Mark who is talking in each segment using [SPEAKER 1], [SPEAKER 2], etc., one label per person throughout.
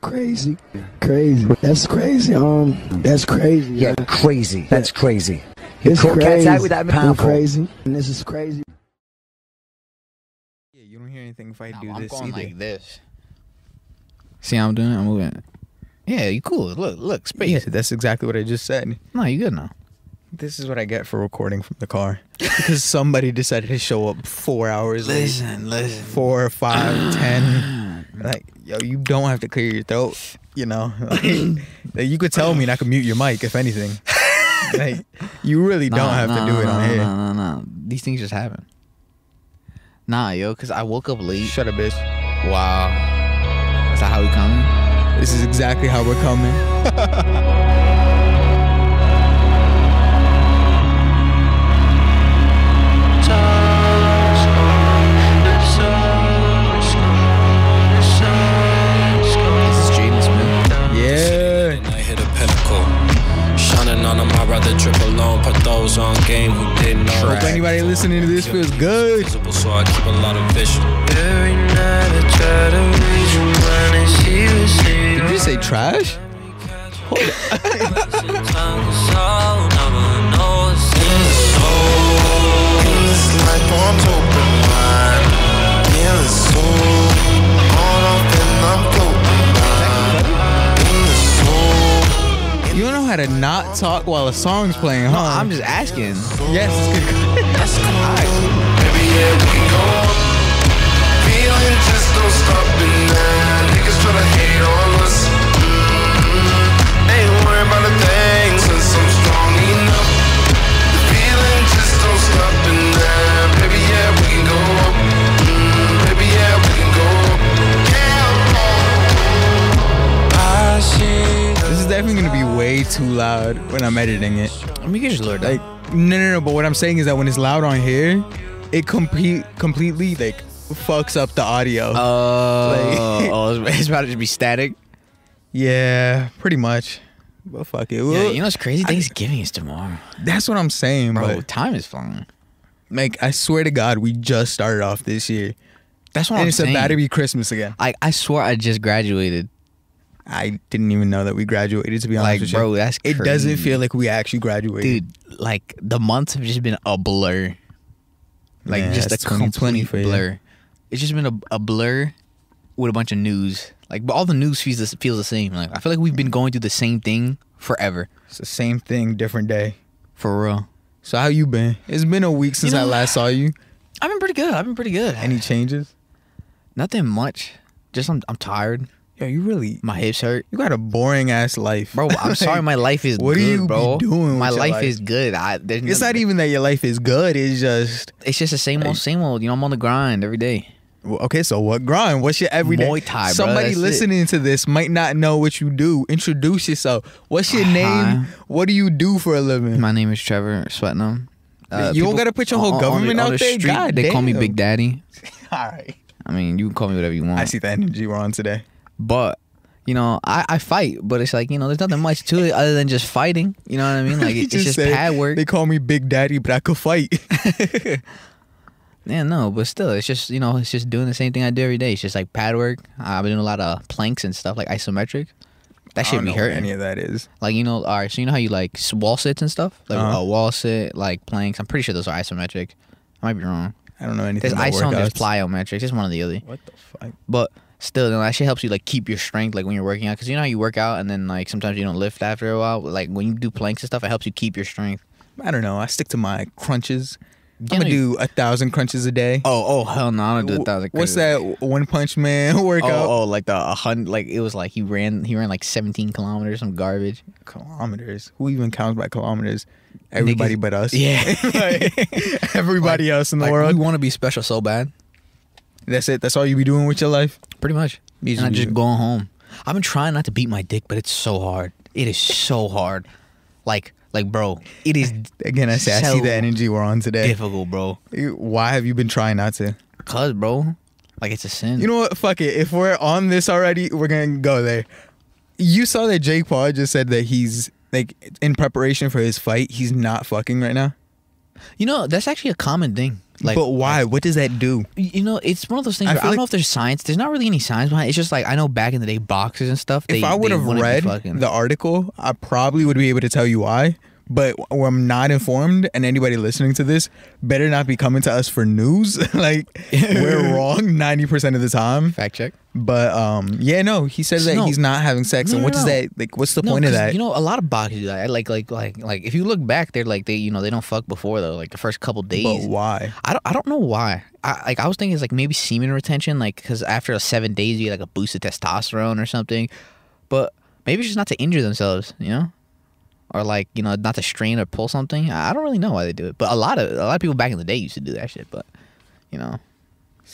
[SPEAKER 1] Crazy, crazy. That's crazy. Um, that's crazy.
[SPEAKER 2] Yeah,
[SPEAKER 1] man.
[SPEAKER 2] crazy. That's crazy. You
[SPEAKER 1] It's
[SPEAKER 2] pull cats
[SPEAKER 1] crazy.
[SPEAKER 2] out with that
[SPEAKER 1] I'm
[SPEAKER 2] powerful.
[SPEAKER 1] crazy, and this is crazy.
[SPEAKER 3] Yeah, you don't hear anything if I
[SPEAKER 4] Nah,
[SPEAKER 3] do
[SPEAKER 4] I'm
[SPEAKER 3] this
[SPEAKER 4] going
[SPEAKER 3] either.
[SPEAKER 4] like this. See how I'm doing? it? I'm moving. Yeah, you cool. Look, look, space.
[SPEAKER 3] yeah, that's exactly what I just said.
[SPEAKER 4] No, you good now.
[SPEAKER 3] This is what I get for recording from the car because somebody decided to show up four hours late.
[SPEAKER 4] listen.
[SPEAKER 3] four, five, ten. Like, yo, you don't have to clear your throat. You know, like, you could tell me and I could mute your mic if anything. like, you really don't
[SPEAKER 4] Nah,
[SPEAKER 3] have
[SPEAKER 4] nah,
[SPEAKER 3] to do it
[SPEAKER 4] nah,
[SPEAKER 3] on here.
[SPEAKER 4] No, nah, nah. These things just happen. Nah, yo, cause I woke up late.
[SPEAKER 3] Shut up, bitch.
[SPEAKER 4] Wow. Is that how we coming?
[SPEAKER 3] This is exactly how we're coming.
[SPEAKER 5] on them, I'd rather trip alone. Put those on game who didn't know.
[SPEAKER 3] Hope anybody listening to this feels good.
[SPEAKER 5] So I keep a lot of vision.
[SPEAKER 6] Every night I try to read your mind and see
[SPEAKER 3] Did you say trash?
[SPEAKER 6] Sometimes it's
[SPEAKER 3] You don't know how to not talk while a song's playing, huh?
[SPEAKER 4] No, I'm just asking.
[SPEAKER 3] yes, it's good.
[SPEAKER 7] Let's
[SPEAKER 3] definitely gonna be way too loud when I'm editing it.
[SPEAKER 4] I mean, you can just lower it down.
[SPEAKER 3] Like, no, no, no. But what I'm saying is that when it's loud on here, it complete completely like fucks up the audio.
[SPEAKER 4] Oh,
[SPEAKER 3] Like-
[SPEAKER 4] oh, it's- it's about to just be static.
[SPEAKER 3] yeah, pretty much. But fuck it.
[SPEAKER 4] Yeah, you know what's crazy? Thanksgiving is tomorrow,
[SPEAKER 3] that's what I'm saying,
[SPEAKER 4] bro.
[SPEAKER 3] bro.
[SPEAKER 4] time is flying.
[SPEAKER 3] Like, I swear to God, we just started off this year,
[SPEAKER 4] That's what
[SPEAKER 3] and
[SPEAKER 4] I'm
[SPEAKER 3] it's
[SPEAKER 4] saying.
[SPEAKER 3] about to be Christmas again.
[SPEAKER 4] I I swear I just graduated.
[SPEAKER 3] I didn't even know that we graduated. To be honest
[SPEAKER 4] Like,
[SPEAKER 3] with
[SPEAKER 4] bro,
[SPEAKER 3] you.
[SPEAKER 4] that's
[SPEAKER 3] it doesn't feel like we actually graduated,
[SPEAKER 4] dude. Like the months have just been a blur. Like
[SPEAKER 3] Man,
[SPEAKER 4] just a
[SPEAKER 3] that's 2020
[SPEAKER 4] complete blur. It's just been a, a blur with a bunch of news. Like, but all the news feels the, feels the same. Like, I feel like we've been going through the same thing forever.
[SPEAKER 3] It's the same thing, different day.
[SPEAKER 4] For real.
[SPEAKER 3] So how you been? It's been a week since
[SPEAKER 4] know-
[SPEAKER 3] I last saw you.
[SPEAKER 4] I've been pretty good. I've been pretty good.
[SPEAKER 3] Any changes?
[SPEAKER 4] Nothing much. Just I'm I'm tired.
[SPEAKER 3] Yo, you really
[SPEAKER 4] My hips hurt.
[SPEAKER 3] you got a boring ass life,
[SPEAKER 4] Bro, I'm sorry. My life is
[SPEAKER 3] What
[SPEAKER 4] good,
[SPEAKER 3] you be
[SPEAKER 4] bro.
[SPEAKER 3] doing
[SPEAKER 4] My life,
[SPEAKER 3] life?
[SPEAKER 4] is good. I, there's
[SPEAKER 3] It's
[SPEAKER 4] no-
[SPEAKER 3] not even that your life is good. It's just
[SPEAKER 4] It's just the same old, same old. You know, I'm on the grind every day.
[SPEAKER 3] Okay. So what grind? What's your everyday?
[SPEAKER 4] Muay Thai,
[SPEAKER 3] Somebody
[SPEAKER 4] that's it.
[SPEAKER 3] listening to this might not know what you do. Introduce yourself. What's your
[SPEAKER 4] Hi.
[SPEAKER 3] name? What do you do for a living?
[SPEAKER 4] My name is Trevor Swetnam. Uh,
[SPEAKER 3] You don't gotta put your whole government out there? God
[SPEAKER 4] they call me. Big Daddy.
[SPEAKER 3] All right.
[SPEAKER 4] I mean, you can call me whatever you want.
[SPEAKER 3] I see the energy we're on today.
[SPEAKER 4] But you know, I, I fight, but it's like you know, there's nothing much to it other than just fighting. You know what I mean? Like
[SPEAKER 3] You
[SPEAKER 4] it's just,
[SPEAKER 3] said,
[SPEAKER 4] pad work.
[SPEAKER 3] They call me Big Daddy, but I could fight.
[SPEAKER 4] Yeah, no, but still, it's just you know, it's just doing the same thing I do every day. It's just like pad work. I've been doing a lot of planks and stuff like isometric. That should be hurting.
[SPEAKER 3] any of that is.
[SPEAKER 4] Like you know, all right. So you know how you like wall sits and stuff, like
[SPEAKER 3] Uh-huh.
[SPEAKER 4] a wall sit, like planks. I'm pretty sure those are isometric. I might be wrong.
[SPEAKER 3] I don't know anything
[SPEAKER 4] There's
[SPEAKER 3] about
[SPEAKER 4] iso there's plyometric. It's one or the other.
[SPEAKER 3] What the fuck?
[SPEAKER 4] But still, that shit helps you like keep your strength like when you're working out. Cause you know how you work out and then like sometimes you don't lift after a while. Like when you do planks and stuff, it helps you keep your strength.
[SPEAKER 3] I don't know. I stick to my crunches. I'm gonna do a thousand crunches a day.
[SPEAKER 4] Oh, oh hell no! I don't do a thousand.
[SPEAKER 3] What's that One Punch Man
[SPEAKER 4] Oh,
[SPEAKER 3] workout?
[SPEAKER 4] oh, like the a hundred. Like it was like he ran. He ran like 17 kilometers. Some garbage.
[SPEAKER 3] Kilometers. Who even counts by kilometers? Everybody
[SPEAKER 4] Niggas-
[SPEAKER 3] but us.
[SPEAKER 4] Yeah.
[SPEAKER 3] Like, everybody else in the
[SPEAKER 4] Like,
[SPEAKER 3] world.
[SPEAKER 4] we want to be special so bad.
[SPEAKER 3] That's it. That's all you be doing with your life.
[SPEAKER 4] Pretty much.
[SPEAKER 3] Me
[SPEAKER 4] and I just going home. I've been trying not to beat my dick, but it's so hard. It is so hard. Like, like, bro, it is
[SPEAKER 3] Again, I say I see the energy we're on today.
[SPEAKER 4] difficult, bro.
[SPEAKER 3] Why have you been trying not to?
[SPEAKER 4] Cause, bro, like it's a sin.
[SPEAKER 3] You know what? Fuck it. If we're on this already, we're gonna go there. You saw that Jake Paul just said that he's like in preparation for his fight. He's not fucking right now.
[SPEAKER 4] You know, that's actually a common thing. Like,
[SPEAKER 3] but why? What does that do?
[SPEAKER 4] you know, it's one of those things.
[SPEAKER 3] I
[SPEAKER 4] Where I, don't know if there's science. There's not really any science behind it. It's just like I know back in the day, boxers and stuff. They,
[SPEAKER 3] if I would have read
[SPEAKER 4] fucking-
[SPEAKER 3] the article, I probably would be able to tell you why. But I'm not informed, and anybody listening to this better not be coming to us for news. like we're wrong ninety percent of the time.
[SPEAKER 4] fact check.
[SPEAKER 3] But um, yeah, no, he says that
[SPEAKER 4] No.
[SPEAKER 3] he's not having sex,
[SPEAKER 4] No,
[SPEAKER 3] and what does
[SPEAKER 4] no.
[SPEAKER 3] that like? What's the point of that?
[SPEAKER 4] You know, a lot of boxers do that. Like, like, like, like. If you look back, they're like they, you know, they don't fuck before though. Like the first couple days.
[SPEAKER 3] but why?
[SPEAKER 4] I don't, I don't know why. I like I was thinking it's like maybe semen retention, like because after seven days you get like a boost of testosterone or something. But maybe it's just not to injure themselves, you know, or like you know not to strain or pull something. I don't really know why they do it, but a lot of a lot of people back in the day used to do that shit. But you know,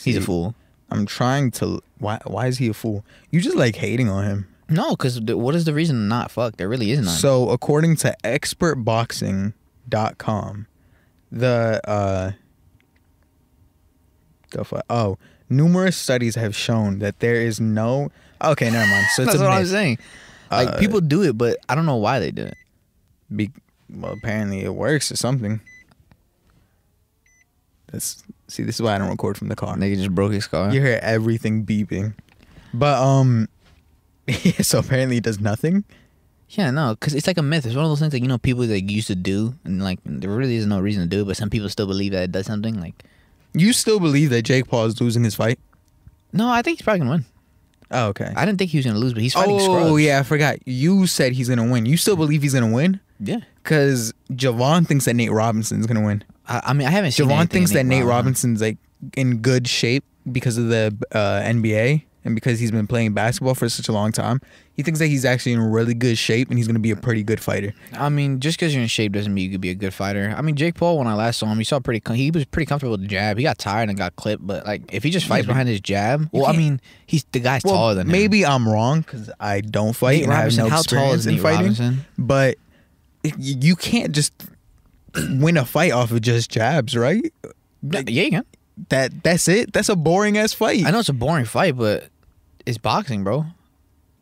[SPEAKER 4] he's a fool.
[SPEAKER 3] I'm trying to. Why? Why is he a fool? You just like hating on him.
[SPEAKER 4] No, because what is the reason to not fuck? There really is none.
[SPEAKER 3] So, according to expertboxing.com, the uh the fu- oh, numerous studies have shown that there is no Okay, never mind. So it's
[SPEAKER 4] That's
[SPEAKER 3] a
[SPEAKER 4] what I'm saying. Like
[SPEAKER 3] Uh,
[SPEAKER 4] people do it, but I don't know why they do it.
[SPEAKER 3] Be- well, apparently it works or something. That's see, this is why I don't record from the car.
[SPEAKER 4] Nigga just broke his car.
[SPEAKER 3] You hear everything beeping, but um, yeah, so apparently it does nothing.
[SPEAKER 4] Yeah, no, because it's like a myth. It's one of those things that you know people like used to do, and like there really is no reason to do it, but some people still believe that it does something. Like,
[SPEAKER 3] You still believe that Jake Paul is losing his fight?
[SPEAKER 4] no, I think he's probably gonna win.
[SPEAKER 3] Oh, okay.
[SPEAKER 4] I didn't think he was gonna lose, but he's fighting
[SPEAKER 3] oh
[SPEAKER 4] scrubs.
[SPEAKER 3] yeah, I forgot. You said he's gonna win. You still believe he's gonna win?
[SPEAKER 4] Yeah.
[SPEAKER 3] Because Javon thinks that Nate Robinson's gonna win.
[SPEAKER 4] I, I mean, I haven't seen.
[SPEAKER 3] Javon thinks that Nate
[SPEAKER 4] Robinson.
[SPEAKER 3] Robinson's like in good shape because of the uh, NBA and because he's been playing basketball for such a long time. He thinks that he's actually in really good shape and he's gonna be a pretty good fighter.
[SPEAKER 4] I mean, just because you're in shape doesn't mean you could be a good fighter. I mean, Jake Paul, when I last saw him, he saw pretty. He was pretty comfortable with the jab. He got tired and got clipped, but like if he just fights
[SPEAKER 3] but
[SPEAKER 4] behind his jab, well, I mean, he's the guy's
[SPEAKER 3] Well,
[SPEAKER 4] taller than him.
[SPEAKER 3] maybe I'm wrong because I don't fight
[SPEAKER 4] Nate
[SPEAKER 3] and I have
[SPEAKER 4] Robinson,
[SPEAKER 3] no
[SPEAKER 4] how tall is
[SPEAKER 3] in
[SPEAKER 4] Nate
[SPEAKER 3] fighting.
[SPEAKER 4] Robinson?
[SPEAKER 3] But you can't just win a fight off of just jabs, right?
[SPEAKER 4] Yeah, yeah, you can.
[SPEAKER 3] That that's it. That's a boring ass fight.
[SPEAKER 4] I know it's a boring fight, but it's boxing, bro.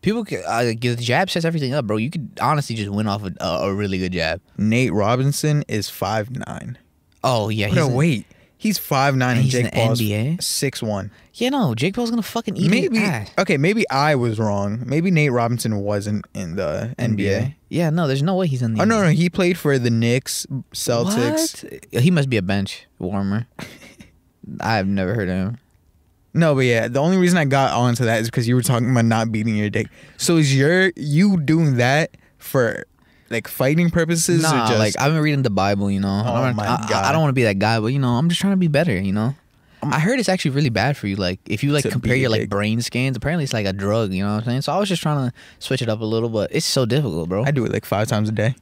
[SPEAKER 4] People, can, uh, like, the jab sets everything up, bro. You could honestly just win off a, a, really good jab.
[SPEAKER 3] Nate Robinson is five nine.
[SPEAKER 4] Oh yeah,
[SPEAKER 3] What
[SPEAKER 4] he's a-
[SPEAKER 3] weight. He's five nine and
[SPEAKER 4] he's
[SPEAKER 3] Jake Paul's
[SPEAKER 4] NBA?
[SPEAKER 3] six one.
[SPEAKER 4] Yeah, no, Jake Paul's gonna fucking eat
[SPEAKER 3] Maybe
[SPEAKER 4] his ass.
[SPEAKER 3] okay. Maybe I was wrong. Maybe Nate Robinson wasn't in the NBA.
[SPEAKER 4] Yeah, no, there's no way he's in the.
[SPEAKER 3] Oh no, no, he played for the Knicks, Celtics.
[SPEAKER 4] What? He must be a bench warmer. I've never heard of him.
[SPEAKER 3] No, but yeah, the only reason I got onto that is because you were talking about not beating your dick. So is your you doing that for like fighting purposes or
[SPEAKER 4] Nah,
[SPEAKER 3] just
[SPEAKER 4] like I've been reading the Bible, you know. I
[SPEAKER 3] Oh
[SPEAKER 4] don't,
[SPEAKER 3] my
[SPEAKER 4] I,
[SPEAKER 3] God.
[SPEAKER 4] I don't want to be that guy, but you know, I'm just trying to be better, you know. I heard it's actually really bad for you. Like if you like compare your like
[SPEAKER 3] dick.
[SPEAKER 4] brain scans, apparently it's like a drug. You know what I'm saying? So I was just trying to switch it up a little, but it's so difficult, bro.
[SPEAKER 3] I do it like five times a day.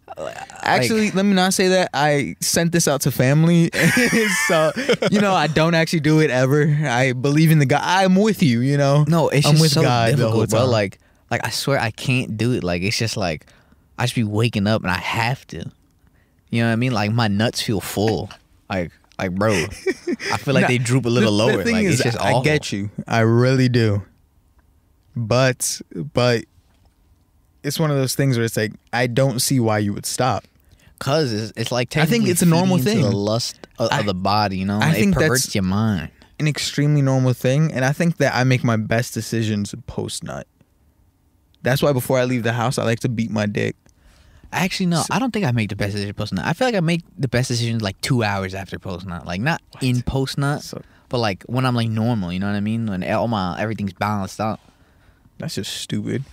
[SPEAKER 3] Actually, let me not say that. I sent this out to family, so you know I don't actually do it ever. I believe in the God. I'm with you. You know.
[SPEAKER 4] No, it's
[SPEAKER 3] I'm
[SPEAKER 4] just
[SPEAKER 3] with
[SPEAKER 4] so
[SPEAKER 3] God
[SPEAKER 4] difficult, bro. Like, like I swear I can't do it. Like it's just like I just be waking up and I have to. You know what I mean? Like my nuts feel full. like, like bro, I feel like they droop a little
[SPEAKER 3] the,
[SPEAKER 4] lower.
[SPEAKER 3] The thing
[SPEAKER 4] like
[SPEAKER 3] is,
[SPEAKER 4] it's just
[SPEAKER 3] I
[SPEAKER 4] awful.
[SPEAKER 3] get you. I really do. But but it's one of those things where it's like I don't see why you would stop.
[SPEAKER 4] Cause it's, it's like
[SPEAKER 3] I think it's a normal thing.
[SPEAKER 4] The lust of,
[SPEAKER 3] I-
[SPEAKER 4] of the body, you know.
[SPEAKER 3] I
[SPEAKER 4] it
[SPEAKER 3] think
[SPEAKER 4] perverts
[SPEAKER 3] that's-
[SPEAKER 4] your mind.
[SPEAKER 3] An extremely normal thing, and I think that I make my best decisions post nut. That's why before I leave the house, I like to beat my dick.
[SPEAKER 4] Actually, no, I don't think I make the best decision post nut. I feel like I make the best decisions like two hours after post nut, like not in post nut,
[SPEAKER 3] So-
[SPEAKER 4] but like when I'm like normal. You know what I mean? When all my everything's balanced out.
[SPEAKER 3] That's just stupid.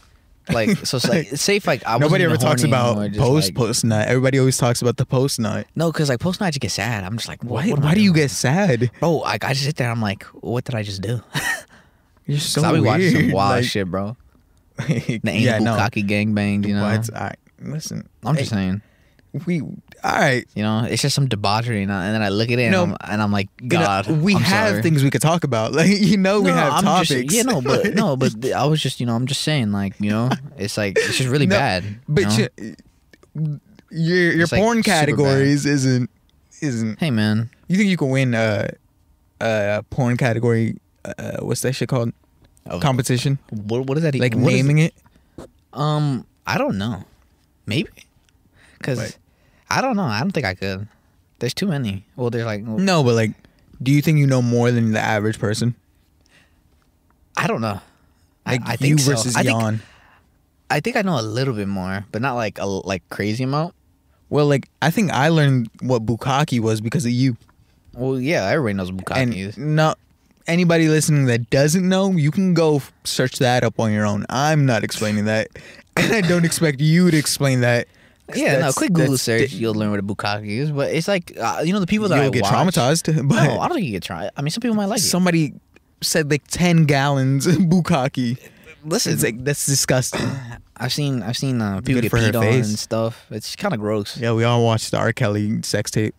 [SPEAKER 4] Like so, it's like say if like I
[SPEAKER 3] Nobody ever talks about
[SPEAKER 4] anymore,
[SPEAKER 3] post
[SPEAKER 4] like-
[SPEAKER 3] post nut. Everybody always talks about the post nut.
[SPEAKER 4] No, because like post nut, I just get sad. I'm just like, what,
[SPEAKER 3] Why?
[SPEAKER 4] what
[SPEAKER 3] Why do you get sad?
[SPEAKER 4] Bro, like I just sit there. I'm like, what did I just do?
[SPEAKER 3] You're so
[SPEAKER 4] I be watching some wild
[SPEAKER 3] like-
[SPEAKER 4] shit, bro.
[SPEAKER 3] the
[SPEAKER 4] The anal cocky gangbang, you know.
[SPEAKER 3] What? I, listen,
[SPEAKER 4] I'm just
[SPEAKER 3] hey,
[SPEAKER 4] saying.
[SPEAKER 3] we all right.
[SPEAKER 4] You know, it's just some debauchery, and, I, and then I look at it, and, I'm, and I'm like,
[SPEAKER 3] You know,
[SPEAKER 4] God,
[SPEAKER 3] we
[SPEAKER 4] I'm
[SPEAKER 3] have
[SPEAKER 4] sorry.
[SPEAKER 3] things we could talk about. Like you know, we
[SPEAKER 4] No,
[SPEAKER 3] have
[SPEAKER 4] I'm
[SPEAKER 3] topics.
[SPEAKER 4] Just, yeah, no, but no, but I was just, you know, I'm just saying, like, you know, it's like it's just really
[SPEAKER 3] No,
[SPEAKER 4] bad.
[SPEAKER 3] But
[SPEAKER 4] you know?
[SPEAKER 3] you- your your
[SPEAKER 4] It's,
[SPEAKER 3] porn
[SPEAKER 4] bad.
[SPEAKER 3] categories isn't isn't.
[SPEAKER 4] hey, man,
[SPEAKER 3] You think you can win a uh, porn category? Uh, what's that shit called?
[SPEAKER 4] Of-
[SPEAKER 3] Competition?
[SPEAKER 4] what, what is that?
[SPEAKER 3] Like
[SPEAKER 4] what
[SPEAKER 3] naming it?
[SPEAKER 4] Um, I don't know. Maybe, because. I don't know. I don't think I could. There's too many. Well, there's like
[SPEAKER 3] No, but like Do you think you know more than the average person?
[SPEAKER 4] I don't know. I-
[SPEAKER 3] Like
[SPEAKER 4] I,
[SPEAKER 3] you
[SPEAKER 4] think so.
[SPEAKER 3] versus
[SPEAKER 4] I think, I think I know a little bit more, but not like a like crazy amount.
[SPEAKER 3] Well, like I think I learned what bukkake was because of you.
[SPEAKER 4] Well, yeah, everybody knows what bukkake
[SPEAKER 3] and
[SPEAKER 4] is.
[SPEAKER 3] no, anybody listening that doesn't know, you can go search that up on your own. I'm not explaining that, and I don't expect you to explain that.
[SPEAKER 4] Yeah, no,
[SPEAKER 3] that's-
[SPEAKER 4] quick Google
[SPEAKER 3] that's
[SPEAKER 4] search,
[SPEAKER 3] di-
[SPEAKER 4] you'll learn what a bukkake is. But it's like uh, you know the people that
[SPEAKER 3] You'll
[SPEAKER 4] I
[SPEAKER 3] get
[SPEAKER 4] watch-
[SPEAKER 3] traumatized, but
[SPEAKER 4] No, I don't think you get traumatized. I mean, some people might like it.
[SPEAKER 3] somebody said like ten gallons of bukkake.
[SPEAKER 4] Listen,
[SPEAKER 3] It's like that's disgusting.
[SPEAKER 4] I've seen I've seen uh, people
[SPEAKER 3] Good
[SPEAKER 4] get
[SPEAKER 3] for her
[SPEAKER 4] peed on
[SPEAKER 3] face.
[SPEAKER 4] and stuff. It's kind of gross.
[SPEAKER 3] yeah, we all watched the R. Kelly sex tape.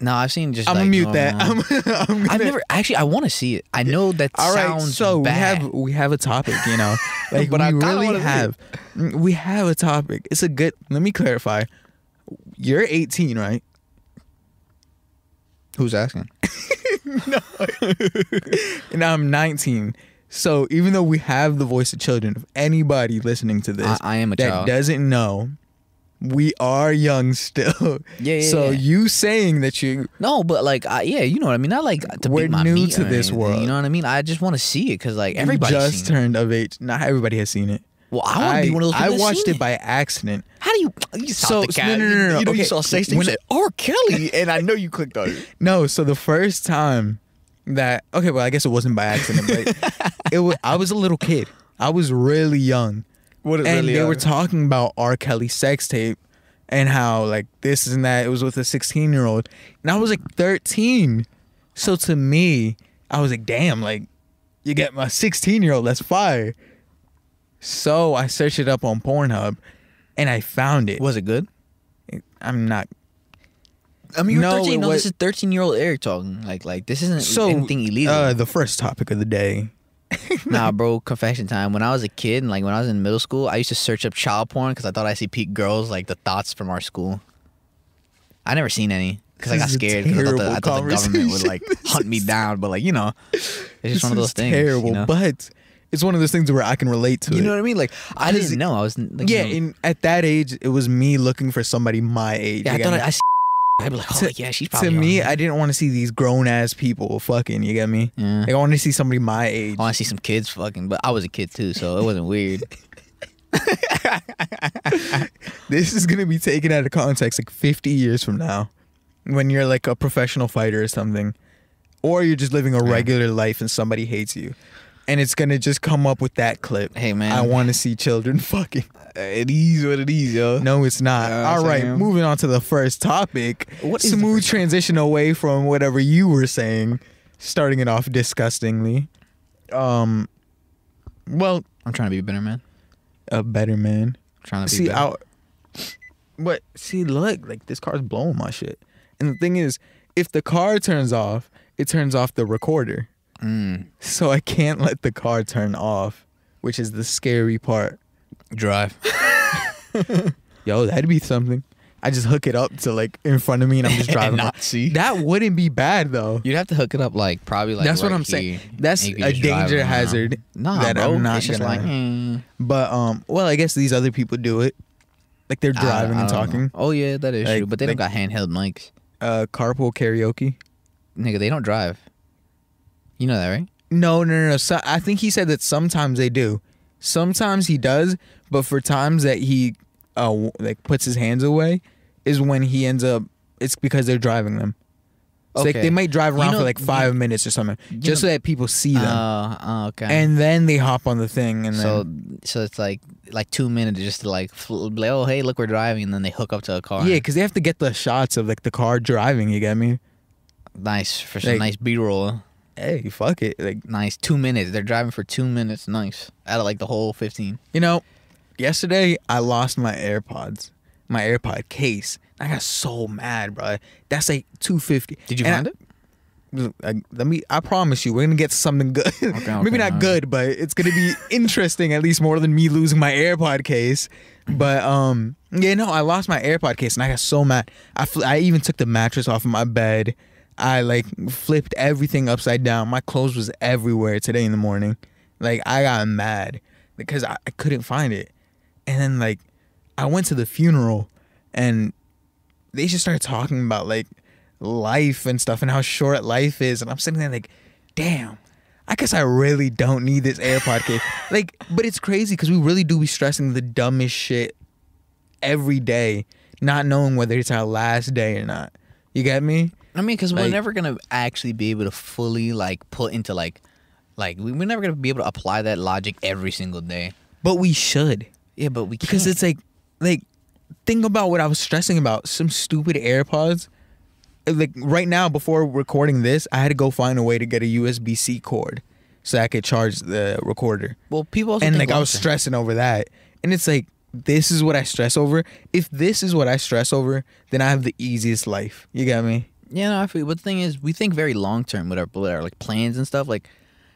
[SPEAKER 4] No, I've seen just.
[SPEAKER 3] I'm
[SPEAKER 4] like,
[SPEAKER 3] gonna mute that. I'm, I'm gonna,
[SPEAKER 4] I've never actually. I want to see it. I know that
[SPEAKER 3] All right,
[SPEAKER 4] sounds
[SPEAKER 3] so
[SPEAKER 4] bad.
[SPEAKER 3] we have we have a topic, you know, like
[SPEAKER 4] But
[SPEAKER 3] we
[SPEAKER 4] I
[SPEAKER 3] really have. Mm, we have a topic. It's a good. Let me clarify. You're 18, right?
[SPEAKER 4] Who's asking?
[SPEAKER 3] No, and I'm 19. So even though we have the voice of children, if anybody listening to this
[SPEAKER 4] I- I am a
[SPEAKER 3] that
[SPEAKER 4] child.
[SPEAKER 3] doesn't know, we are young still.
[SPEAKER 4] Yeah, yeah,
[SPEAKER 3] So
[SPEAKER 4] yeah.
[SPEAKER 3] you saying that you
[SPEAKER 4] No, but like, I, yeah, you know what I mean. I like to
[SPEAKER 3] We're
[SPEAKER 4] my
[SPEAKER 3] new to this
[SPEAKER 4] anything,
[SPEAKER 3] world.
[SPEAKER 4] You know what I mean? I just want to see it because like
[SPEAKER 3] you
[SPEAKER 4] everybody
[SPEAKER 3] just
[SPEAKER 4] seen it.
[SPEAKER 3] turned of age. Not everybody has seen it.
[SPEAKER 4] Well, I want to be one of those.
[SPEAKER 3] I watched
[SPEAKER 4] seen
[SPEAKER 3] it by accident.
[SPEAKER 4] How do you? You saw
[SPEAKER 3] So-
[SPEAKER 4] the cat.
[SPEAKER 3] no, no, no, no,
[SPEAKER 4] You know, you
[SPEAKER 3] okay.
[SPEAKER 4] saw sex. You said R. Kelly, and I know you clicked on it.
[SPEAKER 3] No, so the first time that okay, well, I guess it wasn't by accident, but it was. I was a little kid. I was really young,
[SPEAKER 4] What
[SPEAKER 3] and they were talking about R. Kelly sex tape and how like this and that. It was with a sixteen year old, and I was like thirteen. So to me, I was like, damn, like you get my sixteen year old. That's fire. So I searched it up on Pornhub, and I found it.
[SPEAKER 4] Was it good?
[SPEAKER 3] I'm not
[SPEAKER 4] I mean, you're
[SPEAKER 3] No,
[SPEAKER 4] 13. No,
[SPEAKER 3] was-
[SPEAKER 4] this is 13 year old Eric talking. Like, like this isn't
[SPEAKER 3] so
[SPEAKER 4] anything illegal.
[SPEAKER 3] Uh, the first topic of the day.
[SPEAKER 4] nah, bro. Confession time. When I was a kid, and like when I was in middle school, I used to search up child porn because I thought I see peak girls like the thoughts from our school. I never seen any because I got scared because I thought, the, I thought the government would like hunt me down. But like you know, it's just one of those things.
[SPEAKER 3] Terrible,
[SPEAKER 4] you know?
[SPEAKER 3] but it's one of those things where I can relate to
[SPEAKER 4] You
[SPEAKER 3] it.
[SPEAKER 4] know what I mean? Like I didn't know. I was like,
[SPEAKER 3] yeah,
[SPEAKER 4] you know,
[SPEAKER 3] in, at that age, it was me looking for somebody my age.
[SPEAKER 4] yeah. I thought I. I I'd be like, oh
[SPEAKER 3] To-
[SPEAKER 4] yeah, she's
[SPEAKER 3] to me. I didn't want to see these grown ass people fucking. You get me?
[SPEAKER 4] Yeah.
[SPEAKER 3] Like I wanted to see somebody my age.
[SPEAKER 4] I want to see some kids fucking, but I was a kid too, so it wasn't weird.
[SPEAKER 3] This is gonna be taken out of context like 50 years from now, when you're like a professional fighter or something, or you're just living a regular life and somebody hates you, and it's gonna just come up with that clip.
[SPEAKER 4] Hey, man.
[SPEAKER 3] I want to see children fucking.
[SPEAKER 4] It is what it is, yo.
[SPEAKER 3] No, it's not.
[SPEAKER 4] Yeah,
[SPEAKER 3] All right,
[SPEAKER 4] Sam.
[SPEAKER 3] moving on to the first topic.
[SPEAKER 4] What is the
[SPEAKER 3] Smooth
[SPEAKER 4] first
[SPEAKER 3] transition away from whatever you were saying, starting it off disgustingly. Um, well,
[SPEAKER 4] I'm trying to be a better man.
[SPEAKER 3] a better man.
[SPEAKER 4] trying to be
[SPEAKER 3] See,
[SPEAKER 4] better.
[SPEAKER 3] I, but see, look, like this car's blowing my shit. And the thing is, if the car turns off, it turns off the recorder.
[SPEAKER 4] Mm.
[SPEAKER 3] So I can't let the car turn off, which is the scary part.
[SPEAKER 4] Drive.
[SPEAKER 3] Yo, that'd be something. I just hook it up to like in front of me and I'm just driving.
[SPEAKER 4] not see?
[SPEAKER 3] That wouldn't be bad though.
[SPEAKER 4] You'd have to hook it up like probably like.
[SPEAKER 3] That's what
[SPEAKER 4] right
[SPEAKER 3] I'm saying.
[SPEAKER 4] here,
[SPEAKER 3] That's
[SPEAKER 4] and you could
[SPEAKER 3] a
[SPEAKER 4] just drive
[SPEAKER 3] danger
[SPEAKER 4] around.
[SPEAKER 3] hazard
[SPEAKER 4] Nah,
[SPEAKER 3] that
[SPEAKER 4] bro.
[SPEAKER 3] I'm not
[SPEAKER 4] it's just
[SPEAKER 3] gonna-
[SPEAKER 4] like. mm,
[SPEAKER 3] But um, well, I guess these other people do it. Like they're
[SPEAKER 4] I-
[SPEAKER 3] driving
[SPEAKER 4] I
[SPEAKER 3] and
[SPEAKER 4] don't know.
[SPEAKER 3] talking.
[SPEAKER 4] Oh yeah, that is
[SPEAKER 3] Like-
[SPEAKER 4] true. But they don't got handheld mics,
[SPEAKER 3] Uh, carpool karaoke.
[SPEAKER 4] nigga. They don't drive. You know that, right?
[SPEAKER 3] No, no, no, no. So, I think he said that sometimes they do. Sometimes he does, but for times that he uh like puts his hands away is when he ends up. It's because they're driving them. It's like they might drive
[SPEAKER 4] You
[SPEAKER 3] around
[SPEAKER 4] know-
[SPEAKER 3] for like five minutes or something, just so that people see them,
[SPEAKER 4] Uh, okay.
[SPEAKER 3] and then they hop on the thing, and
[SPEAKER 4] so
[SPEAKER 3] then
[SPEAKER 4] so it's like like two minutes just to like oh hey look we're driving and then they hook up to a car.
[SPEAKER 3] yeah, because they have to get the shots of like the car driving. You get me?
[SPEAKER 4] nice for some
[SPEAKER 3] Like-
[SPEAKER 4] nice B roll.
[SPEAKER 3] Hey, fuck it. Like
[SPEAKER 4] Nice two minutes. They're driving for two minutes. Nice out of like the whole fifteen.
[SPEAKER 3] you know, yesterday I lost my AirPods, my AirPod case. I got so mad, bro. That's like two fifty.
[SPEAKER 4] Did you
[SPEAKER 3] And
[SPEAKER 4] find
[SPEAKER 3] I-
[SPEAKER 4] it?
[SPEAKER 3] I, let me. I promise you, we're gonna get something good. Maybe
[SPEAKER 4] okay,
[SPEAKER 3] not
[SPEAKER 4] alright.
[SPEAKER 3] good, but it's gonna be interesting. At least more than me losing my AirPod case. But um, yeah, no, I lost my AirPod case and I got so mad. I fl- I even took the mattress off of my bed. I like flipped everything upside down. My clothes was everywhere today in the morning. Like I got mad because I, I couldn't find it. And then like I went to the funeral and they just started talking about like life and stuff and how short life is, and I'm sitting there like, damn. I guess I really don't need this AirPod case. like, but it's crazy because we really do be stressing the dumbest shit every day, not knowing whether it's our last day or not. You get me?
[SPEAKER 4] I mean, because we're never gonna actually be able to fully like put into like, like we- we're never gonna be able to apply that logic every single day.
[SPEAKER 3] But we should.
[SPEAKER 4] Yeah, but we can't.
[SPEAKER 3] because it's like like think about what I was stressing about some stupid AirPods. Like right now, before recording this, I had to go find a way to get a USB C cord so I could charge the recorder.
[SPEAKER 4] well, people also
[SPEAKER 3] and like I was stressing over that, and it's like this is what I stress over. If this is what I stress over, then I have the easiest life. You got me?
[SPEAKER 4] Yeah, no, I feel. But the thing is, we think very long term with our, with our like plans and stuff. Like,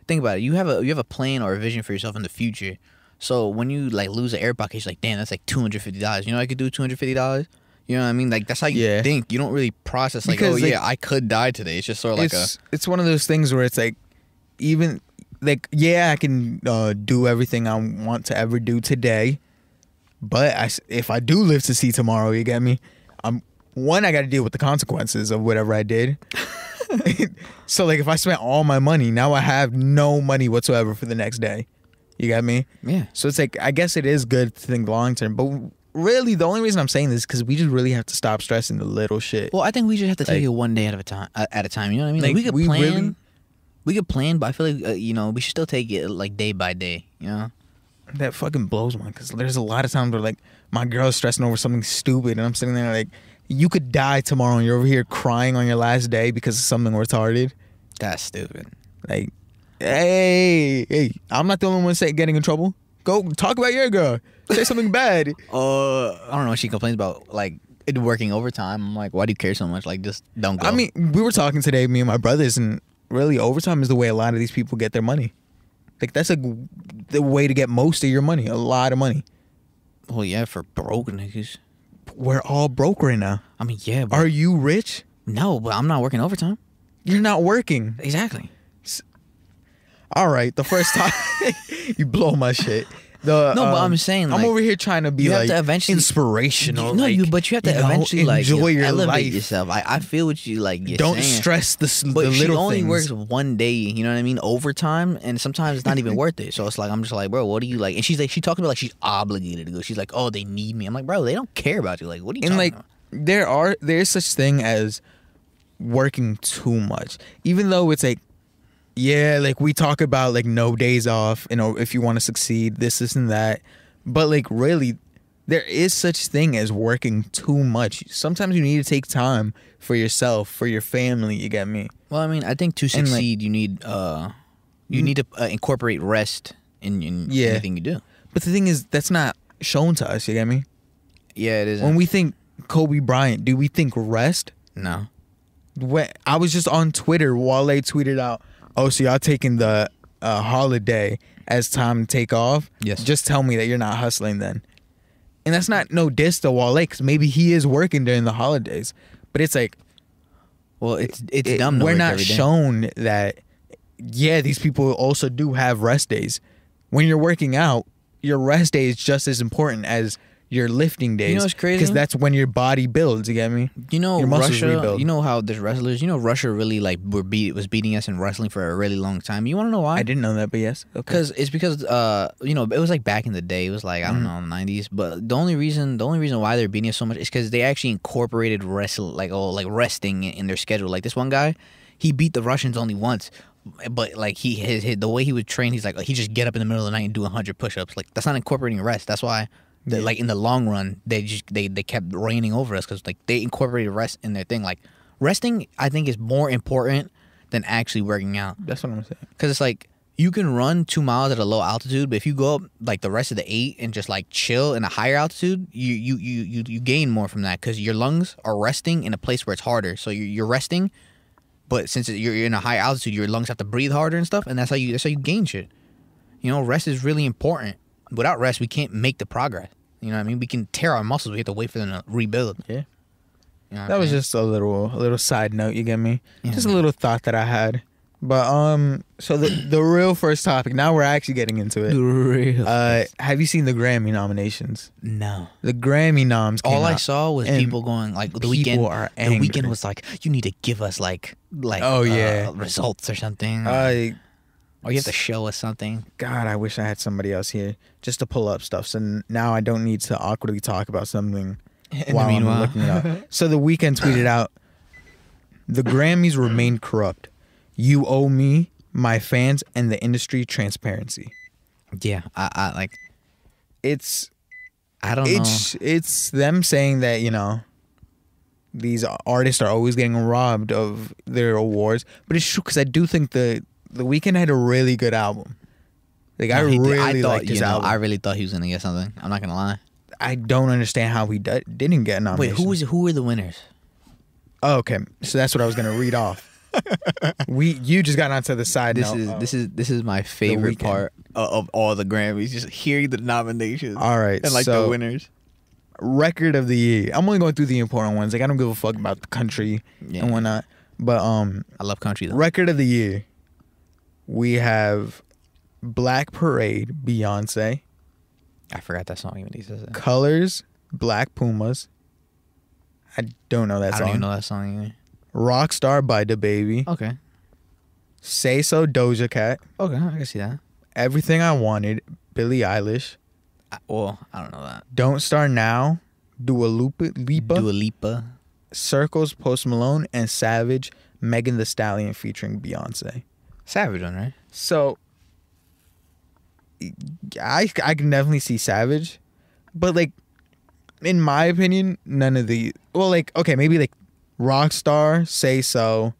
[SPEAKER 4] think about it. You have a you have a plan or a vision for yourself in the future. So when you like lose an air pocket, you're like, damn, that's like two hundred fifty dollars. You know, I could do two hundred fifty dollars. You know what I mean? Like that's how you
[SPEAKER 3] Yeah.
[SPEAKER 4] think. You don't really process like,
[SPEAKER 3] Because,
[SPEAKER 4] oh
[SPEAKER 3] like,
[SPEAKER 4] yeah, I could die today. It's just sort of like a
[SPEAKER 3] it's one of those things where it's like even like yeah I can uh, do everything I want to ever do today, but I if I do live to see tomorrow, you get me. I'm one I got to deal with the consequences of whatever I did. so like if I spent all my money, now I have no money whatsoever for the next day. You got me?
[SPEAKER 4] yeah.
[SPEAKER 3] So it's like I guess it is good to think long term, but really the only reason I'm saying this is because we just really have to stop stressing the little shit.
[SPEAKER 4] Well, I think we just have to take
[SPEAKER 3] Like-
[SPEAKER 4] it one day at a time. uh, At a time, you know what I mean? Like,
[SPEAKER 3] Like,
[SPEAKER 4] we could
[SPEAKER 3] we
[SPEAKER 4] plan.
[SPEAKER 3] really-
[SPEAKER 4] we could plan, but I feel like uh, you know we should still take it like day by day. You know?
[SPEAKER 3] that fucking blows me because there's a lot of times where like my girl's stressing over something stupid and I'm sitting there like you could die tomorrow and you're over here crying on your last day because of something retarded.
[SPEAKER 4] That's stupid.
[SPEAKER 3] Like, hey, hey, I'm not the only one say getting in trouble. Go talk about your girl. Say something bad.
[SPEAKER 4] Uh, I don't know. She complains about like it working overtime. I'm like, why do you care so much? Like, just don't go.
[SPEAKER 3] I mean, we were talking today, me and my brothers, and really overtime is the way a lot of these people get their money. Like that's like the way to get most of your money, a lot of money.
[SPEAKER 4] well, yeah, for broke niggas.
[SPEAKER 3] We're all broke right now.
[SPEAKER 4] I mean, yeah, but
[SPEAKER 3] Are you rich?
[SPEAKER 4] no, but I'm not working overtime.
[SPEAKER 3] You're not working.
[SPEAKER 4] Exactly.
[SPEAKER 3] All right, the first time you blow my shit. The,
[SPEAKER 4] No, but
[SPEAKER 3] um,
[SPEAKER 4] I'm saying,
[SPEAKER 3] I'm over here trying to be
[SPEAKER 4] you have
[SPEAKER 3] like
[SPEAKER 4] to eventually-
[SPEAKER 3] inspirational.
[SPEAKER 4] no,
[SPEAKER 3] like,
[SPEAKER 4] you, but you have to
[SPEAKER 3] know,
[SPEAKER 4] eventually like you
[SPEAKER 3] enjoy your
[SPEAKER 4] elevate
[SPEAKER 3] life.
[SPEAKER 4] yourself. I, I feel what you like.
[SPEAKER 3] Don't
[SPEAKER 4] saying.
[SPEAKER 3] stress the,
[SPEAKER 4] But
[SPEAKER 3] the
[SPEAKER 4] she only
[SPEAKER 3] things.
[SPEAKER 4] works one day, you know what I mean, overtime, and sometimes it's not even worth it. So it's like I'm just like, bro, what do you like? And she's like, she talks about like she's obligated to go. She's like, oh, they need me. I'm like, bro, they don't care about you. Like, what are you
[SPEAKER 3] and like
[SPEAKER 4] about?
[SPEAKER 3] there are there's such thing as working too much even though it's like yeah like we talk about like no days off you know if you want to succeed this this and that. But like really there is such thing as working too much. Sometimes you need to take time for yourself for your family you get me?
[SPEAKER 4] Well, I mean, I think to
[SPEAKER 3] and, like-
[SPEAKER 4] succeed, you need uh, you need to uh, incorporate rest in, in
[SPEAKER 3] Yeah.
[SPEAKER 4] anything you do.
[SPEAKER 3] but the thing is that's not shown to us you get me?
[SPEAKER 4] Yeah, it is.
[SPEAKER 3] when we think kobe bryant do we think rest?
[SPEAKER 4] No,
[SPEAKER 3] when I was just on Twitter, Wale tweeted out, "Oh, so y'all taking the uh, holiday as time to take off?
[SPEAKER 4] Yes.
[SPEAKER 3] Just tell me that you're not hustling then." And that's not no diss to Wale, because maybe he is working during the holidays, but it's like
[SPEAKER 4] well, it's it's
[SPEAKER 3] it-
[SPEAKER 4] dumb. To
[SPEAKER 3] we're not shown that. Yeah, these people also do have rest days. When you're working out, your rest day is just as important as your lifting days.
[SPEAKER 4] You know, what's crazy?
[SPEAKER 3] Because that's when your body builds. You get me?
[SPEAKER 4] You know,
[SPEAKER 3] Your muscles
[SPEAKER 4] Russia.
[SPEAKER 3] rebuild.
[SPEAKER 4] You know how there's wrestlers. You know, Russia really like were beat was beating us in wrestling for a really long time. You want to know why?
[SPEAKER 3] I didn't know that, but yes. Okay.
[SPEAKER 4] Because it's because uh you know it was like back in the day it was like I
[SPEAKER 3] Mm-hmm.
[SPEAKER 4] don't know nineties but the only reason the only reason why they're beating us so much is because they actually incorporated wrestle like oh like resting in, in their schedule like this one guy he beat the Russians only once but like he his, his the way he would train he's like he just get up in the middle of the night and do hundred push-ups like that's not incorporating rest that's why the, like in the long run they just they they kept reigning over us because like they incorporated rest in their thing like resting I think is more important than actually working out
[SPEAKER 3] that's what I'm saying.
[SPEAKER 4] because it's like you can run two miles at a low altitude, but if you go up like the rest of the eight and just like chill in a higher altitude, you you you you, you gain more from that because your lungs are resting in a place where it's harder. So you're, you're resting, but since you're in a high altitude, your lungs have to breathe harder and stuff, and that's how you that's how you gain shit. You know, rest is really important. Without rest, we can't make the progress. You know what I mean? We can tear our muscles. We have to wait for them to rebuild.
[SPEAKER 3] Yeah.
[SPEAKER 4] You know
[SPEAKER 3] That
[SPEAKER 4] I'm
[SPEAKER 3] was just a little a little side note, you get me?
[SPEAKER 4] Yeah.
[SPEAKER 3] Just a little thought that I had. But um, so the the real first topic. Now we're actually getting into it.
[SPEAKER 4] The Real.
[SPEAKER 3] Uh, have you seen the Grammy nominations?
[SPEAKER 4] no.
[SPEAKER 3] The Grammy noms. Came
[SPEAKER 4] All I saw was people going like the
[SPEAKER 3] Weeknd.
[SPEAKER 4] the Weeknd was like, you need to give us like like
[SPEAKER 3] Oh,
[SPEAKER 4] uh,
[SPEAKER 3] yeah.
[SPEAKER 4] results or something,
[SPEAKER 3] I
[SPEAKER 4] or you have to show us something.
[SPEAKER 3] God, I wish I had somebody else here just to pull up stuff. So now I don't need to awkwardly talk about something
[SPEAKER 4] the
[SPEAKER 3] while I'm looking it up. So the Weeknd tweeted out, "The Grammys remain corrupt. You owe me, my fans, and the industry transparency."
[SPEAKER 4] Yeah, I, I like.
[SPEAKER 3] It's
[SPEAKER 4] I don't
[SPEAKER 3] it's it's them saying that you know these artists are always getting robbed of their awards, but it's true because I do think the the Weeknd had a really good album. Like I.
[SPEAKER 4] No, did-
[SPEAKER 3] really
[SPEAKER 4] I thought,
[SPEAKER 3] liked his
[SPEAKER 4] you know,
[SPEAKER 3] album.
[SPEAKER 4] I really thought he was gonna get something. I'm not gonna lie.
[SPEAKER 3] I don't understand how he d- didn't get a
[SPEAKER 4] Wait, who was who were the winners?
[SPEAKER 3] Oh, okay, so that's what I was gonna read off. we you just got onto the side.
[SPEAKER 4] This is this is this is my favorite part of, of all the Grammys. Just hearing the nominations.
[SPEAKER 3] All right,
[SPEAKER 4] and like
[SPEAKER 3] so-
[SPEAKER 4] the winners.
[SPEAKER 3] record of the year. I'm only going through the important ones. Like I don't give a fuck about the country
[SPEAKER 4] Yeah.
[SPEAKER 3] and whatnot. But um,
[SPEAKER 4] I love country though.
[SPEAKER 3] record of the year, we have Black Parade, Beyonce,
[SPEAKER 4] I forgot that song even existed.
[SPEAKER 3] Colors, Black Pumas. I don't know that song.
[SPEAKER 4] I
[SPEAKER 3] song.
[SPEAKER 4] don't even know that song either.
[SPEAKER 3] Rockstar by DaBaby,
[SPEAKER 4] Okay.
[SPEAKER 3] Say So Doja Cat,
[SPEAKER 4] Okay, I can see that.
[SPEAKER 3] Everything I Wanted, Billie Eilish,
[SPEAKER 4] I, well, I don't know that.
[SPEAKER 3] Don't Start Now, Dua Lipa, Lipa
[SPEAKER 4] Dua Lipa.
[SPEAKER 3] Circles, Post Malone, and Savage, Megan the Stallion featuring Beyonce.
[SPEAKER 4] Savage one, right?
[SPEAKER 3] So I I can definitely see Savage, but like in my opinion, none of the well, like okay, maybe like Rockstar, Say So.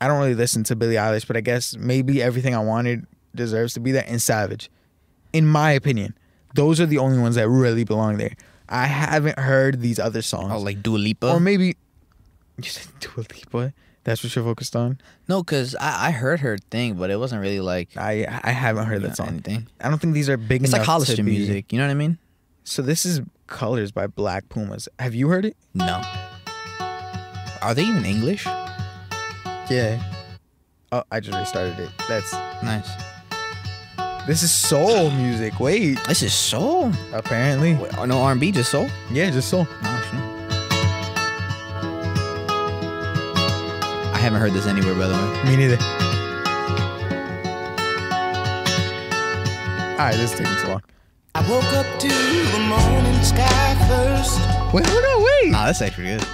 [SPEAKER 3] I don't really listen to Billie Eilish, but I guess maybe Everything I Wanted deserves to be there, and Savage. In my opinion, those are the only ones that really belong there. I haven't heard these other songs,
[SPEAKER 4] Oh, like Dua Lipa.
[SPEAKER 3] or maybe you said Dua Lipa. That's what you're focused on.
[SPEAKER 4] no, because I, I heard her thing, but it wasn't really like
[SPEAKER 3] I I haven't heard that song.
[SPEAKER 4] anything.
[SPEAKER 3] I don't think these are big
[SPEAKER 4] It's like Hollister music. You know what I mean?
[SPEAKER 3] So this is Colors by Black Pumas. Have you heard it?
[SPEAKER 4] No. Are they even English?
[SPEAKER 3] Yeah. Oh, I just restarted it. That's
[SPEAKER 4] Nice.
[SPEAKER 3] this is soul music. Wait,
[SPEAKER 4] This is soul.
[SPEAKER 3] apparently,
[SPEAKER 4] Wait, oh, no R&B, just soul.
[SPEAKER 3] yeah, just soul.
[SPEAKER 4] Oh, shit. Haven't heard this anywhere, by the way.
[SPEAKER 3] Me neither. All right, this is taking too long.
[SPEAKER 8] I woke up to the morning sky first.
[SPEAKER 3] Wait, hold on, wait.
[SPEAKER 4] Nah, that's actually good.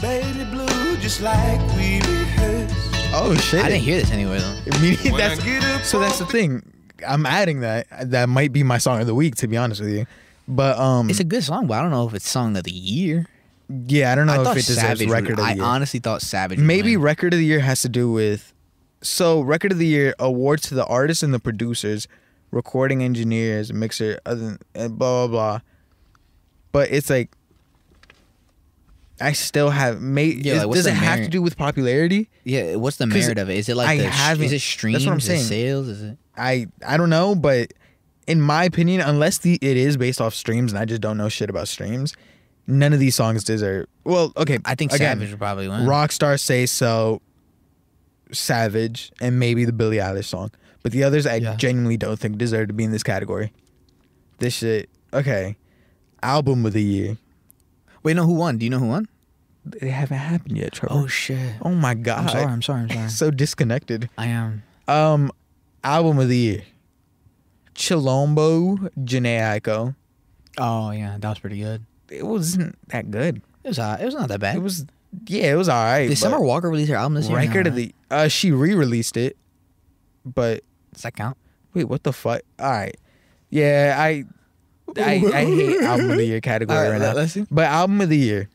[SPEAKER 8] Baby blue, just like we rehearsed.
[SPEAKER 3] Oh shit!
[SPEAKER 4] I didn't hear this anywhere though.
[SPEAKER 3] Me-
[SPEAKER 8] When
[SPEAKER 3] that's, so that's the thing. I'm adding that. That might be my song of the week, to be honest with you. But um,
[SPEAKER 4] It's a good song, but I don't know if it's song of the year.
[SPEAKER 3] Yeah, I don't know
[SPEAKER 4] I
[SPEAKER 3] if it deserves
[SPEAKER 4] Savage.
[SPEAKER 3] record
[SPEAKER 4] would,
[SPEAKER 3] of the
[SPEAKER 4] I
[SPEAKER 3] year.
[SPEAKER 4] honestly thought Savage. would
[SPEAKER 3] Maybe
[SPEAKER 4] win.
[SPEAKER 3] record of the year has to do with so record of the year awards to the artists and the producers, recording engineers, mixer, other and blah blah blah. But it's like I still have made.
[SPEAKER 4] Yeah, like, what's
[SPEAKER 3] does
[SPEAKER 4] the
[SPEAKER 3] it have to do with popularity?
[SPEAKER 4] Yeah, what's the
[SPEAKER 3] 'Cause
[SPEAKER 4] merit of it? Is it like
[SPEAKER 3] I
[SPEAKER 4] the sh-
[SPEAKER 3] haven't-
[SPEAKER 4] is it streams?
[SPEAKER 3] that's what I'm
[SPEAKER 4] Is it
[SPEAKER 3] saying.
[SPEAKER 4] sales? Is it?
[SPEAKER 3] I I don't know, but in my opinion, unless the it is based off streams, and I just don't know shit about streams, none of these songs deserve. Well, okay,
[SPEAKER 4] I think
[SPEAKER 3] again,
[SPEAKER 4] Savage would probably win.
[SPEAKER 3] Rockstar say so, Savage, and maybe the Billie Eilish song. But the others, I
[SPEAKER 4] Yeah.
[SPEAKER 3] genuinely don't think deserve to be in this category. This shit, okay. Album of the year.
[SPEAKER 4] Wait, no, who won? Do you know who won?
[SPEAKER 3] It haven't happened yet, Trevor.
[SPEAKER 4] Oh shit!
[SPEAKER 3] Oh my god.
[SPEAKER 4] I'm sorry. I'm sorry. I'm sorry.
[SPEAKER 3] So disconnected.
[SPEAKER 4] I am.
[SPEAKER 3] Um, album of the year. Chilombo, Jhené Aiko.
[SPEAKER 4] Oh yeah, that was pretty good.
[SPEAKER 3] It wasn't that good.
[SPEAKER 4] It was. Uh, it was not that bad.
[SPEAKER 3] It was, yeah, it was all right.
[SPEAKER 4] Did Summer Walker release her album this year?
[SPEAKER 3] record of the? Uh, she re-released it, but
[SPEAKER 4] Does that count?
[SPEAKER 3] Wait, what the fuck? All right. Yeah, I I, I hate album of the year category
[SPEAKER 4] right,
[SPEAKER 3] right, now.
[SPEAKER 4] let's see.
[SPEAKER 3] But album of the year,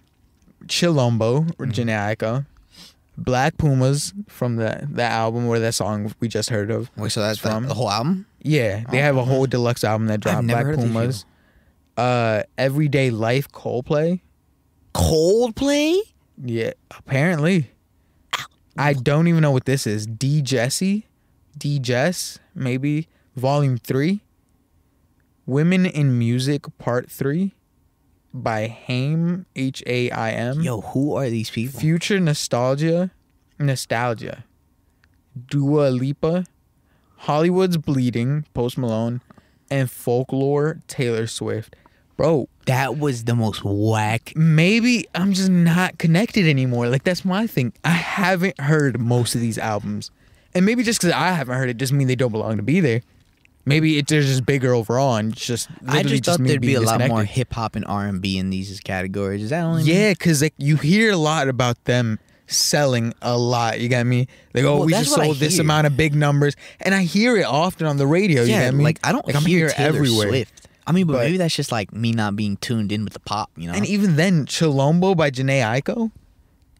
[SPEAKER 3] Chilombo, or
[SPEAKER 4] Mm-hmm.
[SPEAKER 3] Jhené Black Pumas from the that album or that song we just heard of.
[SPEAKER 4] Wait, so that's
[SPEAKER 3] from
[SPEAKER 4] the, the whole album?
[SPEAKER 3] Yeah, they
[SPEAKER 4] Oh,
[SPEAKER 3] have a whole deluxe album that dropped. Black Pumas. Uh, Everyday Life Coldplay.
[SPEAKER 4] Coldplay?
[SPEAKER 3] Yeah, apparently. I don't even know what this is. D Jesse, D Jess, maybe Volume Three. Women in Music Part Three, by Haim H A I M.
[SPEAKER 4] Yo, who are these people?
[SPEAKER 3] Future Nostalgia, Nostalgia. Dua Lipa, Hollywood's Bleeding, Post Malone, and Folklore, Taylor Swift. Bro,
[SPEAKER 4] That was the most whack.
[SPEAKER 3] maybe I'm just not connected anymore. Like that's my thing. I haven't heard most of these albums, and maybe just because I haven't heard it doesn't mean they don't belong to be there. Maybe it, they're just bigger overall, and it's just
[SPEAKER 4] I
[SPEAKER 3] literally
[SPEAKER 4] just thought there'd be a lot more hip hop and R and B in these categories. Is that only?
[SPEAKER 3] Yeah, because like you hear a lot about them selling a lot. You got me? Like, oh,
[SPEAKER 4] Well,
[SPEAKER 3] we just sold this amount of big numbers, and I hear it often on the radio. you
[SPEAKER 4] Yeah,
[SPEAKER 3] got me?
[SPEAKER 4] like I don't
[SPEAKER 3] like, I'm
[SPEAKER 4] hear
[SPEAKER 3] here
[SPEAKER 4] Taylor
[SPEAKER 3] everywhere.
[SPEAKER 4] Swift. I mean, but,
[SPEAKER 3] But-
[SPEAKER 4] maybe that's just like me not being tuned in with the pop. You know.
[SPEAKER 3] And even then, Chilombo by Jhené Aiko.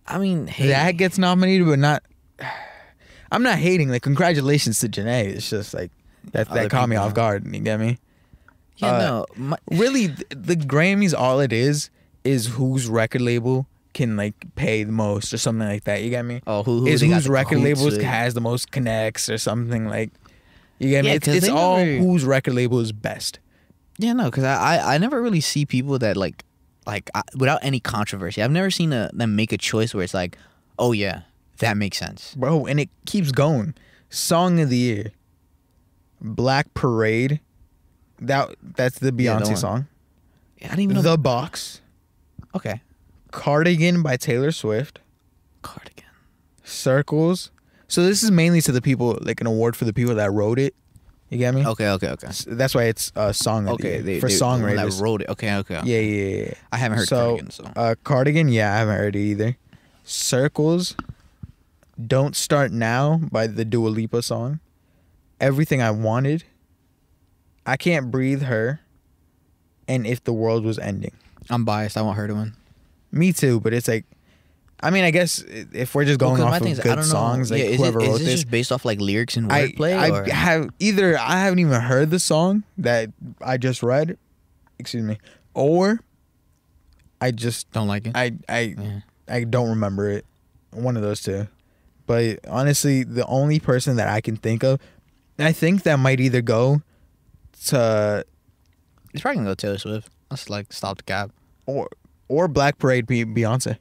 [SPEAKER 4] I mean, hey,
[SPEAKER 3] that gets nominated, but not. I'm not hating. Like, congratulations to Jhené. It's just like that.
[SPEAKER 4] Other
[SPEAKER 3] That caught me off guard. You get me?
[SPEAKER 4] yeah,
[SPEAKER 3] uh,
[SPEAKER 4] no, my,
[SPEAKER 3] Really, th- the Grammys, all it is, is whose record label can like pay the most or something like that. You get me?
[SPEAKER 4] oh, who, who
[SPEAKER 3] is whose record labels
[SPEAKER 4] with.
[SPEAKER 3] has the most connects or something like. You get me?
[SPEAKER 4] Yeah,
[SPEAKER 3] it's
[SPEAKER 4] 'cause
[SPEAKER 3] it's
[SPEAKER 4] they
[SPEAKER 3] all
[SPEAKER 4] never-
[SPEAKER 3] whose record label is best.
[SPEAKER 4] Yeah, no, because I, I I never really see people that like like I, without any controversy. I've never seen a, them make a choice where it's like, oh yeah, that makes sense.
[SPEAKER 3] bro, and it keeps going. Song of the year, Black Parade. That that's the
[SPEAKER 4] Yeah, that
[SPEAKER 3] Beyonce
[SPEAKER 4] one.
[SPEAKER 3] song.
[SPEAKER 4] I didn't even know.
[SPEAKER 3] The Box,
[SPEAKER 4] okay,
[SPEAKER 3] Cardigan by Taylor Swift,
[SPEAKER 4] cardigan.
[SPEAKER 3] Circles. So this is mainly to the people, like an award for the people that wrote it. You get me?
[SPEAKER 4] Okay, okay, okay.
[SPEAKER 3] S- That's why it's a song
[SPEAKER 4] Okay, they,
[SPEAKER 3] for
[SPEAKER 4] they, the one
[SPEAKER 3] songwriters.
[SPEAKER 4] that wrote it. Okay, okay.
[SPEAKER 3] yeah, yeah, yeah, yeah.
[SPEAKER 4] I haven't heard
[SPEAKER 3] so,
[SPEAKER 4] cardigan. So
[SPEAKER 3] Uh, Cardigan, yeah, I haven't heard it either. Circles, Don't Start Now by the Dua Lipa song. Everything I Wanted, I Can't Breathe H.E.R., and If the World Was Ending.
[SPEAKER 4] I'm biased. I won't heard one.
[SPEAKER 3] Me too, but it's like, I mean, I guess if we're just
[SPEAKER 4] Well,
[SPEAKER 3] going
[SPEAKER 4] my
[SPEAKER 3] off of
[SPEAKER 4] is, I
[SPEAKER 3] good
[SPEAKER 4] don't know.
[SPEAKER 3] songs, like
[SPEAKER 4] yeah, is
[SPEAKER 3] whoever
[SPEAKER 4] it,
[SPEAKER 3] wrote
[SPEAKER 4] this
[SPEAKER 3] this,
[SPEAKER 4] just based off like lyrics and
[SPEAKER 3] I,
[SPEAKER 4] wordplay?
[SPEAKER 3] I
[SPEAKER 4] or?
[SPEAKER 3] have either I haven't even heard the song that I just read, excuse me, or I just
[SPEAKER 4] don't like it.
[SPEAKER 3] I I
[SPEAKER 4] yeah.
[SPEAKER 3] I don't remember it. One of those two. But honestly, the only person that I can think of, I think that might either go to
[SPEAKER 4] It's probably gonna go Taylor Swift. Let's like stop the gap.
[SPEAKER 3] or or Black Parade Beyonce.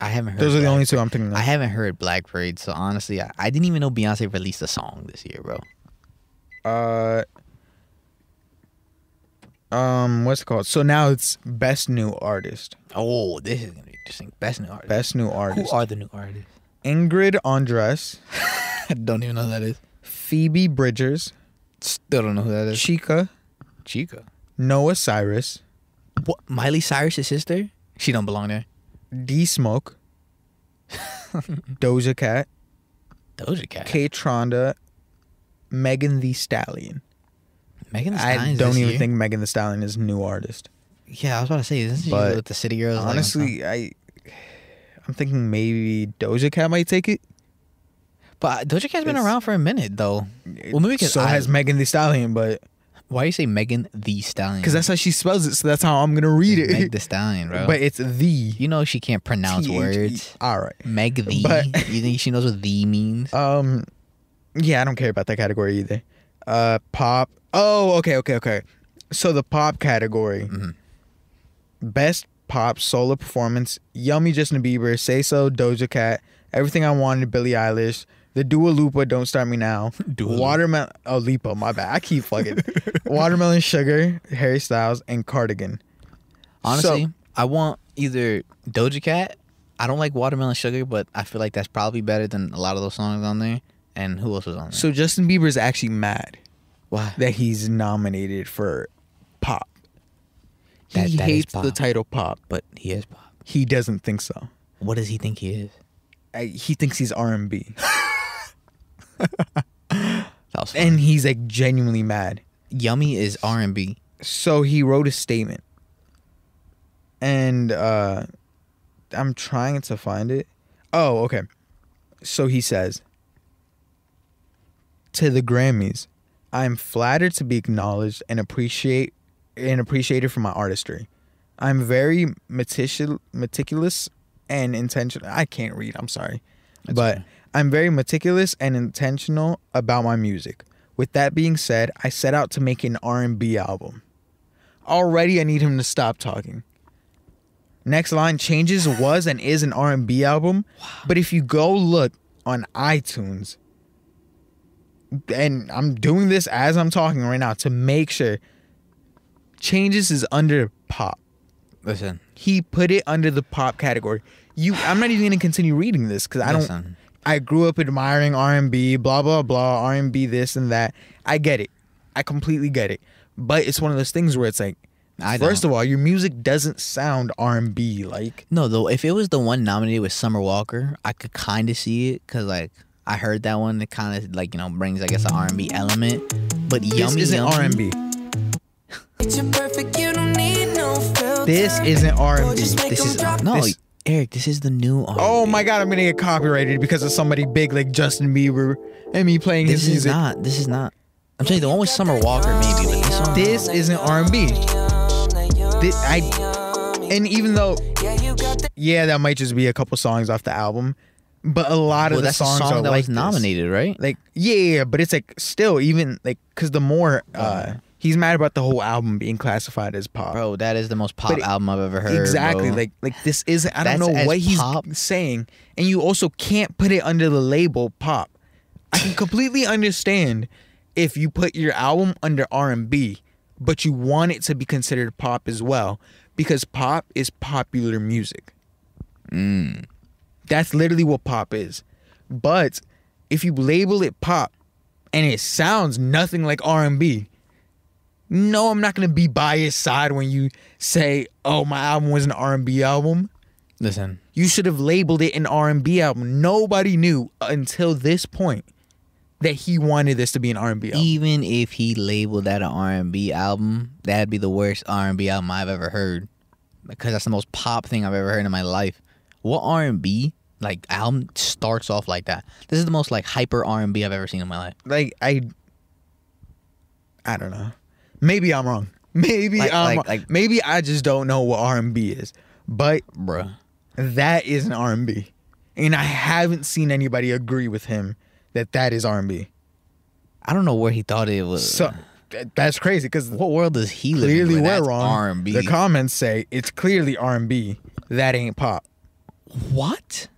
[SPEAKER 4] I haven't heard.
[SPEAKER 3] Those are the
[SPEAKER 4] Black
[SPEAKER 3] only two I'm thinking of.
[SPEAKER 4] I haven't heard Black Parade, so honestly, I, I didn't even know Beyonce released a song this year, bro.
[SPEAKER 3] uh um what's it called? So now it's best new artist.
[SPEAKER 4] Oh, this is gonna be interesting. Best new artist.
[SPEAKER 3] Best new artist.
[SPEAKER 4] Who are the new artists?
[SPEAKER 3] Ingrid Andress,
[SPEAKER 4] I don't even know who that is.
[SPEAKER 3] Phoebe Bridgers,
[SPEAKER 4] Still don't know who that is.
[SPEAKER 3] Chika,
[SPEAKER 4] Chika.
[SPEAKER 3] Noah Cyrus,
[SPEAKER 4] What? Miley Cyrus' sister? She don't belong there.
[SPEAKER 3] D Smoke, Doja Cat,
[SPEAKER 4] Doja Cat.
[SPEAKER 3] Kaytranada, Megan the Stallion.
[SPEAKER 4] Megan Thee
[SPEAKER 3] I don't even
[SPEAKER 4] year?
[SPEAKER 3] think Megan the Stallion is a new artist.
[SPEAKER 4] Yeah, I was about to say, isn't she
[SPEAKER 3] But
[SPEAKER 4] with the City Girls? like.
[SPEAKER 3] Honestly, uh, I I'm thinking maybe Doja Cat might take it.
[SPEAKER 4] but Doja Cat's been around for a minute though. Well, maybe
[SPEAKER 3] so
[SPEAKER 4] I-
[SPEAKER 3] has Megan the Stallion, but
[SPEAKER 4] Why you say Megan the Stallion?
[SPEAKER 3] because that's how she spells it, so that's how I'm gonna read
[SPEAKER 4] Meg
[SPEAKER 3] it.
[SPEAKER 4] the Stallion, bro.
[SPEAKER 3] But it's the
[SPEAKER 4] you know she can't pronounce
[SPEAKER 3] T-H-E.
[SPEAKER 4] words.
[SPEAKER 3] All right.
[SPEAKER 4] Meg the.
[SPEAKER 3] But-
[SPEAKER 4] you think she knows what the means?
[SPEAKER 3] Um, yeah, I don't care about that category either. Uh, pop. Oh, okay, okay, okay. So the pop category,
[SPEAKER 4] Mhm.
[SPEAKER 3] best pop solo performance: Yummy, Justin Bieber, Say So, Doja Cat, Everything I Wanted, Billie Eilish, The Dua Lipa, Don't Start Me Now,
[SPEAKER 4] Dua.
[SPEAKER 3] Watermelon. Oh, Lipa, my bad. I keep fucking. Watermelon Sugar, Harry Styles, and Cardigan.
[SPEAKER 4] Honestly,
[SPEAKER 3] So-
[SPEAKER 4] I want either Doja Cat. I don't like Watermelon Sugar, but I feel like that's probably better than a lot of those songs on there. And who else was on there?
[SPEAKER 3] So Justin Bieber is actually mad
[SPEAKER 4] Why?
[SPEAKER 3] that he's nominated for pop.
[SPEAKER 4] That-
[SPEAKER 3] he
[SPEAKER 4] that is
[SPEAKER 3] hates the
[SPEAKER 4] pop.
[SPEAKER 3] title pop.
[SPEAKER 4] But he is pop.
[SPEAKER 3] He doesn't think so.
[SPEAKER 4] What does he think he is?
[SPEAKER 3] I, he thinks he's R and B,
[SPEAKER 4] That was funny.
[SPEAKER 3] and he's like genuinely mad.
[SPEAKER 4] Yummy is R and B.
[SPEAKER 3] So he wrote a statement, and uh, I'm trying to find it. Oh, okay. So he says to the Grammys, "I am flattered to be acknowledged and appreciate and appreciated for my artistry. I'm very meticulous, meticulous and intentional. I can't read. I'm sorry,
[SPEAKER 4] That's
[SPEAKER 3] but. I'm very meticulous and intentional about my music. With that being said, I set out to make an R&B album. Already, I need him to stop talking. Next line: Changes was and is an R&B album, but if you go look on iTunes, and I'm doing this as I'm talking right now to make sure changes is under pop.
[SPEAKER 4] Listen,
[SPEAKER 3] He put it under the pop category. You, I'm not even gonna continue reading this because I don't.
[SPEAKER 4] Listen.
[SPEAKER 3] I grew up admiring R&B, blah blah blah, R&B this and that. I get it. I completely get it. But it's one of those things where it's like,
[SPEAKER 4] I
[SPEAKER 3] first
[SPEAKER 4] don't.
[SPEAKER 3] of all, your music doesn't sound R&B like.
[SPEAKER 4] no though. If it was the one nominated with Summer Walker, I could kind of see it because like I heard that one. It kind of like you know brings I guess an R and B element. But
[SPEAKER 3] This
[SPEAKER 4] yummy
[SPEAKER 3] isn't
[SPEAKER 4] Yummy-
[SPEAKER 3] R&B.
[SPEAKER 8] Picture perfect, you don't need no.
[SPEAKER 3] This isn't R&B.
[SPEAKER 8] Just make
[SPEAKER 4] This
[SPEAKER 8] 'em
[SPEAKER 4] is
[SPEAKER 8] drop
[SPEAKER 4] no,
[SPEAKER 3] This-
[SPEAKER 4] Eric. This is the new. R&B.
[SPEAKER 3] Oh my god, I'm gonna get copyrighted because of somebody big like Justin Bieber and me playing
[SPEAKER 4] This
[SPEAKER 3] his
[SPEAKER 4] is not. This is not. I'm telling you, the one with Summer Walker maybe, but this one.
[SPEAKER 3] This isn't R&B. Thi- I and even though yeah, that might just be a couple songs off the album, but a lot of
[SPEAKER 4] well,
[SPEAKER 3] the
[SPEAKER 4] that's a
[SPEAKER 3] songs
[SPEAKER 4] song
[SPEAKER 3] are
[SPEAKER 4] that
[SPEAKER 3] like
[SPEAKER 4] was
[SPEAKER 3] this.
[SPEAKER 4] nominated, right?
[SPEAKER 3] Like yeah, yeah, yeah, but it's like still even like because the more uh he's mad about the whole album being classified as pop.
[SPEAKER 4] Bro, that is the most pop
[SPEAKER 3] it-
[SPEAKER 4] album I've ever heard.
[SPEAKER 3] exactly.
[SPEAKER 4] bro.
[SPEAKER 3] Like like this isn't. I don't
[SPEAKER 4] That's
[SPEAKER 3] know what he's
[SPEAKER 4] pop?
[SPEAKER 3] saying, and you also can't put it under the label pop. I can completely understand if you put your album under R and B, but you want it to be considered pop as well, because pop is popular music.
[SPEAKER 4] Mm.
[SPEAKER 3] That's literally what pop is. But if you label it pop and it sounds nothing like R&B, no, I'm not going to be by your side when you say, "Oh, my album was an R&B album."
[SPEAKER 4] listen,
[SPEAKER 3] You should have labeled it an R&B album. Nobody knew until this point that he wanted this to be an R&B album.
[SPEAKER 4] even if he labeled that an R&B album, that'd be the worst R&B album I've ever heard, because that's the most pop thing I've ever heard in my life. What R&B like album starts off like that? This is the most like hyper R&B I've ever seen in my life.
[SPEAKER 3] Like I I don't know. Maybe I'm wrong. Maybe
[SPEAKER 4] Like-
[SPEAKER 3] I'm
[SPEAKER 4] like- like-
[SPEAKER 3] maybe I just don't know what R&B is. But
[SPEAKER 4] Bruh.
[SPEAKER 3] that is an R&B. And I haven't seen anybody agree with him that that is R&B.
[SPEAKER 4] I don't know where he thought it was.
[SPEAKER 3] So that's crazy cuz
[SPEAKER 4] what world does he live in?
[SPEAKER 3] clearly we're wrong.
[SPEAKER 4] R&B.
[SPEAKER 3] The comments say it's clearly R&B. That ain't pop.
[SPEAKER 4] What?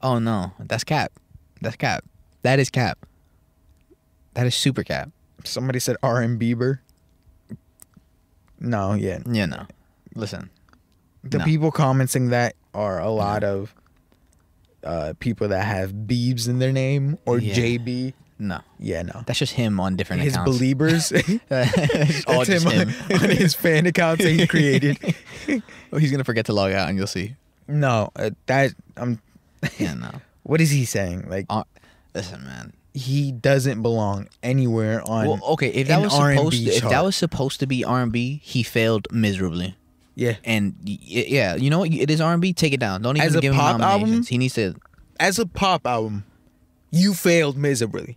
[SPEAKER 4] Oh no, that's cap. That's cap. That is cap. That is super cap.
[SPEAKER 3] Somebody said R&B Bieber. No, yeah.
[SPEAKER 4] Yeah, no. Listen,
[SPEAKER 3] The
[SPEAKER 4] No.
[SPEAKER 3] people commenting that are a lot of uh, people that have Beebs in their name or
[SPEAKER 4] Yeah.
[SPEAKER 3] JB.
[SPEAKER 4] no.
[SPEAKER 3] Yeah, no.
[SPEAKER 4] That's just him on different
[SPEAKER 3] His
[SPEAKER 4] accounts.
[SPEAKER 3] believers.
[SPEAKER 4] It's all
[SPEAKER 3] That's
[SPEAKER 4] just
[SPEAKER 3] him,
[SPEAKER 4] him.
[SPEAKER 3] on his fan account that he created.
[SPEAKER 4] Oh, He's gonna forget to log out, and you'll see.
[SPEAKER 3] No, uh, that I'm.
[SPEAKER 4] Yeah, no.
[SPEAKER 3] What is he saying? Like
[SPEAKER 4] Uh, listen, man.
[SPEAKER 3] He doesn't belong anywhere on.
[SPEAKER 4] Well, okay, if that was supposed
[SPEAKER 3] R&B
[SPEAKER 4] to, if that was supposed to be R and B, he failed miserably.
[SPEAKER 3] yeah,
[SPEAKER 4] And yeah, you know what? It is R and B. Take it down. Don't even
[SPEAKER 3] As a
[SPEAKER 4] give him nominations.
[SPEAKER 3] album?
[SPEAKER 4] He needs to.
[SPEAKER 3] as a pop album, you failed miserably.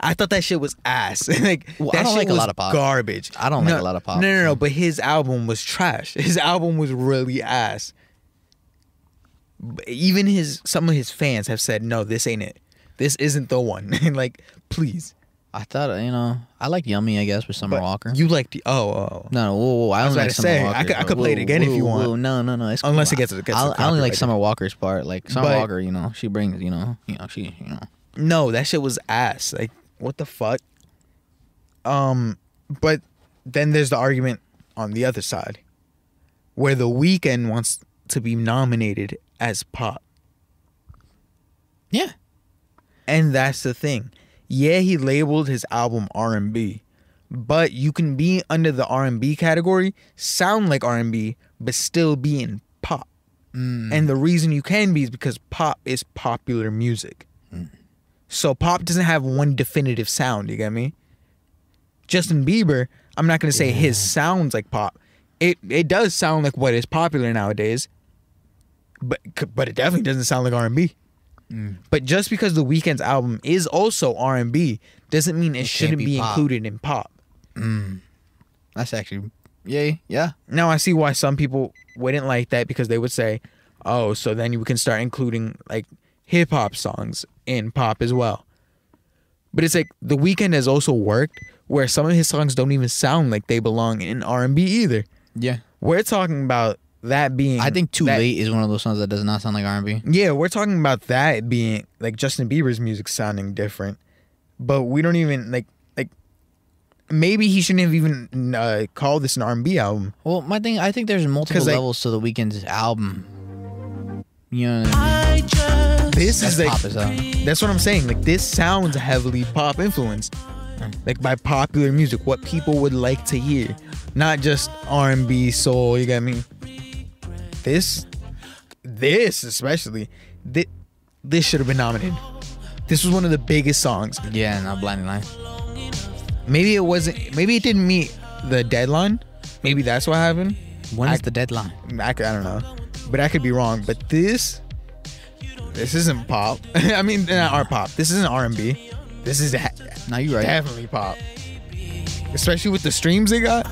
[SPEAKER 3] I thought that shit was ass. like
[SPEAKER 4] Well, I
[SPEAKER 3] that
[SPEAKER 4] don't
[SPEAKER 3] shit
[SPEAKER 4] like a
[SPEAKER 3] was
[SPEAKER 4] lot of pop.
[SPEAKER 3] Garbage.
[SPEAKER 4] I don't like
[SPEAKER 3] No-
[SPEAKER 4] a lot of pop,
[SPEAKER 3] No, no, no.
[SPEAKER 4] so-
[SPEAKER 3] But his album was trash. His album was really ass. Even his some of his fans have said, "No, this ain't it. This isn't the one." like, please.
[SPEAKER 4] I thought you know I like Yummy. I guess with Summer
[SPEAKER 3] But
[SPEAKER 4] Walker.
[SPEAKER 3] You like the oh, oh.
[SPEAKER 4] No, no, whoa, whoa. I,
[SPEAKER 3] I
[SPEAKER 4] only like Summer
[SPEAKER 3] say, I
[SPEAKER 4] Walker.
[SPEAKER 3] could- I could play it
[SPEAKER 4] whoa,
[SPEAKER 3] again if you want.
[SPEAKER 4] whoa, no, no, no. It's
[SPEAKER 3] Unless it gets- it gets
[SPEAKER 4] I, I only like. Summer Walker's part. Like Summer
[SPEAKER 3] But-
[SPEAKER 4] Walker, you know, she brings, you know, you know, she, you know.
[SPEAKER 3] No, that shit was ass. Like, what the fuck? Um, but then there's the argument on the other side, where the Weeknd wants to be nominated as pop,
[SPEAKER 4] Yeah,
[SPEAKER 3] and that's the thing. Yeah, he labeled his album R and B, but you can be under the R and B category, sound like R and B, but still be in pop. Mm. And the reason you can be is because pop is popular music. Mm. So pop doesn't have one definitive sound. You get me? Justin Bieber, I'm not gonna say his sounds like pop. It it does sound like what is popular nowadays, but but it definitely doesn't sound like R&B. Mm. But just because the Weeknd's album is also R&B doesn't mean it,
[SPEAKER 4] can't
[SPEAKER 3] shouldn't
[SPEAKER 4] be
[SPEAKER 3] be, included in pop. Mm.
[SPEAKER 4] that's actually, yay, yeah.
[SPEAKER 3] Now I see why some people wouldn't like that because they would say, "Oh, so then you can start including like hip hop songs in pop as well." But it's like the Weeknd has also worked where some of his songs don't even sound like they belong in R&B either.
[SPEAKER 4] Yeah.
[SPEAKER 3] We're talking about that being
[SPEAKER 4] I think Too
[SPEAKER 3] that-
[SPEAKER 4] Late is one of those songs that does not sound like R&B.
[SPEAKER 3] Yeah, we're talking about that being like Justin Bieber's music sounding different, but we don't even like like maybe he shouldn't have even uh, called this an R&B album.
[SPEAKER 4] Well, my thing, I think there's multiple
[SPEAKER 3] 'Cause, like-
[SPEAKER 4] levels to the Weeknd's album. You know,
[SPEAKER 8] I just
[SPEAKER 3] This is like
[SPEAKER 4] pop as
[SPEAKER 3] that's what I'm saying. Like this sounds heavily pop influenced, like by popular music, what people would like to hear, not just R&B, soul. You get me? This, this especially, this, this should have been nominated. This was one of the biggest songs.
[SPEAKER 4] Yeah, not Blinding Lights.
[SPEAKER 3] Maybe it wasn't. Maybe it didn't meet the deadline. Maybe that's what happened.
[SPEAKER 4] When
[SPEAKER 3] I-
[SPEAKER 4] is the deadline?
[SPEAKER 3] I, I don't know, but I could be wrong. But this, this isn't pop. I mean, not our pop. This isn't R and B. This is ha-
[SPEAKER 4] No, you're right.
[SPEAKER 3] definitely pop. Especially with the streams they got.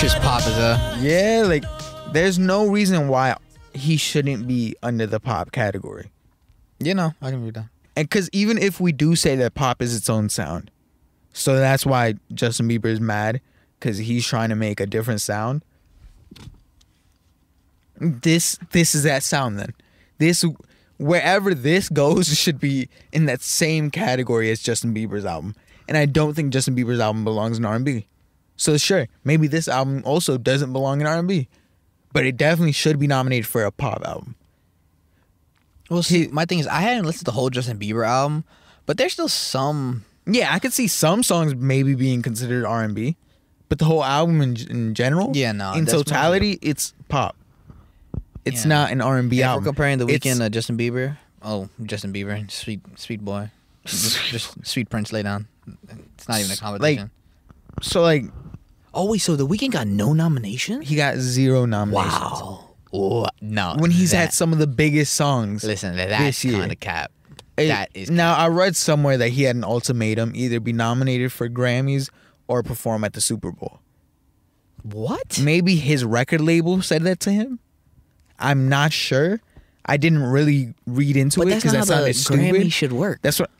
[SPEAKER 4] You,
[SPEAKER 3] like,
[SPEAKER 4] That shit's pop as hell.
[SPEAKER 3] yeah, like, there's no reason why he shouldn't be under the pop category.
[SPEAKER 4] You know, I can read that.
[SPEAKER 3] And because even if we do say that pop is its own sound, so that's why Justin Bieber is mad because he's trying to make a different sound. This this is that sound then. This wherever this goes should be in that same category as Justin Bieber's album. And I don't think Justin Bieber's album belongs in R&B. So sure, maybe this album also doesn't belong in R&B, but it definitely should be nominated for a pop album.
[SPEAKER 4] Well, see, my thing is, I hadn't listened to the whole Justin Bieber album, but there's still some.
[SPEAKER 3] Yeah, I could see some songs maybe being considered R and B, but the whole album in, in general,
[SPEAKER 4] Yeah, no,
[SPEAKER 3] in totality, it's pop. It's
[SPEAKER 4] Yeah.
[SPEAKER 3] not an R and B
[SPEAKER 4] If
[SPEAKER 3] album.
[SPEAKER 4] we're comparing the Weeknd to Justin Bieber, oh, Justin Bieber, sweet, sweet boy, just, just sweet Prince, lay down. It's not even a competition.
[SPEAKER 3] so like
[SPEAKER 4] oh wait, so the Weeknd got no nomination?
[SPEAKER 3] he got zero nominations.
[SPEAKER 4] Wow. Oh, no.
[SPEAKER 3] When he's had some of the biggest songs.
[SPEAKER 4] listen, that's kind of cap.
[SPEAKER 3] It-
[SPEAKER 4] that is
[SPEAKER 3] now I read somewhere that he had an ultimatum: either be nominated for Grammys or perform at the Super Bowl.
[SPEAKER 4] what?
[SPEAKER 3] Maybe his record label said that to him. I'm not sure. I didn't really read into
[SPEAKER 4] But
[SPEAKER 3] it
[SPEAKER 4] that's
[SPEAKER 3] because
[SPEAKER 4] not
[SPEAKER 3] that
[SPEAKER 4] how the
[SPEAKER 3] stupid.
[SPEAKER 4] Grammy should work.
[SPEAKER 3] That's what.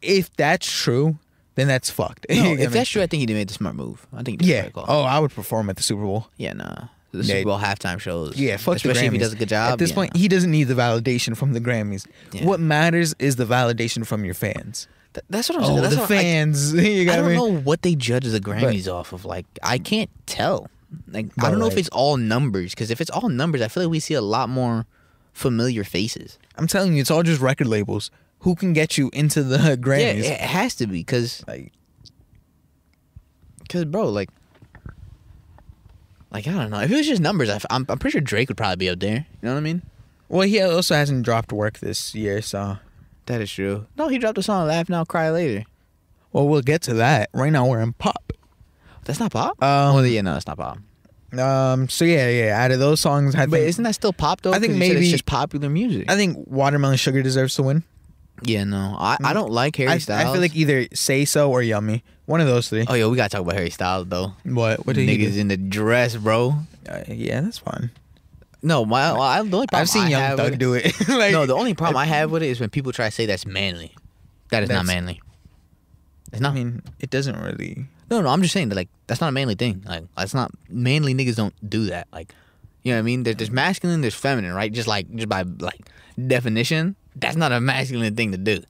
[SPEAKER 3] If that's true, then that's fucked.
[SPEAKER 4] No, if that's true, I think he made the smart move. I think he did
[SPEAKER 3] yeah. Oh, I would perform at the Super Bowl.
[SPEAKER 4] yeah, nah. The
[SPEAKER 3] Yeah.
[SPEAKER 4] Super Bowl halftime shows.
[SPEAKER 3] Yeah, fuck
[SPEAKER 4] especially
[SPEAKER 3] the
[SPEAKER 4] if he does a good job.
[SPEAKER 3] At this
[SPEAKER 4] yeah,
[SPEAKER 3] point,
[SPEAKER 4] nah.
[SPEAKER 3] he doesn't need the validation from the Grammys.
[SPEAKER 4] Yeah.
[SPEAKER 3] What matters is the validation from your fans.
[SPEAKER 4] Th- that's what I'm
[SPEAKER 3] Oh,
[SPEAKER 4] saying. That's
[SPEAKER 3] the
[SPEAKER 4] what I-
[SPEAKER 3] fans. you
[SPEAKER 4] I don't know what they judge the Grammys off of. Like, I can't tell. Like, I don't know if it's all numbers. Because if it's all numbers, I feel like we see a lot more familiar faces.
[SPEAKER 3] I'm telling you, it's all just record labels. Who can get you into the Grammys.
[SPEAKER 4] Yeah, it has to be. Because,
[SPEAKER 3] Like,
[SPEAKER 4] cause, bro, like, like I don't know. If it was just numbers, I, am I'm pretty sure Drake would probably be up there. You know what I mean?
[SPEAKER 3] well, he also hasn't dropped work this year, so.
[SPEAKER 4] That is true. No, he dropped a song, "Laugh Now, Cry Later."
[SPEAKER 3] Well, we'll get to that. Right now, we're in pop.
[SPEAKER 4] That's not pop.
[SPEAKER 3] Um,
[SPEAKER 4] oh yeah, no, that's not pop.
[SPEAKER 3] Um. So yeah, yeah. Out of those songs, I
[SPEAKER 4] But
[SPEAKER 3] think,
[SPEAKER 4] isn't that still pop though?
[SPEAKER 3] I think maybe-
[SPEAKER 4] it's just popular music.
[SPEAKER 3] I think Watermelon Sugar deserves to win.
[SPEAKER 4] Yeah, no, I, I don't like Harry
[SPEAKER 3] I,
[SPEAKER 4] Styles.
[SPEAKER 3] I feel like either Say So or Yummy. One of those three.
[SPEAKER 4] Oh, yo, we gotta talk about Harry Styles though.
[SPEAKER 3] What? What did he
[SPEAKER 4] Niggas
[SPEAKER 3] do?
[SPEAKER 4] in the dress, bro.
[SPEAKER 3] Uh, yeah, that's fine.
[SPEAKER 4] No, my well, I, the only problem
[SPEAKER 3] I've seen
[SPEAKER 4] I
[SPEAKER 3] Young
[SPEAKER 4] have
[SPEAKER 3] Thug
[SPEAKER 4] with-
[SPEAKER 3] do it. like,
[SPEAKER 4] no, the only problem I have with it is when people try to say that's manly. That is not
[SPEAKER 3] That's-
[SPEAKER 4] manly. It's not.
[SPEAKER 3] I mean, it doesn't really.
[SPEAKER 4] no, no, I'm just saying that like that's not a manly thing. Like that's not manly niggas don't do that. Like, you know what I mean? There, there's masculine, there's feminine, right? Just like just by like definition, that's not a masculine thing to do.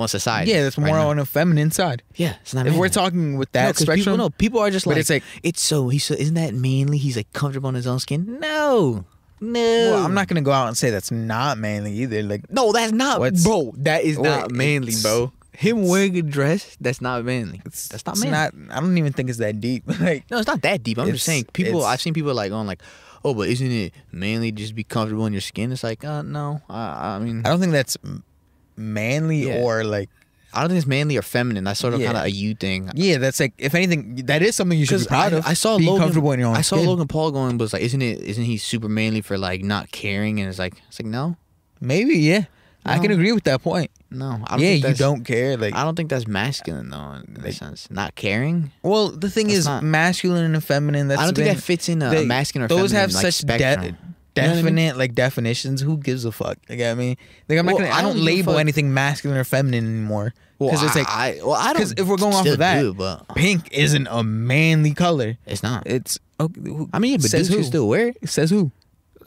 [SPEAKER 4] On society.
[SPEAKER 3] Yeah, that's
[SPEAKER 4] right
[SPEAKER 3] more
[SPEAKER 4] now.
[SPEAKER 3] on the feminine side.
[SPEAKER 4] Yeah, it's not.
[SPEAKER 3] If we're talking with that
[SPEAKER 4] No,
[SPEAKER 3] spectrum,
[SPEAKER 4] people, no, people are just like,
[SPEAKER 3] it's like-
[SPEAKER 4] it's so he's so isn't that manly? He's like comfortable in his own skin. No, no.
[SPEAKER 3] well, I'm not gonna go out and say that's not manly either. Like,
[SPEAKER 4] No, that's not, bro. That is not manly, bro. Him wearing a dress, that's not manly.
[SPEAKER 3] it's
[SPEAKER 4] that's not
[SPEAKER 3] it's
[SPEAKER 4] manly.
[SPEAKER 3] not. I don't even think it's that deep. like,
[SPEAKER 4] no, it's not that deep. I'm just saying. People, I've seen people like on like, oh, but isn't it manly to just be comfortable in your skin? It's like, uh, no. I, I mean,
[SPEAKER 3] I don't think that's manly
[SPEAKER 4] Yeah.
[SPEAKER 3] or like.
[SPEAKER 4] I don't think it's manly or feminine. That's sort of
[SPEAKER 3] Yeah.
[SPEAKER 4] kind of a you thing.
[SPEAKER 3] Yeah, that's like. If anything, that is something you should be proud
[SPEAKER 4] I,
[SPEAKER 3] of.
[SPEAKER 4] I saw
[SPEAKER 3] being
[SPEAKER 4] Logan.
[SPEAKER 3] comfortable in your own
[SPEAKER 4] I saw
[SPEAKER 3] skin.
[SPEAKER 4] Logan Paul going, was like, isn't it? Isn't he super manly for like not caring? And it's like, it's like no.
[SPEAKER 3] Maybe, yeah. I can agree with that point.
[SPEAKER 4] No, I don't
[SPEAKER 3] Yeah,
[SPEAKER 4] think
[SPEAKER 3] you don't care. Like,
[SPEAKER 4] I don't think that's masculine though, in a sense. Not caring.
[SPEAKER 3] well, the thing
[SPEAKER 4] That's
[SPEAKER 3] is,
[SPEAKER 4] not-
[SPEAKER 3] masculine and feminine. That's
[SPEAKER 4] I don't think that fits in a,
[SPEAKER 3] they-
[SPEAKER 4] a masculine or
[SPEAKER 3] those
[SPEAKER 4] feminine
[SPEAKER 3] have
[SPEAKER 4] like,
[SPEAKER 3] such de-
[SPEAKER 4] spectrum. You know I mean?
[SPEAKER 3] definite like definitions. Who gives a fuck? You get me? Like I'm not gonna.
[SPEAKER 4] I
[SPEAKER 3] I don't
[SPEAKER 4] don't
[SPEAKER 3] label anything masculine or feminine anymore
[SPEAKER 4] Well,
[SPEAKER 3] because it's like
[SPEAKER 4] I, I, well, I don't.
[SPEAKER 3] if we're going off of that,
[SPEAKER 4] do, but
[SPEAKER 3] pink isn't a manly color.
[SPEAKER 4] it's not.
[SPEAKER 3] It's okay. Who,
[SPEAKER 4] I mean, yeah, but
[SPEAKER 3] says
[SPEAKER 4] dudes
[SPEAKER 3] who?
[SPEAKER 4] still wear it.
[SPEAKER 3] Says who?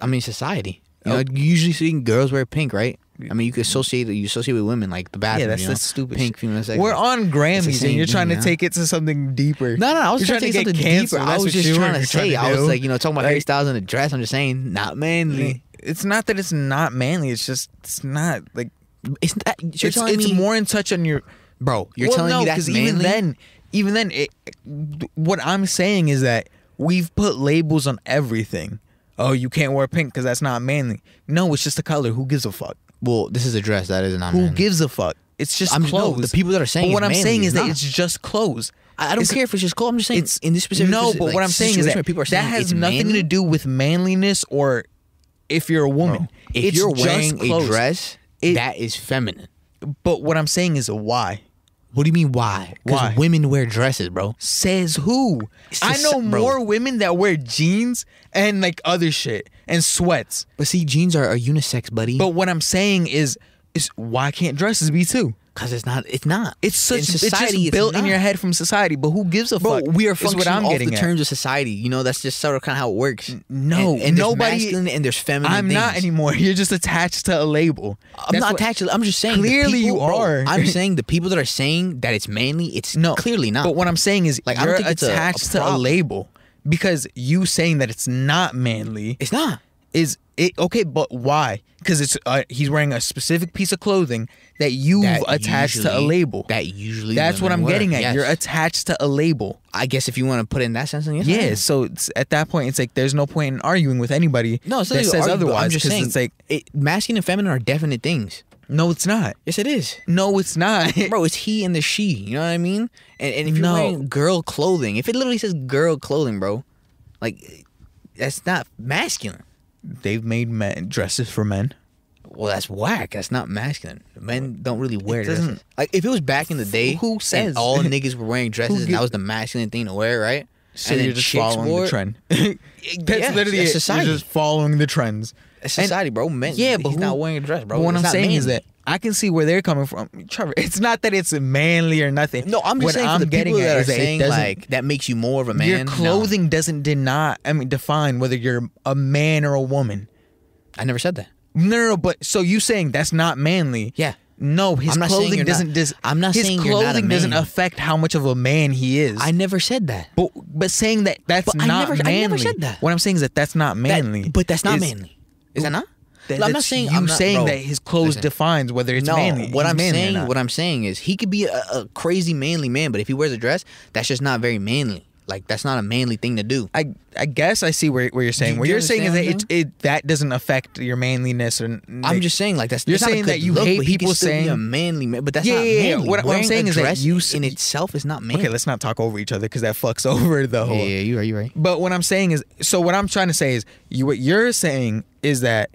[SPEAKER 4] I mean, society. You know, you usually see girls wear pink, right? I mean, you can associate. You associate with women like the bathroom.
[SPEAKER 3] Yeah, that's
[SPEAKER 4] you know?
[SPEAKER 3] that's stupid.
[SPEAKER 4] Pink
[SPEAKER 3] shit.
[SPEAKER 4] female sex.
[SPEAKER 3] We're on Grammys and you're
[SPEAKER 4] thing,
[SPEAKER 3] trying to
[SPEAKER 4] yeah.
[SPEAKER 3] take it to something deeper.
[SPEAKER 4] No, no, I was
[SPEAKER 3] You're
[SPEAKER 4] trying, to
[SPEAKER 3] get
[SPEAKER 4] take something
[SPEAKER 3] canceled,
[SPEAKER 4] deeper. I was just trying to say. I was like, you know, talking about
[SPEAKER 3] Like-
[SPEAKER 4] Harry Styles in a dress. I'm just saying, not manly.
[SPEAKER 3] It's not that it's not manly. It's just it's not like
[SPEAKER 4] It's that, you're
[SPEAKER 3] it's,
[SPEAKER 4] telling
[SPEAKER 3] it's
[SPEAKER 4] me,
[SPEAKER 3] more in touch on your
[SPEAKER 4] bro. You're
[SPEAKER 3] well,
[SPEAKER 4] telling
[SPEAKER 3] no,
[SPEAKER 4] me that's manly.
[SPEAKER 3] even then, even then, it, what I'm saying is that we've put labels on everything. Oh, you can't wear pink because that's not manly. No, it's just a color. Who gives a fuck?
[SPEAKER 4] Well, this is a dress. That is not
[SPEAKER 3] Who gives a fuck? It's just
[SPEAKER 4] I'm- no,
[SPEAKER 3] clothes.
[SPEAKER 4] the people that are saying
[SPEAKER 3] But what I'm saying
[SPEAKER 4] is
[SPEAKER 3] is that it's just clothes.
[SPEAKER 4] I I don't
[SPEAKER 3] It's-
[SPEAKER 4] care if it's just clothes. I'm just saying
[SPEAKER 3] It's
[SPEAKER 4] in this specific.
[SPEAKER 3] no, but
[SPEAKER 4] like,
[SPEAKER 3] what I'm saying is that
[SPEAKER 4] people are saying
[SPEAKER 3] that
[SPEAKER 4] has
[SPEAKER 3] nothing
[SPEAKER 4] manly,
[SPEAKER 3] to do with manliness or if you're a woman.
[SPEAKER 4] If
[SPEAKER 3] It's
[SPEAKER 4] you're wearing a dress,
[SPEAKER 3] It-
[SPEAKER 4] that is feminine.
[SPEAKER 3] But what I'm saying is why.
[SPEAKER 4] What do you mean why?
[SPEAKER 3] Why?
[SPEAKER 4] Because women wear dresses, bro.
[SPEAKER 3] Says who?
[SPEAKER 4] It's
[SPEAKER 3] I
[SPEAKER 4] just-
[SPEAKER 3] know
[SPEAKER 4] bro.
[SPEAKER 3] more women that wear jeans and like other shit and sweats.
[SPEAKER 4] But see, jeans are a unisex, buddy.
[SPEAKER 3] But what I'm saying is, is why can't dresses be too?
[SPEAKER 4] Because it's not. It's not.
[SPEAKER 3] It's such
[SPEAKER 4] in
[SPEAKER 3] it's
[SPEAKER 4] society.
[SPEAKER 3] just built in your head from society. But who gives a
[SPEAKER 4] Bro,
[SPEAKER 3] fuck?
[SPEAKER 4] we are
[SPEAKER 3] is what
[SPEAKER 4] functioning
[SPEAKER 3] I'm
[SPEAKER 4] off
[SPEAKER 3] getting
[SPEAKER 4] the
[SPEAKER 3] at.
[SPEAKER 4] terms of society. You know, that's just sort of kind of how it works.
[SPEAKER 3] no,
[SPEAKER 4] and, and there's
[SPEAKER 3] nobody-
[SPEAKER 4] masculine and there's feminine.
[SPEAKER 3] I'm not
[SPEAKER 4] things.
[SPEAKER 3] anymore. You're just attached to a label.
[SPEAKER 4] I'm
[SPEAKER 3] That's
[SPEAKER 4] not
[SPEAKER 3] what-
[SPEAKER 4] attached. to- I'm just saying. the
[SPEAKER 3] Clearly you
[SPEAKER 4] people- bro,
[SPEAKER 3] are.
[SPEAKER 4] I'm saying the people that are saying that it's manly, it's
[SPEAKER 3] No,
[SPEAKER 4] clearly not.
[SPEAKER 3] But what I'm saying is,
[SPEAKER 4] Like, I don't
[SPEAKER 3] you're
[SPEAKER 4] think it's a- a
[SPEAKER 3] attached to a
[SPEAKER 4] problem.
[SPEAKER 3] label because you saying that it's not manly
[SPEAKER 4] it's not.
[SPEAKER 3] Is it okay? But why? Because it's uh, he's wearing a specific piece of clothing that you've
[SPEAKER 4] That
[SPEAKER 3] attached to a label.
[SPEAKER 4] That usually.
[SPEAKER 3] That's what I'm
[SPEAKER 4] wear.
[SPEAKER 3] getting at.
[SPEAKER 4] Yes.
[SPEAKER 3] You're attached to a label.
[SPEAKER 4] I guess if you want to put it in that sense, then yes.
[SPEAKER 3] Yeah. So it's, at that point, it's like there's no point in arguing with anybody.
[SPEAKER 4] No, it's
[SPEAKER 3] that says
[SPEAKER 4] argue,
[SPEAKER 3] otherwise.
[SPEAKER 4] I'm just saying.
[SPEAKER 3] it's like
[SPEAKER 4] it, masculine and feminine are definite things.
[SPEAKER 3] no, it's not.
[SPEAKER 4] Yes, it is.
[SPEAKER 3] No, it's not.
[SPEAKER 4] Bro, it's he and the she. You know what I mean? And, and if you're
[SPEAKER 3] No.
[SPEAKER 4] wearing girl clothing, if it literally says girl clothing, bro, like that's not masculine.
[SPEAKER 3] They've made men dresses for men.
[SPEAKER 4] Well, that's whack. That's not masculine. Men don't really wear
[SPEAKER 3] doesn't-
[SPEAKER 4] dresses. Like if it was back in the day,
[SPEAKER 3] Who says?
[SPEAKER 4] all niggas were wearing dresses and that was the masculine thing to wear, right?
[SPEAKER 3] So
[SPEAKER 4] And
[SPEAKER 3] you're just following the trend. That's
[SPEAKER 4] Yeah,
[SPEAKER 3] literally it.
[SPEAKER 4] society.
[SPEAKER 3] You're just following the trends.
[SPEAKER 4] It's
[SPEAKER 3] And-
[SPEAKER 4] society, bro. Men,
[SPEAKER 3] Yeah, but
[SPEAKER 4] he's
[SPEAKER 3] who-
[SPEAKER 4] not wearing a dress, bro.
[SPEAKER 3] But what
[SPEAKER 4] It's
[SPEAKER 3] I'm saying is that I can see where they're coming from, Trevor. It's not that it's manly or nothing.
[SPEAKER 4] no, I'm just
[SPEAKER 3] what
[SPEAKER 4] saying
[SPEAKER 3] I'm
[SPEAKER 4] for the
[SPEAKER 3] getting
[SPEAKER 4] people
[SPEAKER 3] at
[SPEAKER 4] that are
[SPEAKER 3] is that
[SPEAKER 4] saying like that makes you more of a man.
[SPEAKER 3] your
[SPEAKER 4] no.
[SPEAKER 3] clothing doesn't deny. I mean, define whether you're a man or a woman.
[SPEAKER 4] I never said that.
[SPEAKER 3] No, no, no. But so you saying that's not manly?
[SPEAKER 4] Yeah.
[SPEAKER 3] No, his clothing
[SPEAKER 4] you're not-
[SPEAKER 3] doesn't. dis-
[SPEAKER 4] I'm not
[SPEAKER 3] his
[SPEAKER 4] saying you're not a
[SPEAKER 3] clothing doesn't affect how much of a man he is.
[SPEAKER 4] I never said that.
[SPEAKER 3] But but saying that that's
[SPEAKER 4] But I
[SPEAKER 3] not
[SPEAKER 4] never- I never said that.
[SPEAKER 3] What I'm saying is that that's not
[SPEAKER 4] That-
[SPEAKER 3] manly.
[SPEAKER 4] but that's not manly. Is that not?
[SPEAKER 3] that-
[SPEAKER 4] I'm not saying
[SPEAKER 3] you
[SPEAKER 4] I'm not,
[SPEAKER 3] saying
[SPEAKER 4] bro,
[SPEAKER 3] that his clothes
[SPEAKER 4] listen.
[SPEAKER 3] defines whether it's
[SPEAKER 4] no,
[SPEAKER 3] manly.
[SPEAKER 4] what
[SPEAKER 3] he's
[SPEAKER 4] I'm
[SPEAKER 3] manly
[SPEAKER 4] saying, what I'm saying is he could be a, a crazy manly man, but if he wears a dress, that's just not very manly. Like that's not a manly thing to do.
[SPEAKER 3] I I guess I see where, where you're saying.
[SPEAKER 4] Do-
[SPEAKER 3] what
[SPEAKER 4] you
[SPEAKER 3] you're saying is that it, it that doesn't affect your manliness or.
[SPEAKER 4] I'm just saying, like that's
[SPEAKER 3] You're
[SPEAKER 4] it's not a
[SPEAKER 3] saying that you
[SPEAKER 4] look,
[SPEAKER 3] hate people
[SPEAKER 4] can still be
[SPEAKER 3] saying-
[SPEAKER 4] a manly man, but that's
[SPEAKER 3] Yeah,
[SPEAKER 4] not
[SPEAKER 3] yeah, yeah.
[SPEAKER 4] manly.
[SPEAKER 3] What- what I'm saying is that
[SPEAKER 4] dress
[SPEAKER 3] you
[SPEAKER 4] in itself is not manly.
[SPEAKER 3] Okay, let's not talk over each other because that fucks over the whole.
[SPEAKER 4] yeah, you're right, you're right.
[SPEAKER 3] But what I'm saying is, so what I'm trying to say is, you what you're saying is that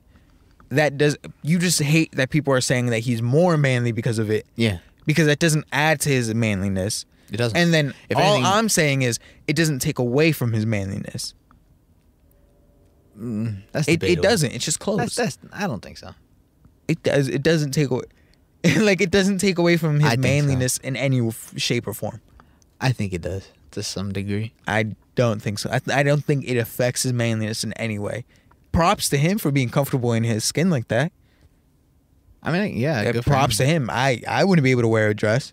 [SPEAKER 3] that does you just hate that people are saying that he's more manly because of it.
[SPEAKER 4] Yeah.
[SPEAKER 3] Because that doesn't add to his manliness.
[SPEAKER 4] It doesn't.
[SPEAKER 3] And then
[SPEAKER 4] If
[SPEAKER 3] all
[SPEAKER 4] anything-
[SPEAKER 3] I'm saying is it doesn't take away from his manliness.
[SPEAKER 4] Mm, that's
[SPEAKER 3] It, it doesn't. It's just clothes.
[SPEAKER 4] That's, that's I don't think so.
[SPEAKER 3] it does. It doesn't take away. like it doesn't take away from his
[SPEAKER 4] think so.
[SPEAKER 3] manliness in any f- shape or form.
[SPEAKER 4] I think it does to some degree.
[SPEAKER 3] I don't think so. I, I don't think it affects his manliness in any way. Props to him for being comfortable in his skin like that.
[SPEAKER 4] I mean, yeah, good for
[SPEAKER 3] props
[SPEAKER 4] him.
[SPEAKER 3] to him. I I wouldn't be able to wear a dress.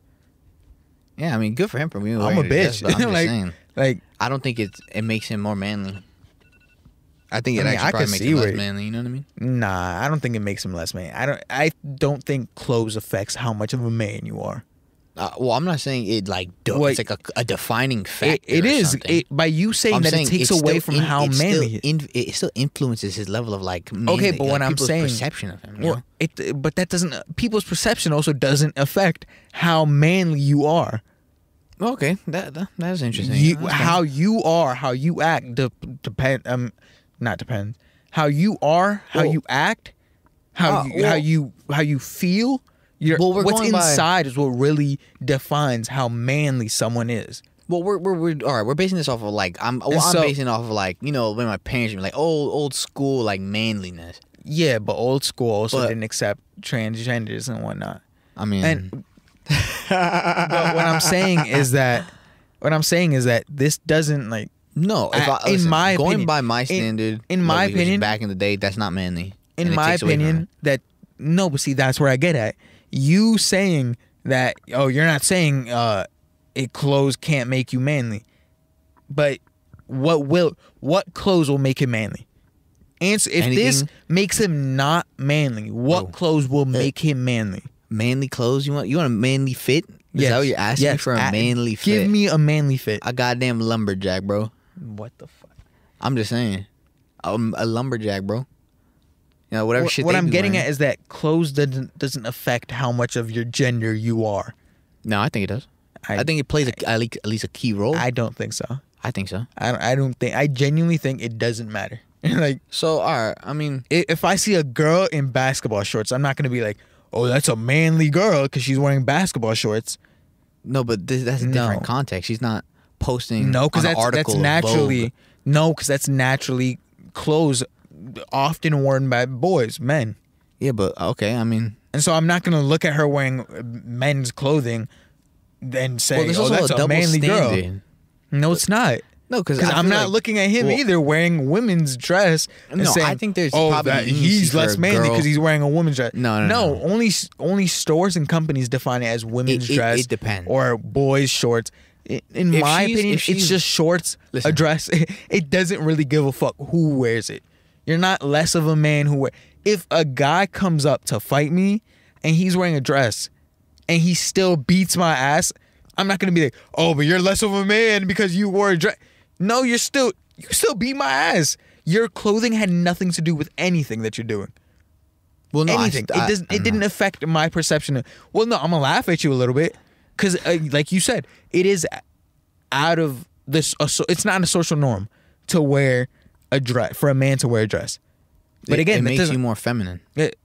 [SPEAKER 4] Yeah, I mean, good for him for being.
[SPEAKER 3] I'm a
[SPEAKER 4] wearing dress,
[SPEAKER 3] bitch.
[SPEAKER 4] I'm just
[SPEAKER 3] like
[SPEAKER 4] saying.
[SPEAKER 3] like
[SPEAKER 4] I don't think it it makes him more manly. I think it
[SPEAKER 3] I mean,
[SPEAKER 4] actually
[SPEAKER 3] I
[SPEAKER 4] probably makes him less manly. You know what I mean?
[SPEAKER 3] nah. I don't think it makes him less man. I don't. I don't think clothes affects how much of a man you are.
[SPEAKER 4] Uh, well, I'm not saying it like
[SPEAKER 3] Wait.
[SPEAKER 4] it's like a, a defining
[SPEAKER 3] It,
[SPEAKER 4] factor.
[SPEAKER 3] it
[SPEAKER 4] or
[SPEAKER 3] is it, by you saying
[SPEAKER 4] I'm
[SPEAKER 3] that
[SPEAKER 4] saying
[SPEAKER 3] it takes away from
[SPEAKER 4] in-
[SPEAKER 3] how manly.
[SPEAKER 4] In, it still influences his level of like. Manly,
[SPEAKER 3] Okay, but
[SPEAKER 4] like,
[SPEAKER 3] what I'm saying-
[SPEAKER 4] perception of him.
[SPEAKER 3] Well,
[SPEAKER 4] know?
[SPEAKER 3] it but that doesn't. People's perception also doesn't affect how manly you are.
[SPEAKER 4] Okay, that, that that is interesting.
[SPEAKER 3] You,
[SPEAKER 4] That's
[SPEAKER 3] how you are, how you act, de- depend. Um, not depends. How you are, how you act, How
[SPEAKER 4] Uh,
[SPEAKER 3] you,
[SPEAKER 4] well-
[SPEAKER 3] how you how you feel. Your,
[SPEAKER 4] Well,
[SPEAKER 3] what's
[SPEAKER 4] going by-
[SPEAKER 3] inside is what really defines how manly someone is.
[SPEAKER 4] Well, we're, we're we're all right. We're basing this off of like I'm well, I'm basing off of like you know when my parents were like old old school like manliness.
[SPEAKER 3] Yeah, but old school also
[SPEAKER 4] But-
[SPEAKER 3] didn't accept transgenders and whatnot.
[SPEAKER 4] I mean,
[SPEAKER 3] And but what I'm saying is that what I'm saying is that this doesn't like
[SPEAKER 4] no, if
[SPEAKER 3] I-
[SPEAKER 4] I,
[SPEAKER 3] in
[SPEAKER 4] listen,
[SPEAKER 3] my
[SPEAKER 4] going
[SPEAKER 3] opinion-
[SPEAKER 4] by my standard,
[SPEAKER 3] in
[SPEAKER 4] what
[SPEAKER 3] my opinion-
[SPEAKER 4] back in the day, that's not manly.
[SPEAKER 3] in my
[SPEAKER 4] takes away from
[SPEAKER 3] opinion that no, but see that's where I get at. You saying that oh you're not saying uh it clothes can't make you manly. But what will what clothes will make him manly? Answer if this makes him not manly, what
[SPEAKER 4] Oh.
[SPEAKER 3] clothes will make him manly?
[SPEAKER 4] manly clothes. You want you want a manly fit? Is
[SPEAKER 3] Yes.
[SPEAKER 4] that what you're asking
[SPEAKER 3] Yes.
[SPEAKER 4] for a manly fit?
[SPEAKER 3] Give me a manly fit.
[SPEAKER 4] a goddamn lumberjack, bro.
[SPEAKER 3] what the fuck?
[SPEAKER 4] I'm just saying, um, a lumberjack, bro. You know whatever
[SPEAKER 3] What,
[SPEAKER 4] shit.
[SPEAKER 3] what I'm getting
[SPEAKER 4] wearing.
[SPEAKER 3] at is that clothes doesn't doesn't affect how much of your gender you are.
[SPEAKER 4] no, I think it does.
[SPEAKER 3] I-
[SPEAKER 4] I, think it plays a, at least at least a key role. I,
[SPEAKER 3] I don't think so.
[SPEAKER 4] I think so.
[SPEAKER 3] I don't, I don't think I genuinely think it doesn't matter. like
[SPEAKER 4] So all right, I mean,
[SPEAKER 3] i- if I see a girl in basketball shorts, I'm not gonna be like, "Oh, that's a manly girl" because she's wearing basketball shorts.
[SPEAKER 4] no, but this, that's a
[SPEAKER 3] No.
[SPEAKER 4] different context. She's not posting.
[SPEAKER 3] No, because that's that's naturally no, because that's naturally clothes often worn by boys, men.
[SPEAKER 4] Yeah, but okay. I mean,
[SPEAKER 3] And so I'm not gonna look at her wearing men's clothing and say,
[SPEAKER 4] well,
[SPEAKER 3] "Oh, that's
[SPEAKER 4] a
[SPEAKER 3] a,
[SPEAKER 4] double
[SPEAKER 3] manly girl."
[SPEAKER 4] standard.
[SPEAKER 3] No, it's not.
[SPEAKER 4] No, because
[SPEAKER 3] I'm not looking at him
[SPEAKER 4] well,
[SPEAKER 3] either wearing women's dress. And
[SPEAKER 4] No, I think there's
[SPEAKER 3] oh,
[SPEAKER 4] probably
[SPEAKER 3] that he's less manly because he's wearing a woman's dress.
[SPEAKER 4] No, no,
[SPEAKER 3] no.
[SPEAKER 4] no.
[SPEAKER 3] Only only stores and companies define it as women's
[SPEAKER 4] it-
[SPEAKER 3] dress.
[SPEAKER 4] it depends.
[SPEAKER 3] Or boys' shorts. In
[SPEAKER 4] If
[SPEAKER 3] my opinion, it's just shorts, a
[SPEAKER 4] Listen.
[SPEAKER 3] dress. It doesn't really give a fuck who wears it. You're not less of a man who wear. If a guy comes up to fight me and he's wearing a dress and he still beats my ass, I'm not gonna be like, oh, but you're less of a man because you wore a dress. No, you're still you still beat my ass. Your clothing had nothing to do with anything that you're doing.
[SPEAKER 4] well, no, I
[SPEAKER 3] anything.
[SPEAKER 4] st- I-
[SPEAKER 3] it doesn't. It didn't
[SPEAKER 4] know.
[SPEAKER 3] affect my perception of. Well, no, I'm gonna laugh at you a little bit because, uh, like you said, it is out of this. Uh, so it's not a social norm to wear a dress for a man to wear a dress. But
[SPEAKER 4] It-
[SPEAKER 3] again,
[SPEAKER 4] it makes you more feminine.
[SPEAKER 3] it-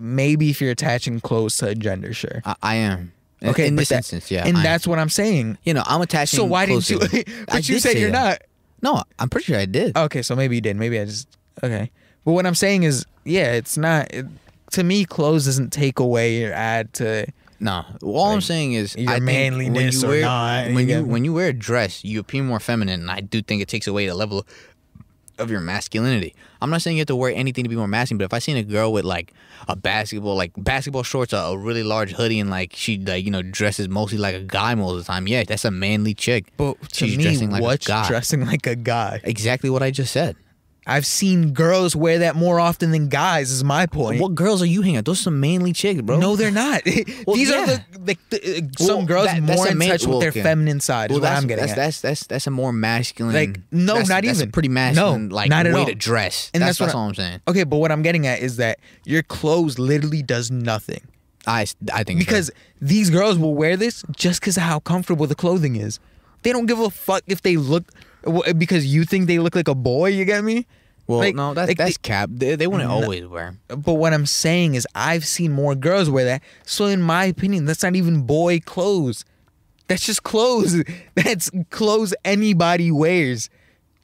[SPEAKER 3] maybe if you're attaching clothes to a gender, sure.
[SPEAKER 4] I, I am.
[SPEAKER 3] Okay,
[SPEAKER 4] in this
[SPEAKER 3] that-
[SPEAKER 4] instance, yeah.
[SPEAKER 3] and
[SPEAKER 4] I am.
[SPEAKER 3] that's what I'm saying.
[SPEAKER 4] you know, I'm attaching.
[SPEAKER 3] So why didn't you? but you said
[SPEAKER 4] say
[SPEAKER 3] you're
[SPEAKER 4] that.
[SPEAKER 3] not.
[SPEAKER 4] No, I'm pretty sure I did.
[SPEAKER 3] Okay, so maybe you did. Maybe I just okay. But what I'm saying is, yeah, it's not. It, to me, clothes doesn't take away or add to.
[SPEAKER 4] No, all I'm saying is
[SPEAKER 3] your
[SPEAKER 4] I
[SPEAKER 3] manliness
[SPEAKER 4] when you
[SPEAKER 3] or
[SPEAKER 4] wear,
[SPEAKER 3] not,
[SPEAKER 4] When
[SPEAKER 3] you
[SPEAKER 4] you when you wear a dress, you appear more feminine, and I do think it takes away the level of your masculinity. I'm not saying you have to wear anything to be more masculine, but if I seen a girl with like a basketball, like basketball shorts, a, a really large hoodie, and like she like you know dresses mostly like a guy most of the time, yeah, that's a manly chick.
[SPEAKER 3] But to
[SPEAKER 4] She's
[SPEAKER 3] me,
[SPEAKER 4] dressing like a guy.
[SPEAKER 3] dressing like a guy?
[SPEAKER 4] Exactly what I just said.
[SPEAKER 3] I've seen girls wear that more often than guys. Is my point.
[SPEAKER 4] What girls are you hanging? out? Those are some manly chicks, bro.
[SPEAKER 3] No, they're not.
[SPEAKER 4] Well,
[SPEAKER 3] These are the, the, the uh, some
[SPEAKER 4] Well,
[SPEAKER 3] girls
[SPEAKER 4] that-
[SPEAKER 3] more in touch with their feminine side. Is
[SPEAKER 4] Well,
[SPEAKER 3] what
[SPEAKER 4] that's,
[SPEAKER 3] I'm getting
[SPEAKER 4] that's,
[SPEAKER 3] at.
[SPEAKER 4] that's that's that's a more masculine.
[SPEAKER 3] Like, no,
[SPEAKER 4] that's-
[SPEAKER 3] not
[SPEAKER 4] that's
[SPEAKER 3] even.
[SPEAKER 4] a pretty masculine.
[SPEAKER 3] No,
[SPEAKER 4] like
[SPEAKER 3] not at
[SPEAKER 4] way
[SPEAKER 3] all.
[SPEAKER 4] to dress.
[SPEAKER 3] And
[SPEAKER 4] that's
[SPEAKER 3] that's what
[SPEAKER 4] all I'm saying.
[SPEAKER 3] okay, but what I'm getting at is that your clothes literally does nothing.
[SPEAKER 4] I I think so.
[SPEAKER 3] because these girls will wear this just because of how comfortable the clothing is. They don't give a fuck if they look because you think they look like a boy. You get me?
[SPEAKER 4] well,
[SPEAKER 3] like-
[SPEAKER 4] no, that's
[SPEAKER 3] like
[SPEAKER 4] that's
[SPEAKER 3] they-
[SPEAKER 4] cap. They, they wouldn't
[SPEAKER 3] No.
[SPEAKER 4] always wear.
[SPEAKER 3] But what I'm saying is, I've seen more girls wear that. So in my opinion, that's not even boy clothes. That's just clothes. That's clothes anybody wears.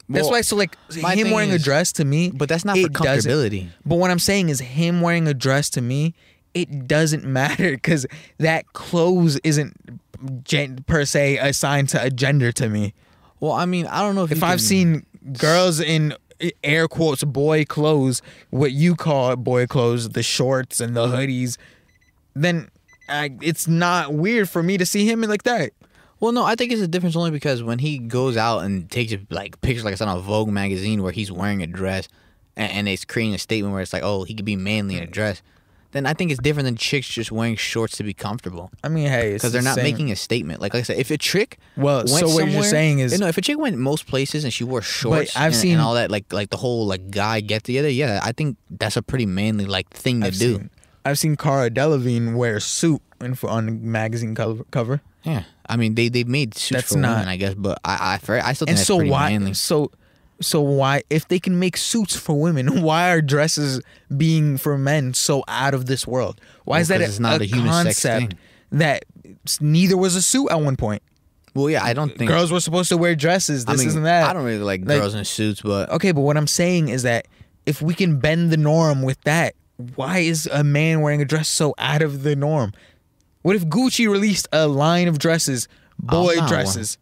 [SPEAKER 3] That's
[SPEAKER 4] Well,
[SPEAKER 3] why. So like
[SPEAKER 4] my
[SPEAKER 3] him wearing a dress to me,
[SPEAKER 4] But that's not for
[SPEAKER 3] it doesn't-
[SPEAKER 4] comfortability.
[SPEAKER 3] But what I'm saying is, him wearing a dress to me, it doesn't matter because that clothes isn't gen- per se assigned to a gender to me.
[SPEAKER 4] Well, I mean, I don't know if
[SPEAKER 3] If I've seen girls in air quotes boy clothes, what you call boy clothes, the shorts and the hoodies, then I, it's not weird for me to see him in like that.
[SPEAKER 4] Well, no, I think it's a difference only because when he goes out and takes like pictures, like I it's on a Vogue magazine where he's wearing a dress, and, and it's creating a statement where it's like, oh, he could be manly in a dress. Then I think it's different than chicks just wearing shorts to be comfortable
[SPEAKER 3] I mean, hey,
[SPEAKER 4] because they're not making a statement. Like, like I said, if a chick
[SPEAKER 3] Well,
[SPEAKER 4] went
[SPEAKER 3] so what you're saying is-
[SPEAKER 4] know, if a chick went most places and she wore shorts,
[SPEAKER 3] I've
[SPEAKER 4] and,
[SPEAKER 3] seen-
[SPEAKER 4] and all that, like like the whole like guy get together, yeah, I think that's a pretty manly like thing to
[SPEAKER 3] I've
[SPEAKER 4] do.
[SPEAKER 3] seen, I've seen Cara Delevingne wear a suit in, on a magazine cover. cover.
[SPEAKER 4] Yeah, I mean they they made suits
[SPEAKER 3] That's
[SPEAKER 4] for
[SPEAKER 3] not-
[SPEAKER 4] women, I guess, but I I, I still think
[SPEAKER 3] And
[SPEAKER 4] that's
[SPEAKER 3] so
[SPEAKER 4] pretty
[SPEAKER 3] why?
[SPEAKER 4] manly.
[SPEAKER 3] So So why, if they can make suits for women, why are dresses being for men so out of this world? Why is that
[SPEAKER 4] it's not a unisex
[SPEAKER 3] concept
[SPEAKER 4] thing.
[SPEAKER 3] that neither was a suit at one point?
[SPEAKER 4] Well, yeah, I don't think
[SPEAKER 3] Girls were supposed to wear dresses.
[SPEAKER 4] I
[SPEAKER 3] This
[SPEAKER 4] mean,
[SPEAKER 3] isn't that.
[SPEAKER 4] I don't really like,
[SPEAKER 3] Like-
[SPEAKER 4] girls in suits, but
[SPEAKER 3] Okay, but what I'm saying is that if we can bend the norm with that, why is a man wearing a dress so out of the norm? What if Gucci released a line of dresses, boy dresses?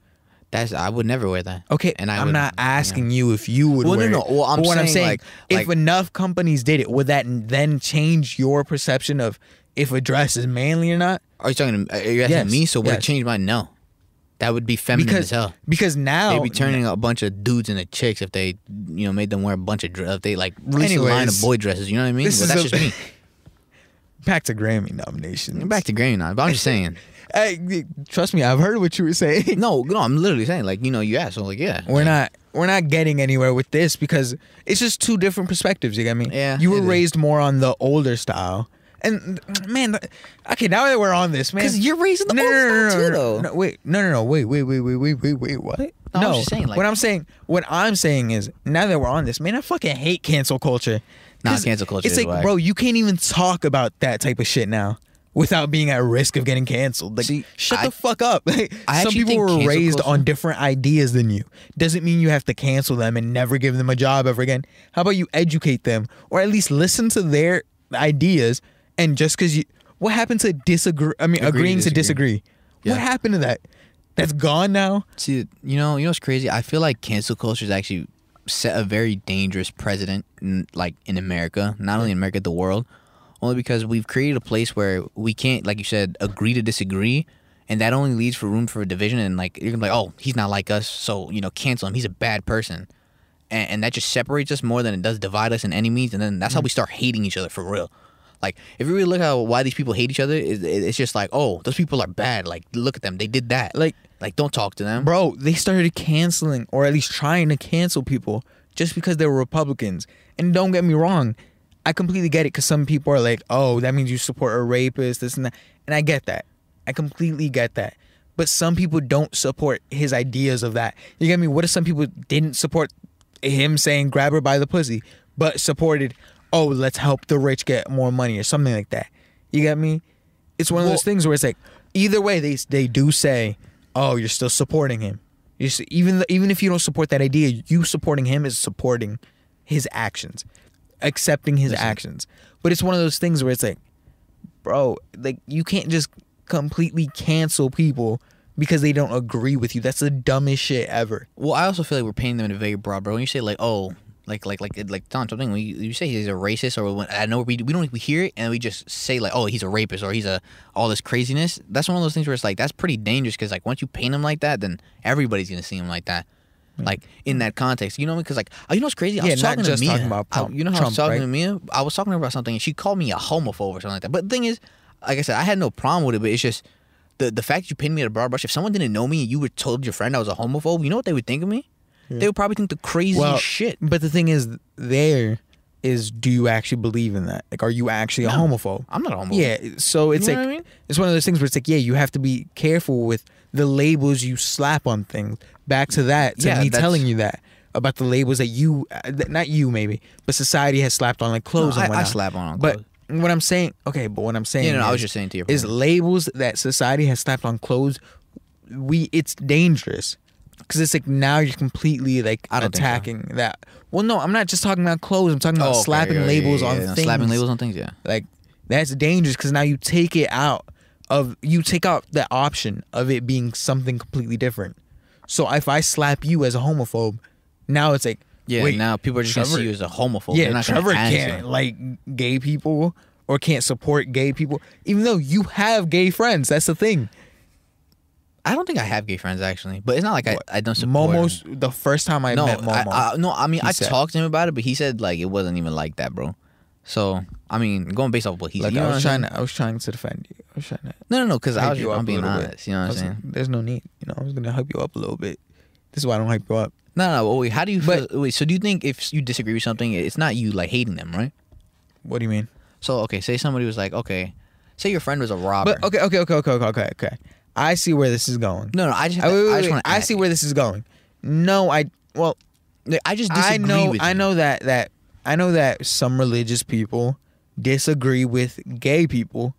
[SPEAKER 4] That's I would never wear that.
[SPEAKER 3] Okay,
[SPEAKER 4] and I
[SPEAKER 3] I'm not asking you if you would
[SPEAKER 4] Well, no,
[SPEAKER 3] wear
[SPEAKER 4] no.
[SPEAKER 3] it.
[SPEAKER 4] Well, I'm
[SPEAKER 3] But what I'm
[SPEAKER 4] saying,
[SPEAKER 3] saying,
[SPEAKER 4] like-
[SPEAKER 3] if
[SPEAKER 4] like-
[SPEAKER 3] enough companies did it, would that then change your perception of if a dress is manly or not?
[SPEAKER 4] Are you talking? To, uh, are you asking
[SPEAKER 3] Yes,
[SPEAKER 4] me? So would
[SPEAKER 3] yes.
[SPEAKER 4] it change mine? No, that would be feminine
[SPEAKER 3] Because
[SPEAKER 4] as hell.
[SPEAKER 3] because now
[SPEAKER 4] They'd be turning a bunch of dudes into chicks if they, you know, made them wear a bunch of dress. If they like release a line of boy dresses. You know what I mean?
[SPEAKER 3] this
[SPEAKER 4] that's
[SPEAKER 3] a-
[SPEAKER 4] just me.
[SPEAKER 3] back to Grammy nominations.
[SPEAKER 4] Back to Grammy now. But I'm just saying.
[SPEAKER 3] Hey, trust me, I've heard what you were saying.
[SPEAKER 4] No, no, I'm literally saying like you know you asked. So like yeah,
[SPEAKER 3] we're not we're not getting anywhere with this because it's just two different perspectives. You get me?
[SPEAKER 4] Yeah,
[SPEAKER 3] You were raised more on the older style, and man, okay, now that we're on this, man,
[SPEAKER 4] 'Cause you're raised in the
[SPEAKER 3] no,
[SPEAKER 4] older
[SPEAKER 3] no, no,
[SPEAKER 4] style
[SPEAKER 3] no,
[SPEAKER 4] too, though.
[SPEAKER 3] No, wait, no, no, no, wait, wait, wait, wait, wait, wait, wait, what?
[SPEAKER 4] No, I was just saying, like-
[SPEAKER 3] what I'm saying, what I'm saying is, now that we're on this, man, I fucking hate cancel culture.
[SPEAKER 4] Nah,
[SPEAKER 3] 'Cause
[SPEAKER 4] cancel culture
[SPEAKER 3] It's like,
[SPEAKER 4] whack.
[SPEAKER 3] bro, you can't even talk about that type of shit now. Without being at risk of getting canceled, like
[SPEAKER 4] See,
[SPEAKER 3] shut
[SPEAKER 4] I-
[SPEAKER 3] the fuck up. Like, some people were raised
[SPEAKER 4] culture-
[SPEAKER 3] on different ideas than you. Doesn't mean you have to cancel them and never give them a job ever again. How about you educate them or at least listen to their ideas and just because you what happened to disagree I mean
[SPEAKER 4] Agree to
[SPEAKER 3] agreeing to
[SPEAKER 4] disagree.
[SPEAKER 3] disagree. What happened to that? That's gone now?
[SPEAKER 4] See, you know, you know what's crazy? I feel like cancel culture is actually set a very dangerous precedent, in, like in America, not only in America, the world. Only because we've created a place where we can't, like you said, agree to disagree, and that only leads for room for a division. And like you're gonna be like, oh, he's not like us, so you know, cancel him. He's a bad person, and, and that just separates us more than it does divide us in any means. And then that's how mm-hmm. we start hating each other for real. Like if you really look at why these people hate each other, it, it- it's just like, oh, those people are bad. Like look at them, they did that.
[SPEAKER 3] Like-
[SPEAKER 4] like don't talk to them.
[SPEAKER 3] Bro, they started canceling or at least trying to cancel people just because they were Republicans. And don't get me wrong, I completely get it because some people are like, oh, that means you support a rapist, this and that. And I get that. I completely get that. But some people don't support his ideas of that. You get me? What if some people didn't support him saying grab her by the pussy, but supported, oh, let's help the rich get more money or something like that? You get me? It's one of those
[SPEAKER 4] Well-
[SPEAKER 3] things where it's like, either way, they they do say, oh, you're still supporting him. You see, even the, even if you don't support that idea, you supporting him is supporting his actions, accepting his actions. But it's one of those things where it's like, bro, like you can't just completely cancel people because they don't agree with you. That's the dumbest shit ever.
[SPEAKER 4] Well, I also feel like we're painting them in a very broad, bro. When you say like, oh, like like like like Don something, when you, you say he's a racist, or when I know we we don't we hear it and we just say like, oh, he's a rapist or he's a all this craziness. That's one of those things where it's like that's pretty dangerous because like once you paint him like that, then everybody's gonna see him like that. Like in that context, you know, because like oh, you know what's crazy? I
[SPEAKER 3] Yeah,
[SPEAKER 4] was
[SPEAKER 3] not
[SPEAKER 4] talking
[SPEAKER 3] just
[SPEAKER 4] to Mia.
[SPEAKER 3] talking about
[SPEAKER 4] I-
[SPEAKER 3] Trump-
[SPEAKER 4] you know how I was talking
[SPEAKER 3] right?
[SPEAKER 4] to Mia? I was talking her about something, and she called me a homophobe or something like that. But the thing is, like I said, I had no problem with it, but it's just the the fact you painted me at a broad brush. If someone didn't know me and you were told your friend I was a homophobe, you know what they would think of me? They would probably think the craziest
[SPEAKER 3] Well,
[SPEAKER 4] shit.
[SPEAKER 3] But the thing is, there is, do you actually believe in that? Like, are you actually a homophobe?
[SPEAKER 4] I'm not a homophobe.
[SPEAKER 3] Yeah, so it's
[SPEAKER 4] You know
[SPEAKER 3] like
[SPEAKER 4] I mean?
[SPEAKER 3] it's one of those things where it's like, yeah, you have to be careful with the labels you slap on things. Back to that, to
[SPEAKER 4] Yeah,
[SPEAKER 3] me telling you that about the labels that you, uh, not you maybe, but society has slapped on like clothes
[SPEAKER 4] No,
[SPEAKER 3] and
[SPEAKER 4] I- I slap on
[SPEAKER 3] But
[SPEAKER 4] clothes.
[SPEAKER 3] what I'm saying, okay, but what I'm saying,
[SPEAKER 4] Yeah, no, no, I was just saying to you,
[SPEAKER 3] is labels that society has slapped on clothes. We, it's dangerous. Because it's like now you're completely like
[SPEAKER 4] don't so.
[SPEAKER 3] attacking that. Well, no, I'm not just talking about clothes. I'm talking about
[SPEAKER 4] Oh, okay,
[SPEAKER 3] slapping
[SPEAKER 4] yeah,
[SPEAKER 3] labels
[SPEAKER 4] yeah,
[SPEAKER 3] on
[SPEAKER 4] yeah,
[SPEAKER 3] things.
[SPEAKER 4] Slapping labels on things, yeah.
[SPEAKER 3] Like that's dangerous because now you take it out of you take out the option of it being something completely different. So if I slap you as a homophobe, now it's like
[SPEAKER 4] Yeah,
[SPEAKER 3] wait,
[SPEAKER 4] now people are just
[SPEAKER 3] Trevor-
[SPEAKER 4] gonna see you as a homophobe.
[SPEAKER 3] Yeah,
[SPEAKER 4] not
[SPEAKER 3] Trevor can't
[SPEAKER 4] you.
[SPEAKER 3] like gay people or can't support gay people, even though you have gay friends. That's the thing.
[SPEAKER 4] I don't think I have gay friends actually, but it's not like I, I don't support.
[SPEAKER 3] Momo's the first time I
[SPEAKER 4] no,
[SPEAKER 3] met Momo.
[SPEAKER 4] I, I, no. I mean, I
[SPEAKER 3] said-
[SPEAKER 4] talked to him about it, but he said like it wasn't even like that, bro. So I mean, going based off what he
[SPEAKER 3] like
[SPEAKER 4] you know
[SPEAKER 3] I was trying to, I was trying to defend you. I was trying to.
[SPEAKER 4] No, no, no. Because I was,
[SPEAKER 3] you
[SPEAKER 4] I'm being
[SPEAKER 3] little bit.
[SPEAKER 4] honest. You know what I'm saying?
[SPEAKER 3] There's no need. You know, I was gonna hype you up a little bit. This is why I don't hype you up.
[SPEAKER 4] No, no. But wait, how do you
[SPEAKER 3] But-
[SPEAKER 4] feel? Wait, so do you think if you disagree with something, it's not you like hating them, right?
[SPEAKER 3] What do you mean?
[SPEAKER 4] So okay, say somebody was like, okay, say your friend was a robber.
[SPEAKER 3] But okay, okay, okay, okay, okay, okay, okay. I see where this is going.
[SPEAKER 4] No, no. I just,
[SPEAKER 3] I, wait, wait,
[SPEAKER 4] I just
[SPEAKER 3] wait,
[SPEAKER 4] want to.
[SPEAKER 3] I see where this is going. No, I well,
[SPEAKER 4] I just disagree
[SPEAKER 3] I know
[SPEAKER 4] with
[SPEAKER 3] I know that that I know that some religious people disagree with gay people,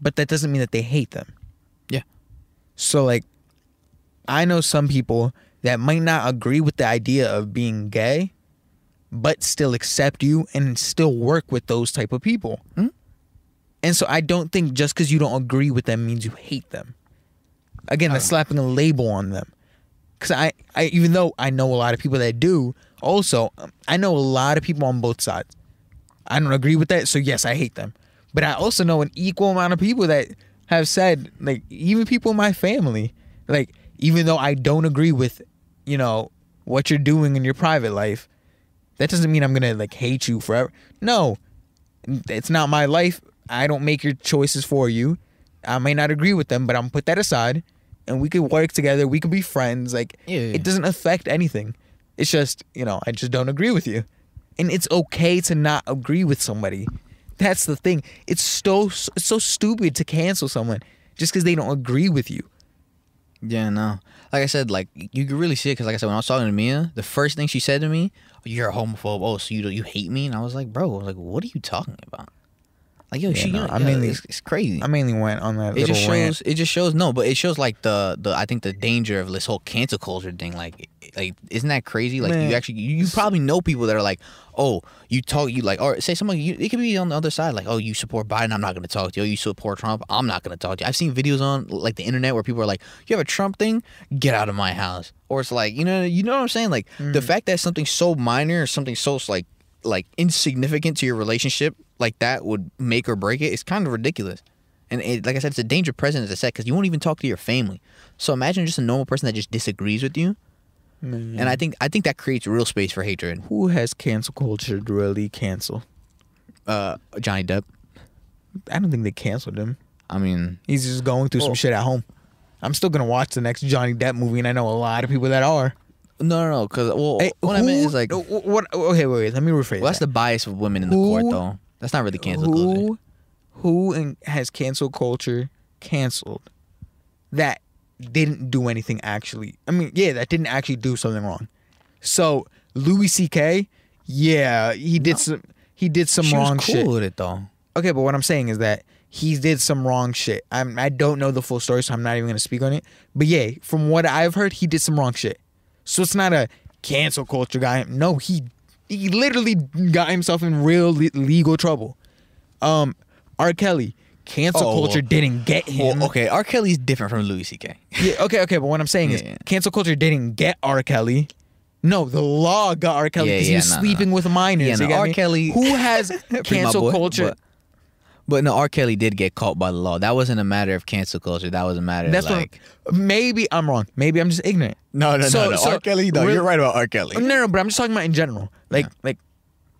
[SPEAKER 3] but that doesn't mean that they hate them.
[SPEAKER 4] Yeah.
[SPEAKER 3] So like I know some people that might not agree with the idea of being gay, but still accept you and still work with those type of people.
[SPEAKER 4] Hmm?
[SPEAKER 3] And so I don't think just because you don't agree with them means you hate them. Again,
[SPEAKER 4] Uh.
[SPEAKER 3] that's slapping a label on them. Because I, I, even though I know a lot of people that do, also um, I know a lot of people on both sides. I don't agree with that, so yes, I hate them. But I also know an equal amount of people that have said, like, even people in my family, like, even though I don't agree with, you know, what you're doing in your private life, that doesn't mean I'm gonna like hate you forever. No, it's not my life. I don't make your choices for you. I may not agree with them, but I'm gonna put that aside, and we could work together. We could be friends. Like,
[SPEAKER 4] Yeah, yeah.
[SPEAKER 3] it doesn't affect anything. It's just, you know, I just don't agree with you, and it's okay to not agree with somebody. That's the thing. It's so it's so stupid to cancel someone just because they don't agree with you.
[SPEAKER 4] Yeah, no. Like I said, like you could really see it because, like I said, when I was talking to Mia, the first thing she said to me, "You're a homophobe." Oh, so you you hate me? And I was like, "Bro, I was like, what are you talking about?" Like, yo, she,
[SPEAKER 3] no, I mainly-
[SPEAKER 4] it's, it's crazy.
[SPEAKER 3] I mainly went on that
[SPEAKER 4] it just
[SPEAKER 3] rant.
[SPEAKER 4] shows. It just shows. No, but it shows like the the I think the danger of this whole cancel culture thing. Like, like isn't that crazy? Like
[SPEAKER 3] Man.
[SPEAKER 4] you actually you, you probably know people that are like, oh, you talk you like or say someone you it could be on the other side like, oh, you support Biden, I'm not gonna talk to you. Oh, you support Trump, I'm not gonna talk to you. I've seen videos on like the internet where people are like, you have a Trump thing, get out of my house. Or it's like you know you know what I'm saying? Like the mm. fact that something so minor or something so like like insignificant to your relationship like that would make or break it. It's kind of ridiculous. And it, like I said, it's a danger present as I said because you won't even talk to your family. So imagine just a normal person that just disagrees with you. And I think I think that creates real space for hatred.
[SPEAKER 3] Who has cancel culture really canceled?
[SPEAKER 4] Uh, Johnny Depp.
[SPEAKER 3] I don't think they canceled him.
[SPEAKER 4] I mean,
[SPEAKER 3] He's just going through some shit at home. I'm still gonna watch the next Johnny Depp movie, and I know a lot of people that are.
[SPEAKER 4] no, no, no. Because well,
[SPEAKER 3] Hey,
[SPEAKER 4] what I meant is like,
[SPEAKER 3] what? Okay, wait, wait. Let me rephrase.
[SPEAKER 4] that's the bias of women in the court, though. That's not really cancel culture.
[SPEAKER 3] who, who in, has cancel culture canceled that didn't do anything actually. I mean, yeah, that didn't actually do something wrong. So Louis C.K. Yeah, he did some. He did some
[SPEAKER 4] She
[SPEAKER 3] wrong
[SPEAKER 4] cool
[SPEAKER 3] shit.
[SPEAKER 4] with it though.
[SPEAKER 3] Okay, but what I'm saying is that he did some wrong shit. I'm I don't know the full story, so I'm not even gonna speak on it. But yeah, from what I've heard, he did some wrong shit. So it's not a cancel culture guy. No, he he literally got himself in real le- legal trouble. Um, R. Kelly, cancel
[SPEAKER 4] Oh,
[SPEAKER 3] culture didn't get him.
[SPEAKER 4] Well, okay, R. Kelly's different from Louis C.K.
[SPEAKER 3] Yeah, okay, okay, but what I'm saying is
[SPEAKER 4] Yeah.
[SPEAKER 3] cancel culture didn't get R. Kelly. No, the law got R. Kelly because
[SPEAKER 4] yeah,
[SPEAKER 3] he was
[SPEAKER 4] no.
[SPEAKER 3] sleeping with minors.
[SPEAKER 4] Yeah, no, R.
[SPEAKER 3] me?
[SPEAKER 4] Kelly-
[SPEAKER 3] who has cancel
[SPEAKER 4] boy,
[SPEAKER 3] culture?
[SPEAKER 4] But, but no, R. Kelly did get caught by the law. That wasn't a matter of cancel culture. That was a matter
[SPEAKER 3] That's
[SPEAKER 4] of like.
[SPEAKER 3] what. Maybe I'm wrong. Maybe I'm just ignorant.
[SPEAKER 4] No, no,
[SPEAKER 3] So-
[SPEAKER 4] no, no.
[SPEAKER 3] so
[SPEAKER 4] R. Kelly, no, you're right about R. Kelly.
[SPEAKER 3] No, no, but I'm just talking about in general. Like, like,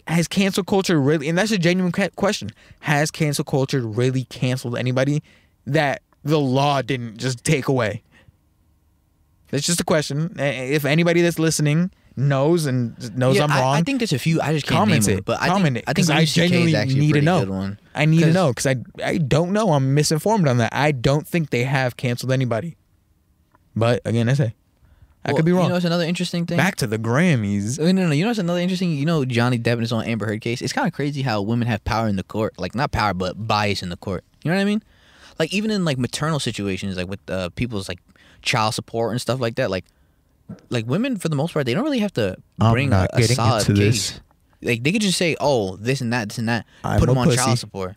[SPEAKER 3] has cancel culture really? And that's a genuine question. Has cancel culture really canceled anybody that the law didn't just take away? That's just a question. If anybody that's listening knows and knows
[SPEAKER 4] Yeah,
[SPEAKER 3] I'm
[SPEAKER 4] I- I, think there's a few. I just can't
[SPEAKER 3] comment it.
[SPEAKER 4] but I
[SPEAKER 3] comment
[SPEAKER 4] think,
[SPEAKER 3] it
[SPEAKER 4] I think
[SPEAKER 3] I
[SPEAKER 4] Louis CK is
[SPEAKER 3] genuinely need to know. I need to know because I I don't know. I'm misinformed on that. I don't think they have canceled anybody. But again, I say I
[SPEAKER 4] Well,
[SPEAKER 3] could be wrong.
[SPEAKER 4] You know, it's another interesting thing.
[SPEAKER 3] Back to the Grammys.
[SPEAKER 4] No, no, no. You know, it's another interesting. You know, Johnny Depp is on Amber Heard case. It's kind of crazy how women have power in the court. Like not power, but bias in the court. You know what I mean? Like even in like maternal situations, like with uh, people's like child support and stuff like that. Like, like women for the most part, they don't really have to
[SPEAKER 3] I'm
[SPEAKER 4] bring
[SPEAKER 3] not
[SPEAKER 4] a, a
[SPEAKER 3] getting
[SPEAKER 4] solid
[SPEAKER 3] into
[SPEAKER 4] case.
[SPEAKER 3] this.
[SPEAKER 4] Like they could just say, "Oh, this and that, this and that,"
[SPEAKER 3] I'm
[SPEAKER 4] put them on
[SPEAKER 3] pussy.
[SPEAKER 4] child support.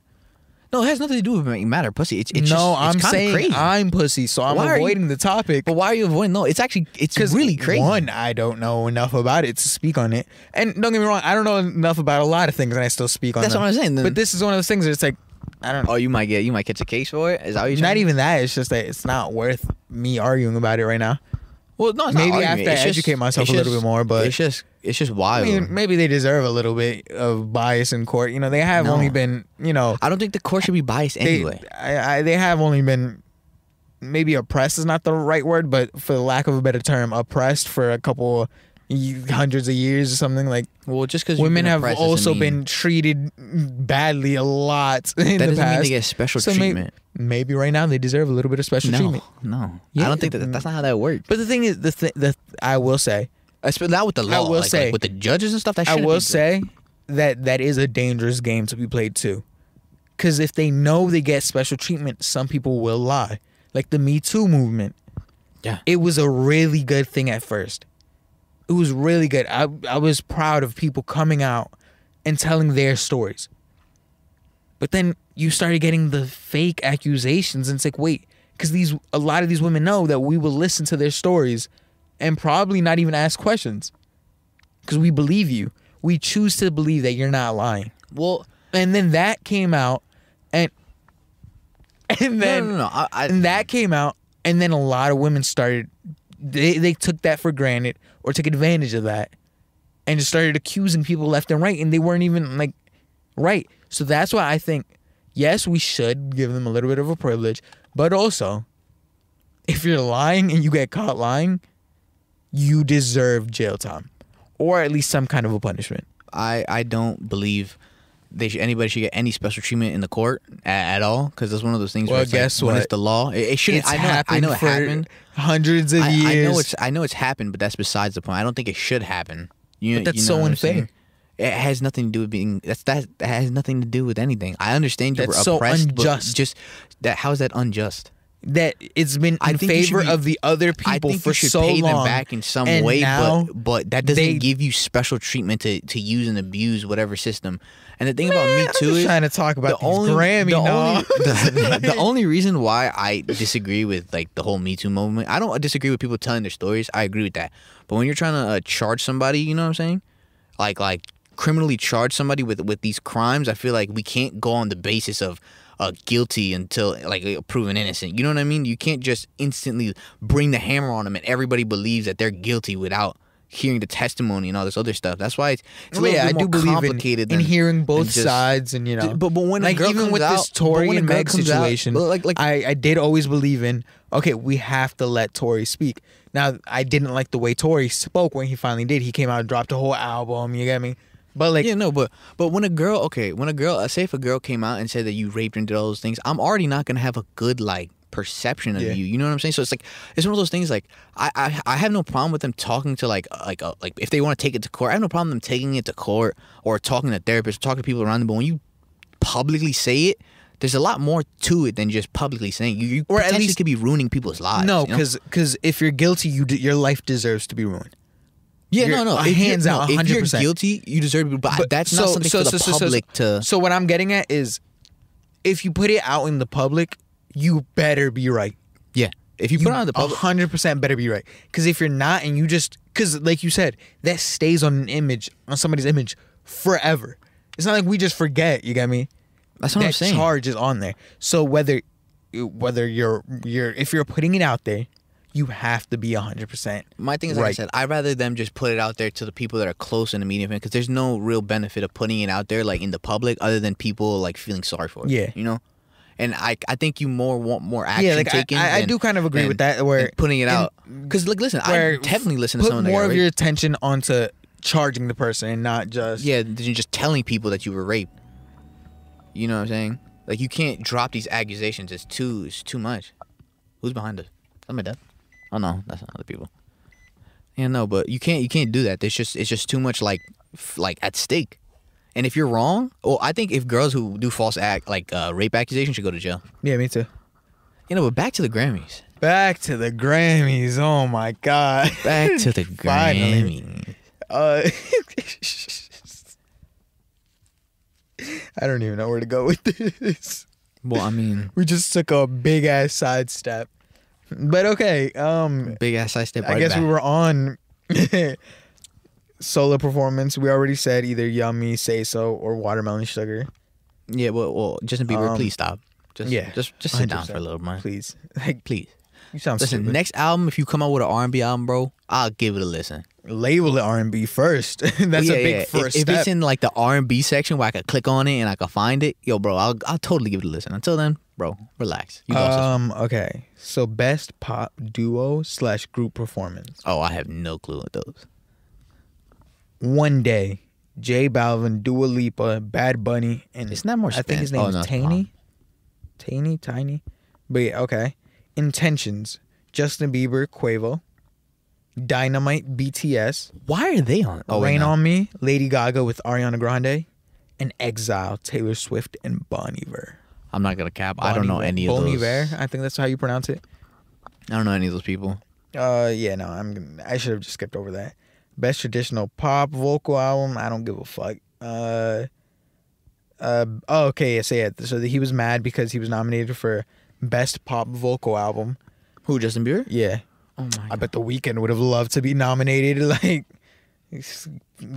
[SPEAKER 4] No, it has nothing to do with making matter, pussy. It's, it's
[SPEAKER 3] no,
[SPEAKER 4] just,
[SPEAKER 3] I'm
[SPEAKER 4] it's
[SPEAKER 3] saying
[SPEAKER 4] crazy.
[SPEAKER 3] I'm pussy, so I'm
[SPEAKER 4] Why are you-
[SPEAKER 3] avoiding the topic.
[SPEAKER 4] But why are you avoiding? No, it's actually it's really crazy.
[SPEAKER 3] One, I don't know enough about it to speak on it, and don't get me wrong, I don't know enough about a lot of things, and I still speak on
[SPEAKER 4] That's
[SPEAKER 3] them.
[SPEAKER 4] what I'm saying, then-
[SPEAKER 3] But this is one of those things. Where it's like I don't know.
[SPEAKER 4] Oh, you might get you might catch a case for it. Is that what you're
[SPEAKER 3] Not even that. It's just that it's not worth me arguing about it right now.
[SPEAKER 4] Well, no, it's
[SPEAKER 3] Maybe
[SPEAKER 4] not arguing.
[SPEAKER 3] after I
[SPEAKER 4] It's just-
[SPEAKER 3] educate myself a little
[SPEAKER 4] just-
[SPEAKER 3] bit more, but-
[SPEAKER 4] it's just it's just wild. I,
[SPEAKER 3] mean, maybe they deserve a little bit of bias in court. You know, they have
[SPEAKER 4] No.
[SPEAKER 3] only been, you know, I
[SPEAKER 4] don't think the court should be biased
[SPEAKER 3] they,
[SPEAKER 4] anyway.
[SPEAKER 3] I, I, they have only been maybe oppressed is not the right word, but for the lack of a better term, oppressed for a couple y- hundreds of years or something. Like
[SPEAKER 4] Well, just because
[SPEAKER 3] women have also been treated badly a lot in
[SPEAKER 4] that
[SPEAKER 3] the
[SPEAKER 4] doesn't mean
[SPEAKER 3] past.
[SPEAKER 4] they get special
[SPEAKER 3] So may-
[SPEAKER 4] treatment.
[SPEAKER 3] maybe right now they deserve a little bit of special treatment.
[SPEAKER 4] no, I
[SPEAKER 3] Yeah.
[SPEAKER 4] don't think that that's not how that works.
[SPEAKER 3] But the thing is, the th- the I will say,
[SPEAKER 4] not with the law.
[SPEAKER 3] I will
[SPEAKER 4] like,
[SPEAKER 3] say-
[SPEAKER 4] like with the judges and stuff. That
[SPEAKER 3] I will say that that is a dangerous game to be played too. Because if they know they get special treatment, some people will lie. Like the Me Too movement.
[SPEAKER 4] Yeah.
[SPEAKER 3] It was a really good thing at first. It was really good. I, I was proud of people coming out and telling their stories. But then you started getting the fake accusations, and it's like, wait, because these a lot of these women know that we will listen to their stories and probably not even ask questions because we believe you. We choose to believe that you're not lying.
[SPEAKER 4] Well,
[SPEAKER 3] And then that came out, and and then
[SPEAKER 4] no, no, no. I, I,
[SPEAKER 3] and that came out, and then a lot of women started. They they took that for granted or took advantage of that, and just started accusing people left and right, and they weren't even like right. So that's why I think yes, we should give them a little bit of a privilege, but also if you're lying and you get caught lying, you deserve jail time, or at least some kind of a punishment.
[SPEAKER 4] I I don't believe they should, anybody should get any special treatment in the court at, at all because that's one of those things.
[SPEAKER 3] Well,
[SPEAKER 4] where it's like,
[SPEAKER 3] guess
[SPEAKER 4] when
[SPEAKER 3] what?
[SPEAKER 4] it's the law. It, it shouldn't.
[SPEAKER 3] It's
[SPEAKER 4] I know. I know it
[SPEAKER 3] for
[SPEAKER 4] happened.
[SPEAKER 3] hundreds of
[SPEAKER 4] I,
[SPEAKER 3] years.
[SPEAKER 4] I know it's. I know it's happened, but that's besides the point. I don't think it should happen. You,
[SPEAKER 3] But that's
[SPEAKER 4] you know
[SPEAKER 3] so unfair.
[SPEAKER 4] It has nothing to do with being. That's that. That has nothing to do with anything. I understand you're
[SPEAKER 3] That's so
[SPEAKER 4] oppressed, but
[SPEAKER 3] unjust.
[SPEAKER 4] just that. How is that unjust?
[SPEAKER 3] That it's been
[SPEAKER 4] I
[SPEAKER 3] in
[SPEAKER 4] think you should
[SPEAKER 3] favor
[SPEAKER 4] be-
[SPEAKER 3] of the other people for so
[SPEAKER 4] pay
[SPEAKER 3] long.
[SPEAKER 4] them back in some
[SPEAKER 3] and
[SPEAKER 4] way, but but that doesn't
[SPEAKER 3] they-
[SPEAKER 4] give you special treatment to, to use and abuse whatever system. And the thing
[SPEAKER 3] Man,
[SPEAKER 4] about Me Too is
[SPEAKER 3] trying to talk about
[SPEAKER 4] the only
[SPEAKER 3] Grammy
[SPEAKER 4] the
[SPEAKER 3] now.
[SPEAKER 4] only, the, the only reason why I disagree with like the whole Me Too movement, I don't disagree with people telling their stories. I agree with that. But when you're trying to uh, charge somebody, you know what I'm saying? Like like criminally charge somebody with with these crimes, I feel like we can't go on the basis of uh, guilty until like proven innocent. You know what I mean? You can't just instantly bring the hammer on them and everybody believes that they're guilty without hearing the testimony and all this other stuff. That's why it's, it's
[SPEAKER 3] Well, yeah, I do believe in,
[SPEAKER 4] complicated
[SPEAKER 3] in
[SPEAKER 4] than-
[SPEAKER 3] hearing
[SPEAKER 4] than
[SPEAKER 3] both
[SPEAKER 4] just-
[SPEAKER 3] sides, and you know,
[SPEAKER 4] But- but when
[SPEAKER 3] like even with
[SPEAKER 4] out-
[SPEAKER 3] this Tory and Meg
[SPEAKER 4] comes out-
[SPEAKER 3] situation,
[SPEAKER 4] like- like-
[SPEAKER 3] I I did always believe in okay, we have to let Tory speak. Now I didn't like the way Tory spoke when he finally did. He came out and dropped a whole album. You get me? But like,
[SPEAKER 4] yeah, no, but but when a girl, okay, when a girl, uh, say if a girl came out and said that you raped and did all those things, I'm already not gonna have a good like perception of
[SPEAKER 3] Yeah.
[SPEAKER 4] you. You know what I'm saying? So it's like it's one of those things. Like I I, I have no problem with them talking to like uh, like uh, like if they want to take it to court, I have no problem them taking it to court or talking to therapists, or talking to people around them. But when you publicly say it. There's a lot more to it than just publicly saying. You, you
[SPEAKER 3] Or at least-
[SPEAKER 4] could be ruining people's lives.
[SPEAKER 3] no,
[SPEAKER 4] you know?
[SPEAKER 3] because if you're guilty, you d- your life deserves to be ruined.
[SPEAKER 4] Yeah,
[SPEAKER 3] you're-
[SPEAKER 4] no, no,
[SPEAKER 3] hands
[SPEAKER 4] no,
[SPEAKER 3] out,
[SPEAKER 4] If you're
[SPEAKER 3] 100%.
[SPEAKER 4] guilty, you deserve it. But, that's not something for the public to.
[SPEAKER 3] So what I'm getting at is, if you put it out in the public, you better be right.
[SPEAKER 4] yeah, if you put it on the public,
[SPEAKER 3] hundred percent better be right. Because if you're not, and you just because like you said, that stays on an image on somebody's image forever. It's not like we just forget. You get me?
[SPEAKER 4] that's what
[SPEAKER 3] that
[SPEAKER 4] I'm saying.
[SPEAKER 3] charge is on there. So whether whether you're you're if you're putting it out there, you have to be hundred percent.
[SPEAKER 4] My thing is, like I said, I'd rather them just put it out there to the people that are close in the media because there's no real benefit of putting it out there like in the public other than people like feeling sorry for it.
[SPEAKER 3] Yeah.
[SPEAKER 4] you know. And I, I think you more want more action
[SPEAKER 3] Yeah, like I,
[SPEAKER 4] taken.
[SPEAKER 3] I, I
[SPEAKER 4] than-
[SPEAKER 3] do kind of agree with that. Where
[SPEAKER 4] putting it out because like listen, I definitely listen to
[SPEAKER 3] put
[SPEAKER 4] someone that
[SPEAKER 3] more of your attention onto charging the person and not just
[SPEAKER 4] yeah just telling people that you were raped. You know what I'm saying? Like you can't drop these accusations. It's too it's too much. Who's behind it? Somebody dead? Oh no, that's not other people. Yeah, no, but you can't you can't do that. It's just it's just too much like f- like at stake. And if you're wrong, well, I think if girls who do false act like uh, rape accusations should go to jail.
[SPEAKER 3] yeah, me too.
[SPEAKER 4] You know, but back to the Grammys.
[SPEAKER 3] Back to the Grammys. Oh my god.
[SPEAKER 4] Back to the
[SPEAKER 3] Finally.
[SPEAKER 4] Grammys.
[SPEAKER 3] Uh, I don't even know where to go with this.
[SPEAKER 4] Well, I mean,
[SPEAKER 3] We just took a big ass sidestep. But okay, um
[SPEAKER 4] big ass I step.
[SPEAKER 3] I
[SPEAKER 4] right
[SPEAKER 3] guess
[SPEAKER 4] back.
[SPEAKER 3] we were on solo performance. We already said either yummy, say so, or watermelon sugar.
[SPEAKER 4] Yeah, well, well, Justin Bieber,
[SPEAKER 3] Um,
[SPEAKER 4] please stop. Just
[SPEAKER 3] yeah,
[SPEAKER 4] just just sit down
[SPEAKER 3] 100%.
[SPEAKER 4] for a little, man.
[SPEAKER 3] Please. Like
[SPEAKER 4] Please.
[SPEAKER 3] you sound
[SPEAKER 4] Listen,
[SPEAKER 3] stupid.
[SPEAKER 4] next album, if you come out with an R&B album, bro, I'll give it a listen.
[SPEAKER 3] label it R and B first. That's
[SPEAKER 4] Yeah,
[SPEAKER 3] a big
[SPEAKER 4] yeah.
[SPEAKER 3] first
[SPEAKER 4] If, if it's in like the R&B section where I could click on it and I could find it, yo, bro, I'll I'll totally give it a listen. Until then, bro, relax. You lost this.
[SPEAKER 3] um okay. So best pop duo slash group performance.
[SPEAKER 4] Oh, I have no clue what those.
[SPEAKER 3] One day, J Balvin, Dua Lipa, Bad Bunny, and
[SPEAKER 4] It's not more
[SPEAKER 3] I think his name
[SPEAKER 4] Oh,
[SPEAKER 3] is
[SPEAKER 4] it's
[SPEAKER 3] Taney. Taney, Tiny. But yeah, okay. Intentions. Justin Bieber, Quavo. Dynamite, BTS,
[SPEAKER 4] Why are they on? Oh, wait,
[SPEAKER 3] Rain
[SPEAKER 4] no.
[SPEAKER 3] on Me, Lady Gaga with Ariana Grande, and Exile, Taylor Swift and Bon Iver.
[SPEAKER 4] I'm not gonna cap. I don't know any of
[SPEAKER 3] Bon
[SPEAKER 4] those.
[SPEAKER 3] Iver, I think that's how you pronounce it.
[SPEAKER 4] I don't know any of those people.
[SPEAKER 3] Uh, yeah, no, I'm. gonna- I should have just skipped over that. Best traditional pop vocal album. I don't give a fuck. Uh, uh. Oh, okay. Yeah, say it. So he was mad because he was nominated for best pop vocal album.
[SPEAKER 4] Who? Justin Bieber?
[SPEAKER 3] Yeah,
[SPEAKER 4] Oh my.
[SPEAKER 3] I bet the Weeknd would have loved to be nominated. Like,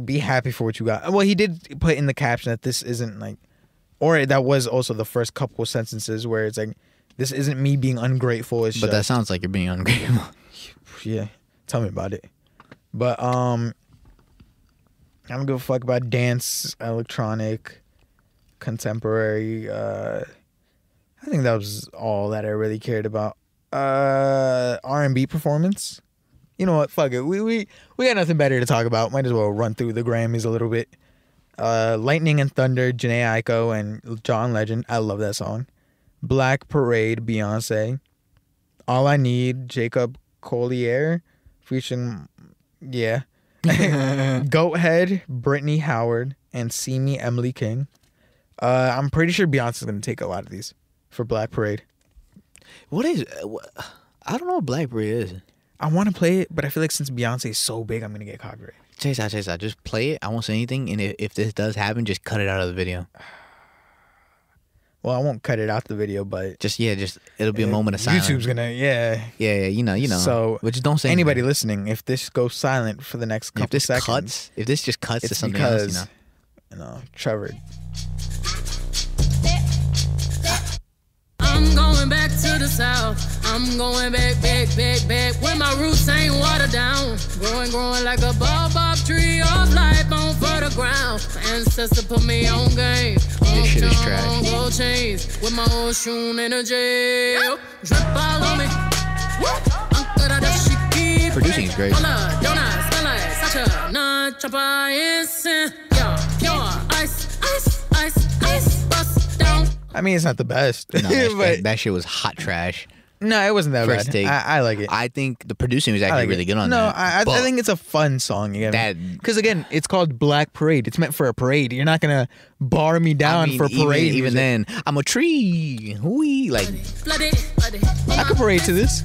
[SPEAKER 3] be happy for what you got. Well, he did put in the caption that this isn't like, or that was also the first couple sentences where it's like, this isn't me being ungrateful. It's
[SPEAKER 4] But that sounds like you're being ungrateful.
[SPEAKER 3] yeah. Tell me about it. But um, I don't give a fuck about dance, electronic, contemporary. Uh, I think that was all that I really cared about. Uh, R and B performance. You know what? Fuck it. We we we got nothing better to talk about. Might as well run through the Grammys a little bit. Uh, Lightning and Thunder, Jhené Aiko and John Legend. I love that song. Black Parade, Beyonce. All I Need, Jacob Collier, featuring, yeah. Goathead, Brittany Howard, and See Me, Emily King. Uh, I'm pretty sure Beyonce's gonna take a lot of these for Black Parade.
[SPEAKER 4] what is? uh, what- I don't know what Black Parade is.
[SPEAKER 3] I want to play it, but I feel like since Beyonce is so big, I'm gonna get copyright.
[SPEAKER 4] Chase out, chase out. Just play it. I won't say anything. And if, if this does happen, just cut it out of the video.
[SPEAKER 3] Well, I won't cut it out the video, but
[SPEAKER 4] Just yeah, just it'll be a moment of silence.
[SPEAKER 3] YouTube's gonna, yeah.
[SPEAKER 4] Yeah, yeah, you know, you know.
[SPEAKER 3] So,
[SPEAKER 4] but just don't say
[SPEAKER 3] Anybody
[SPEAKER 4] anything.
[SPEAKER 3] listening, if this goes silent for the next couple
[SPEAKER 4] If this
[SPEAKER 3] seconds,
[SPEAKER 4] cuts, if this just cuts to something
[SPEAKER 3] because
[SPEAKER 4] else, you know.
[SPEAKER 3] you know Trevor.
[SPEAKER 9] I'm going back to the south. I'm going back, back, back, back. Where my roots ain't watered down. Growing, growing like a baobab tree of life on fertile ground. My ancestor put me on game.
[SPEAKER 4] This shit is trash.
[SPEAKER 9] gold chains. With my old shoe in a jail. Drip all on me. Uncle da dashiki.
[SPEAKER 4] Producing is great.
[SPEAKER 9] Hola, donuts, smell such a non-chopper incense. Yeah, pure ice, ice, ice, ice. Bust down.
[SPEAKER 3] I mean, it's not the best,
[SPEAKER 4] No, that,
[SPEAKER 3] but
[SPEAKER 4] shit, that shit was hot trash.
[SPEAKER 3] no, it wasn't that
[SPEAKER 4] First
[SPEAKER 3] bad.
[SPEAKER 4] take.
[SPEAKER 3] I, I like it.
[SPEAKER 4] I think the producing was actually
[SPEAKER 3] like
[SPEAKER 4] really good on
[SPEAKER 3] no,
[SPEAKER 4] that.
[SPEAKER 3] I, I, I think it's a fun song. Again,
[SPEAKER 4] That-
[SPEAKER 3] because again, it's called Black Parade. It's meant for a parade. You're not gonna bar me
[SPEAKER 4] I
[SPEAKER 3] down
[SPEAKER 4] mean,
[SPEAKER 3] for
[SPEAKER 4] even-
[SPEAKER 3] parade.
[SPEAKER 4] Even,
[SPEAKER 3] music.
[SPEAKER 4] then, I'm a tree. Whee, like
[SPEAKER 9] Flooded, flooded.
[SPEAKER 3] I could parade to this.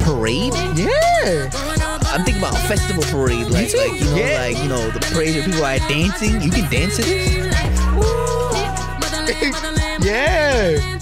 [SPEAKER 4] parade.
[SPEAKER 3] Yeah,
[SPEAKER 4] I'm thinking about a festival parade, like,
[SPEAKER 3] too.
[SPEAKER 4] like you know,
[SPEAKER 3] Yeah.
[SPEAKER 4] like you know, the parade where people are dancing. You can dance to this.
[SPEAKER 3] yeah.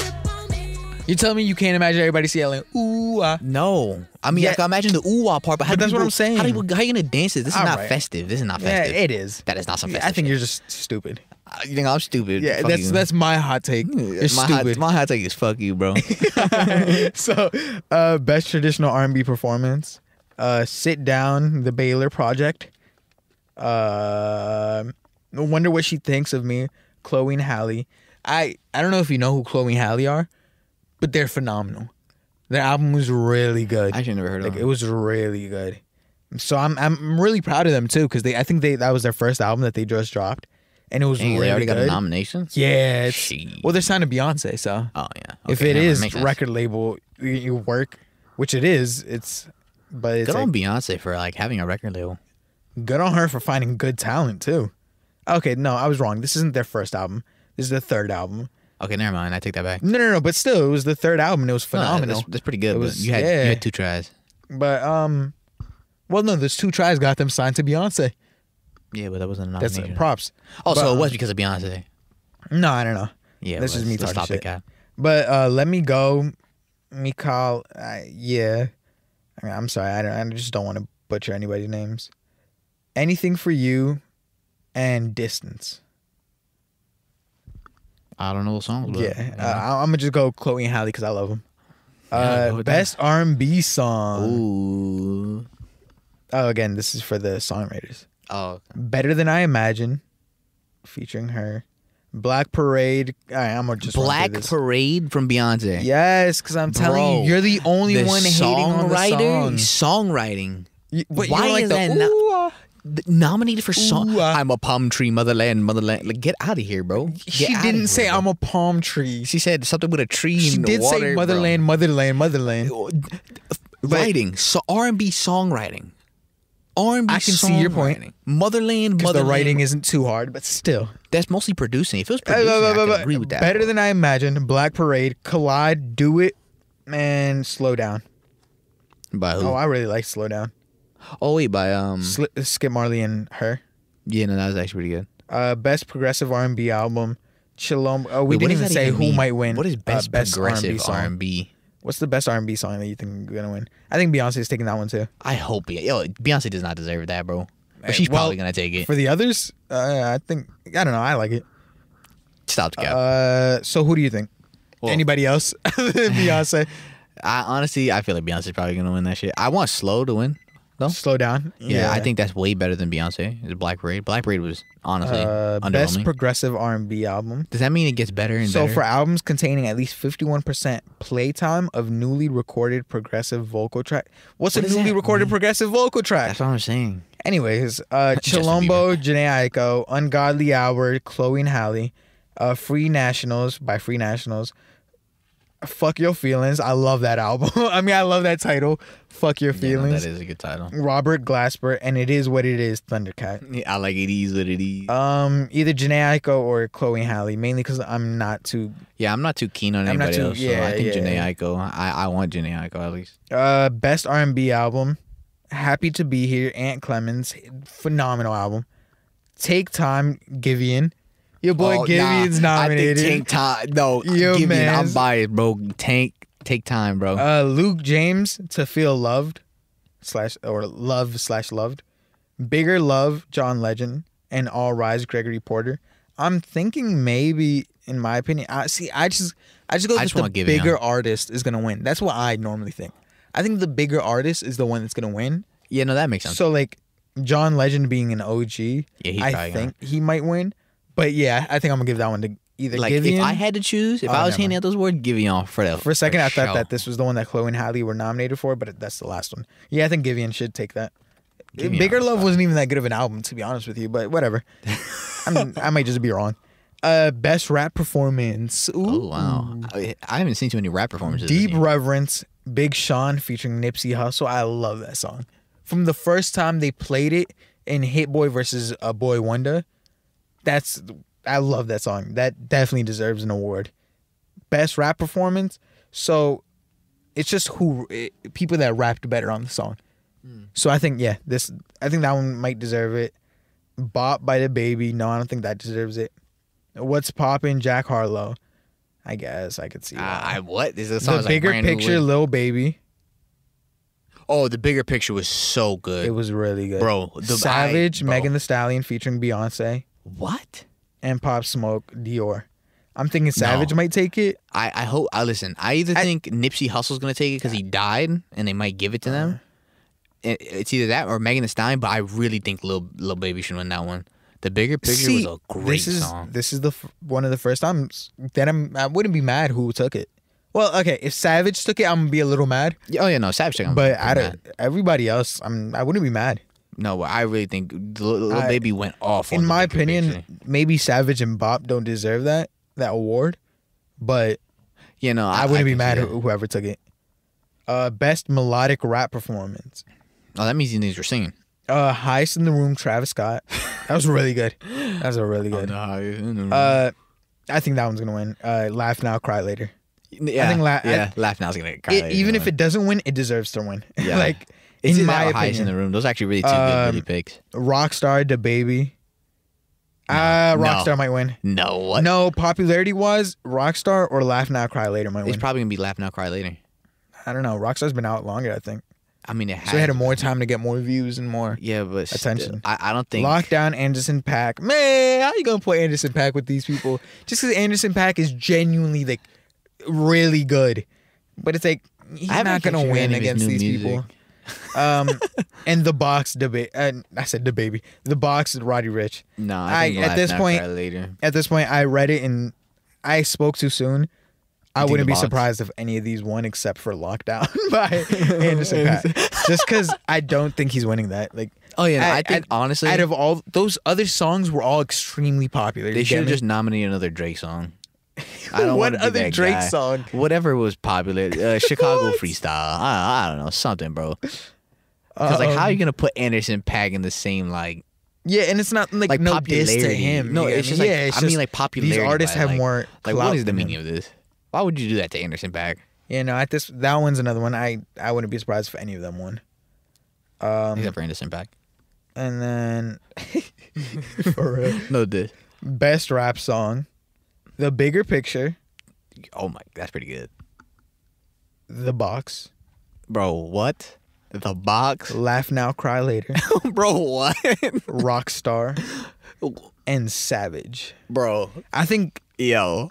[SPEAKER 3] You tell me you can't imagine everybody yelling ooh ah.
[SPEAKER 4] No, I mean,
[SPEAKER 3] Yeah.
[SPEAKER 4] I can imagine the ooh wah part, but, how
[SPEAKER 3] But
[SPEAKER 4] do
[SPEAKER 3] that's what
[SPEAKER 4] people-
[SPEAKER 3] I'm saying.
[SPEAKER 4] How, do people, how you gonna dance it? This is
[SPEAKER 3] All
[SPEAKER 4] not
[SPEAKER 3] right.
[SPEAKER 4] festive. This is not
[SPEAKER 3] Yeah,
[SPEAKER 4] festive.
[SPEAKER 3] it is.
[SPEAKER 4] That is not some festive.
[SPEAKER 3] I think
[SPEAKER 4] shit.
[SPEAKER 3] you're just stupid.
[SPEAKER 4] Uh, You think I'm stupid?
[SPEAKER 3] Yeah,
[SPEAKER 4] Fuck
[SPEAKER 3] that's
[SPEAKER 4] you.
[SPEAKER 3] that's my hot take. You're
[SPEAKER 4] my hot,
[SPEAKER 3] stupid.
[SPEAKER 4] my hot take is fuck you, bro.
[SPEAKER 3] so, uh, best traditional R&B performance. Uh, Sit Down, The Baylor Project. Uh, wonder what she thinks of me. Chloe and Halle. I I don't know if you know who Chloe and Halle are, but they're phenomenal. Their album was really good.
[SPEAKER 4] I actually never heard of
[SPEAKER 3] like
[SPEAKER 4] them.
[SPEAKER 3] it was really good. So I'm I'm really proud of them too because they I think they that was their first album that they just dropped, and it was
[SPEAKER 4] Dang,
[SPEAKER 3] really
[SPEAKER 4] they already
[SPEAKER 3] good.
[SPEAKER 4] got a nomination.
[SPEAKER 3] Yeah, it's, well they're signed to Beyonce, so
[SPEAKER 4] Oh yeah.
[SPEAKER 3] if
[SPEAKER 4] Okay,
[SPEAKER 3] it
[SPEAKER 4] never
[SPEAKER 3] is record label you, you work, which it is, it's but it's
[SPEAKER 4] Good
[SPEAKER 3] like,
[SPEAKER 4] on Beyonce for like having a record label.
[SPEAKER 3] good on her for finding good talent too. Okay, no, I was wrong. This isn't their first album. This is the third album.
[SPEAKER 4] Okay, never mind. I take that back.
[SPEAKER 3] No, no, no. But still, it was the third album. and It was
[SPEAKER 4] No,
[SPEAKER 3] phenomenal.
[SPEAKER 4] that's, that's pretty good.
[SPEAKER 3] It was-
[SPEAKER 4] you had
[SPEAKER 3] yeah.
[SPEAKER 4] you had two tries.
[SPEAKER 3] But um, well, no, there's two tries got them signed to Beyonce.
[SPEAKER 4] Yeah, but that wasn't a
[SPEAKER 3] That's uh, props.
[SPEAKER 4] Oh,
[SPEAKER 3] But,
[SPEAKER 4] so it was because of Beyonce.
[SPEAKER 3] No, I don't know.
[SPEAKER 4] Yeah,
[SPEAKER 3] this
[SPEAKER 4] is
[SPEAKER 3] me talking
[SPEAKER 4] stop the
[SPEAKER 3] shit.
[SPEAKER 4] cap.
[SPEAKER 3] But uh, let me go, Mykal. Uh, yeah, I mean, I'm sorry. I don't. I just don't want to butcher anybody's names. Anything for you, and distance.
[SPEAKER 4] I don't know what songs. But,
[SPEAKER 3] yeah, uh, I- I'm gonna just go Chloe and Halle because I love them. Uh,
[SPEAKER 4] with
[SPEAKER 3] best R&B song.
[SPEAKER 4] Ooh.
[SPEAKER 3] Oh, again, this is for the songwriters.
[SPEAKER 4] Oh.
[SPEAKER 3] Better than I imagine, featuring H.E.R. Black Parade. All right, I'm gonna just
[SPEAKER 4] Black. Parade from Beyonce.
[SPEAKER 3] Yes, because I'm telling you, you're the only
[SPEAKER 4] the
[SPEAKER 3] one hating on the song.
[SPEAKER 4] songwriting.
[SPEAKER 3] You- but you
[SPEAKER 4] Why
[SPEAKER 3] don't like
[SPEAKER 4] is
[SPEAKER 3] the,
[SPEAKER 4] that not-
[SPEAKER 3] ah.
[SPEAKER 4] Nominated for song.
[SPEAKER 3] Ooh, ah.
[SPEAKER 4] I'm a palm tree, motherland, motherland. Like, get out of here, bro. Get
[SPEAKER 3] She didn't
[SPEAKER 4] here,
[SPEAKER 3] say
[SPEAKER 4] bro.
[SPEAKER 3] I'm a palm tree.
[SPEAKER 4] She said something with a tree.
[SPEAKER 3] She
[SPEAKER 4] and
[SPEAKER 3] did
[SPEAKER 4] water,
[SPEAKER 3] say
[SPEAKER 4] bro.
[SPEAKER 3] motherland, motherland, motherland.
[SPEAKER 4] writing, so R and B songwriting. R&B
[SPEAKER 3] I can see your point.
[SPEAKER 4] Motherland,
[SPEAKER 3] Because the
[SPEAKER 4] Motherland.
[SPEAKER 3] writing isn't too hard, but still.
[SPEAKER 4] That's mostly producing. If it was
[SPEAKER 3] Uh,
[SPEAKER 4] producing,
[SPEAKER 3] uh,
[SPEAKER 4] I
[SPEAKER 3] uh, uh,
[SPEAKER 4] agree with that.
[SPEAKER 3] Better than I imagined. Black Parade, Collide, Do It, man, Slow Down.
[SPEAKER 4] by who?
[SPEAKER 3] Oh, I really like Slow Down.
[SPEAKER 4] Oh wait, by um.
[SPEAKER 3] Sli- Skip Marley and H.E.R.
[SPEAKER 4] yeah, no, that was actually pretty good.
[SPEAKER 3] Uh, best progressive R&B album. Chilom. Oh, we
[SPEAKER 4] Wait,
[SPEAKER 3] didn't even say
[SPEAKER 4] even
[SPEAKER 3] who
[SPEAKER 4] mean?
[SPEAKER 3] might win.
[SPEAKER 4] What is
[SPEAKER 3] uh,
[SPEAKER 4] best,
[SPEAKER 3] best
[SPEAKER 4] progressive
[SPEAKER 3] R&B? What's the best R&B song that you think is gonna win? I think Beyonce is taking that one too.
[SPEAKER 4] I hope. Yo, Beyonce does not deserve that, bro. But she's
[SPEAKER 3] Well,
[SPEAKER 4] probably gonna take it.
[SPEAKER 3] For the others, uh, I think I don't know. I like it.
[SPEAKER 4] Stop the cap.
[SPEAKER 3] Uh, so who do you think?
[SPEAKER 4] Well-
[SPEAKER 3] Anybody else? Beyonce.
[SPEAKER 4] I honestly, I feel like Beyonce's probably gonna win that shit. I want Slow to win. Though.
[SPEAKER 3] Slow down.
[SPEAKER 4] Yeah, I think that's way better than Beyonce. It's Black Parade. Black Parade was honestly
[SPEAKER 3] uh,
[SPEAKER 4] underwhelming.
[SPEAKER 3] best progressive R&B album.
[SPEAKER 4] Does that mean it gets better and
[SPEAKER 3] So
[SPEAKER 4] better?
[SPEAKER 3] for albums containing at least 51% playtime of newly recorded progressive vocal track. What's
[SPEAKER 4] What
[SPEAKER 3] a
[SPEAKER 4] does
[SPEAKER 3] newly
[SPEAKER 4] that
[SPEAKER 3] recorded
[SPEAKER 4] mean?
[SPEAKER 3] progressive vocal track?
[SPEAKER 4] that's what I'm saying.
[SPEAKER 3] Anyways, uh,
[SPEAKER 4] Justin
[SPEAKER 3] Chilombo, Jhené Aiko, Ungodly Hour, Chloe and Halle, uh, Free Nationals by Free Nationals. Fuck Your Feelings. I love that album. I mean, I love that title. Fuck Your
[SPEAKER 4] Yeah, no,
[SPEAKER 3] Feelings.
[SPEAKER 4] that is a good title.
[SPEAKER 3] Robert Glasper, and It Is What It Is, Thundercat.
[SPEAKER 4] Yeah, I like it is what it is.
[SPEAKER 3] Um, either Jhené Aiko or Chloe Halle, mainly because I'm not too.
[SPEAKER 4] yeah, I'm not too keen on
[SPEAKER 3] I'm not
[SPEAKER 4] anybody
[SPEAKER 3] too-
[SPEAKER 4] else. so
[SPEAKER 3] yeah,
[SPEAKER 4] I think
[SPEAKER 3] yeah.
[SPEAKER 4] Jhené Aiko. I, I want Jhené Aiko at least.
[SPEAKER 3] Uh, best R&B album. Happy to be here. Ant Clemons, phenomenal album. Take time, Giveon. Your boy
[SPEAKER 4] Oh,
[SPEAKER 3] Giveon's
[SPEAKER 4] nah,
[SPEAKER 3] nominated.
[SPEAKER 4] I think Tank time. No,
[SPEAKER 3] Yo,
[SPEAKER 4] give me. I'm biased, bro. Tank, take time, bro.
[SPEAKER 3] Uh, Luke James to feel loved, slash or love slash loved. Bigger love, John Legend, and All Rise, Gregory Porter. I'm thinking maybe, in my opinion, I see. I just, I just go
[SPEAKER 4] I just
[SPEAKER 3] the bigger artist is gonna win. That's what I normally think. I think the bigger artist is the one that's gonna win.
[SPEAKER 4] yeah, no, that makes sense.
[SPEAKER 3] So like, John Legend being an OG,
[SPEAKER 4] Yeah,
[SPEAKER 3] I think he might win. But yeah, I think I'm gonna give that one to either
[SPEAKER 4] like
[SPEAKER 3] Giveon.
[SPEAKER 4] if I had to choose, if
[SPEAKER 3] Oh,
[SPEAKER 4] I was handing out those words, Giveon for that.
[SPEAKER 3] For a second, I thought
[SPEAKER 4] sure.
[SPEAKER 3] that this was the one that Chloe and Halle were nominated for, but that's the last one. Yeah, I think Giveon should take that.
[SPEAKER 4] Giveon
[SPEAKER 3] Bigger Love wasn't even that good of an album, to be honest with you, but whatever. I'm, I might just be wrong. Uh, best rap performance. Ooh.
[SPEAKER 4] Oh wow, I, I haven't seen too many rap performances.
[SPEAKER 3] Deep. Reverence, Big Sean featuring Nipsey Hussle. I love that song. From the first time they played it in Hit Boy versus uh, Boi-1da, that's I love that song. That definitely deserves an award. Best rap performance. So it's just who it, people that rapped better on the song. So I think yeah, this I think that one might deserve it. Bop by DaBaby. No, I don't think that deserves it. What's poppin'? Jack Harlow. I guess I could see.
[SPEAKER 4] Uh. I what? This song
[SPEAKER 3] the
[SPEAKER 4] is like
[SPEAKER 3] bigger picture, Lil Baby.
[SPEAKER 4] Oh, the bigger picture was so good.
[SPEAKER 3] It was really good,
[SPEAKER 4] Bro, the-
[SPEAKER 3] Savage,
[SPEAKER 4] I- bro.
[SPEAKER 3] Megan Thee Stallion featuring Beyonce,
[SPEAKER 4] what?
[SPEAKER 3] and Pop Smoke, Dior. I'm thinking Savage
[SPEAKER 4] No.
[SPEAKER 3] might take it.
[SPEAKER 4] I, I hope I listen. I either
[SPEAKER 3] I-
[SPEAKER 4] think Nipsey Hussle's gonna take it because he died, and they might give it to them. Uh-huh. It, it's either that or Megan Thee Stallion, but I really think Lil Lil Baby should win that one. The bigger picture
[SPEAKER 3] See,
[SPEAKER 4] was a great
[SPEAKER 3] this is
[SPEAKER 4] song.
[SPEAKER 3] this is the f- one of the first times that I'm. I wouldn't be mad who took it. Well, okay, if Savage took it, I'm gonna be a little mad.
[SPEAKER 4] Yeah, oh yeah, no, Savage. took it, I'm
[SPEAKER 3] But
[SPEAKER 4] pretty mad.
[SPEAKER 3] of everybody else, I'm. I wouldn't be mad.
[SPEAKER 4] No, I really think
[SPEAKER 3] I-
[SPEAKER 4] Baby went off. on
[SPEAKER 3] In
[SPEAKER 4] the
[SPEAKER 3] my opinion,
[SPEAKER 4] picture.
[SPEAKER 3] maybe Savage and Bop don't deserve that that award, but
[SPEAKER 4] yeah, no,
[SPEAKER 3] I, wouldn't be
[SPEAKER 4] can see
[SPEAKER 3] mad
[SPEAKER 4] that.
[SPEAKER 3] whoever took it. Uh, best melodic rap performance.
[SPEAKER 4] Oh, that means these niggas were singing.
[SPEAKER 3] Uh, Highest in the Room, Travis Scott. That was really good. That was a really good.
[SPEAKER 4] Uh,
[SPEAKER 3] Uh, I think that one's gonna win. Uh, Laugh Now, Cry Later.
[SPEAKER 4] yeah,
[SPEAKER 3] I think la-
[SPEAKER 4] yeah, laugh now's gonna cry.
[SPEAKER 3] It, even if
[SPEAKER 4] know.
[SPEAKER 3] it doesn't win, it deserves to win.
[SPEAKER 4] Yeah.
[SPEAKER 3] like
[SPEAKER 4] it's
[SPEAKER 3] in my
[SPEAKER 4] highest in the
[SPEAKER 3] opinion,
[SPEAKER 4] room. Those are actually really two
[SPEAKER 3] Um,
[SPEAKER 4] good really picks.
[SPEAKER 3] Rockstar, DaBaby. Uh,
[SPEAKER 4] No.
[SPEAKER 3] Rockstar might win.
[SPEAKER 4] No, what?
[SPEAKER 3] No, popularity wise, Rockstar or Laugh Now, Cry Later might win.
[SPEAKER 4] it's
[SPEAKER 3] win.
[SPEAKER 4] probably gonna be laugh now, cry later.
[SPEAKER 3] I don't know. Rockstar's been out longer, I think.
[SPEAKER 4] I mean, it has.
[SPEAKER 3] So they had more time to get more views and more
[SPEAKER 4] Yeah, but still,
[SPEAKER 3] attention.
[SPEAKER 4] I, I don't think
[SPEAKER 3] Lockdown, Anderson Paak. Man, how you gonna put Anderson Paak with these people? Just because Anderson Paak is genuinely like really good, but it's like he's
[SPEAKER 4] I haven't
[SPEAKER 3] not gonna win
[SPEAKER 4] any of his
[SPEAKER 3] against
[SPEAKER 4] new
[SPEAKER 3] these
[SPEAKER 4] music.
[SPEAKER 3] people. Um, and the box debate. Uh, I said DaBaby. The box Roddy Ricch.
[SPEAKER 4] No,
[SPEAKER 3] I-
[SPEAKER 4] I,
[SPEAKER 3] at this point-
[SPEAKER 4] later.
[SPEAKER 3] At this point, I read it and I spoke too soon. I wouldn't be
[SPEAKER 4] Box?
[SPEAKER 3] surprised if any of these won except for Lockdown by Anderson. Just because I don't think he's winning that. Like,
[SPEAKER 4] Oh yeah, I,
[SPEAKER 3] I-
[SPEAKER 4] think honestly,
[SPEAKER 3] out of all those other songs, were all extremely popular.
[SPEAKER 4] they should have just nominated another Drake song. I don't
[SPEAKER 3] What other Drake
[SPEAKER 4] guy.
[SPEAKER 3] song?
[SPEAKER 4] Whatever was popular, uh, Chicago freestyle. I, I don't know something, bro. Because like, how are you gonna put Anderson Paak in the same like?
[SPEAKER 3] Yeah, and it's not like,
[SPEAKER 4] Like
[SPEAKER 3] no diss to
[SPEAKER 4] popularity.
[SPEAKER 3] him.
[SPEAKER 4] No, it's just like-
[SPEAKER 3] yeah, it's
[SPEAKER 4] I mean, like, popularity
[SPEAKER 3] These artists
[SPEAKER 4] by,
[SPEAKER 3] have
[SPEAKER 4] like-
[SPEAKER 3] more.
[SPEAKER 4] Like, what is the meaning of this? Why would you do that to Anderson Paak?
[SPEAKER 3] Yeah, no, at this that one's another one. I I wouldn't be surprised if any of them won. Um,
[SPEAKER 4] Except for Anderson Paak.
[SPEAKER 3] and then for real,
[SPEAKER 4] No diss.
[SPEAKER 3] best rap song, the bigger picture,
[SPEAKER 4] Oh my, that's pretty good,
[SPEAKER 3] the box,
[SPEAKER 4] bro. What? The box,
[SPEAKER 3] laugh now, cry later,
[SPEAKER 4] bro. What,
[SPEAKER 3] rockstar, and savage.
[SPEAKER 4] bro?
[SPEAKER 3] I think
[SPEAKER 4] Yo,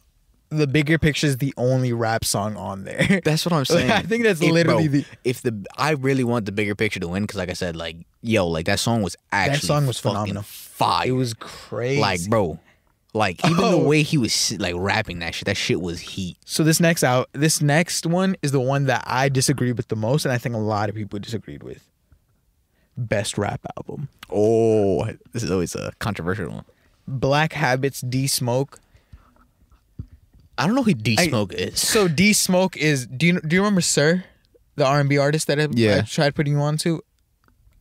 [SPEAKER 3] the bigger picture is the only rap song on there.
[SPEAKER 4] That's what I'm saying.
[SPEAKER 3] I think that's
[SPEAKER 4] If-
[SPEAKER 3] literally
[SPEAKER 4] bro,
[SPEAKER 3] the-
[SPEAKER 4] If the I really want the bigger picture to win because, like I said, like yo, like that song was actually that
[SPEAKER 3] song was phenomenal.
[SPEAKER 4] Fire.
[SPEAKER 3] It was crazy.
[SPEAKER 4] like, bro, like even the
[SPEAKER 3] Oh.
[SPEAKER 4] way he was like rapping that shit, that shit was heat.
[SPEAKER 3] So this next out, this next one is the one that I disagree with the most, and I think a lot of people disagreed with. Best rap album:
[SPEAKER 4] Oh, this is always a controversial one.
[SPEAKER 3] Black Habits, D Smoke.
[SPEAKER 4] I don't know who D Smoke is.
[SPEAKER 3] So D Smoke is. Do you do you remember Sir, the R and B artist that I,
[SPEAKER 4] Yeah.
[SPEAKER 3] I tried putting you on to?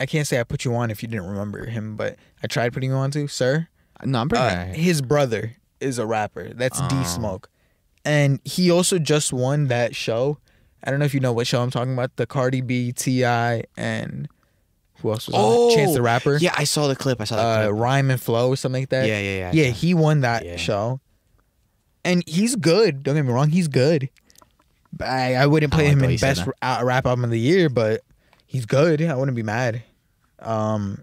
[SPEAKER 3] I can't say I put you on if you didn't remember him, but I tried putting you on to Sir.
[SPEAKER 4] No, I'm pretty.
[SPEAKER 3] Uh, his brother is a rapper. That's
[SPEAKER 4] Oh.
[SPEAKER 3] D Smoke, and he also just won that show. I don't know if you know what show I'm talking about. The Cardi B, T.I., and who else was on it? Chance the Rapper.
[SPEAKER 4] Oh, Yeah, I saw the clip. I saw the
[SPEAKER 3] uh,
[SPEAKER 4] clip.
[SPEAKER 3] Rhyme and Flow or something like that.
[SPEAKER 4] Yeah, yeah, yeah, I
[SPEAKER 3] Yeah, he won that
[SPEAKER 4] Yeah.
[SPEAKER 3] show, and he's good. Don't get me wrong, he's good. I, I wouldn't play
[SPEAKER 4] like
[SPEAKER 3] him in best
[SPEAKER 4] that.
[SPEAKER 3] rap album of the year, but he's good. I wouldn't be mad. Um,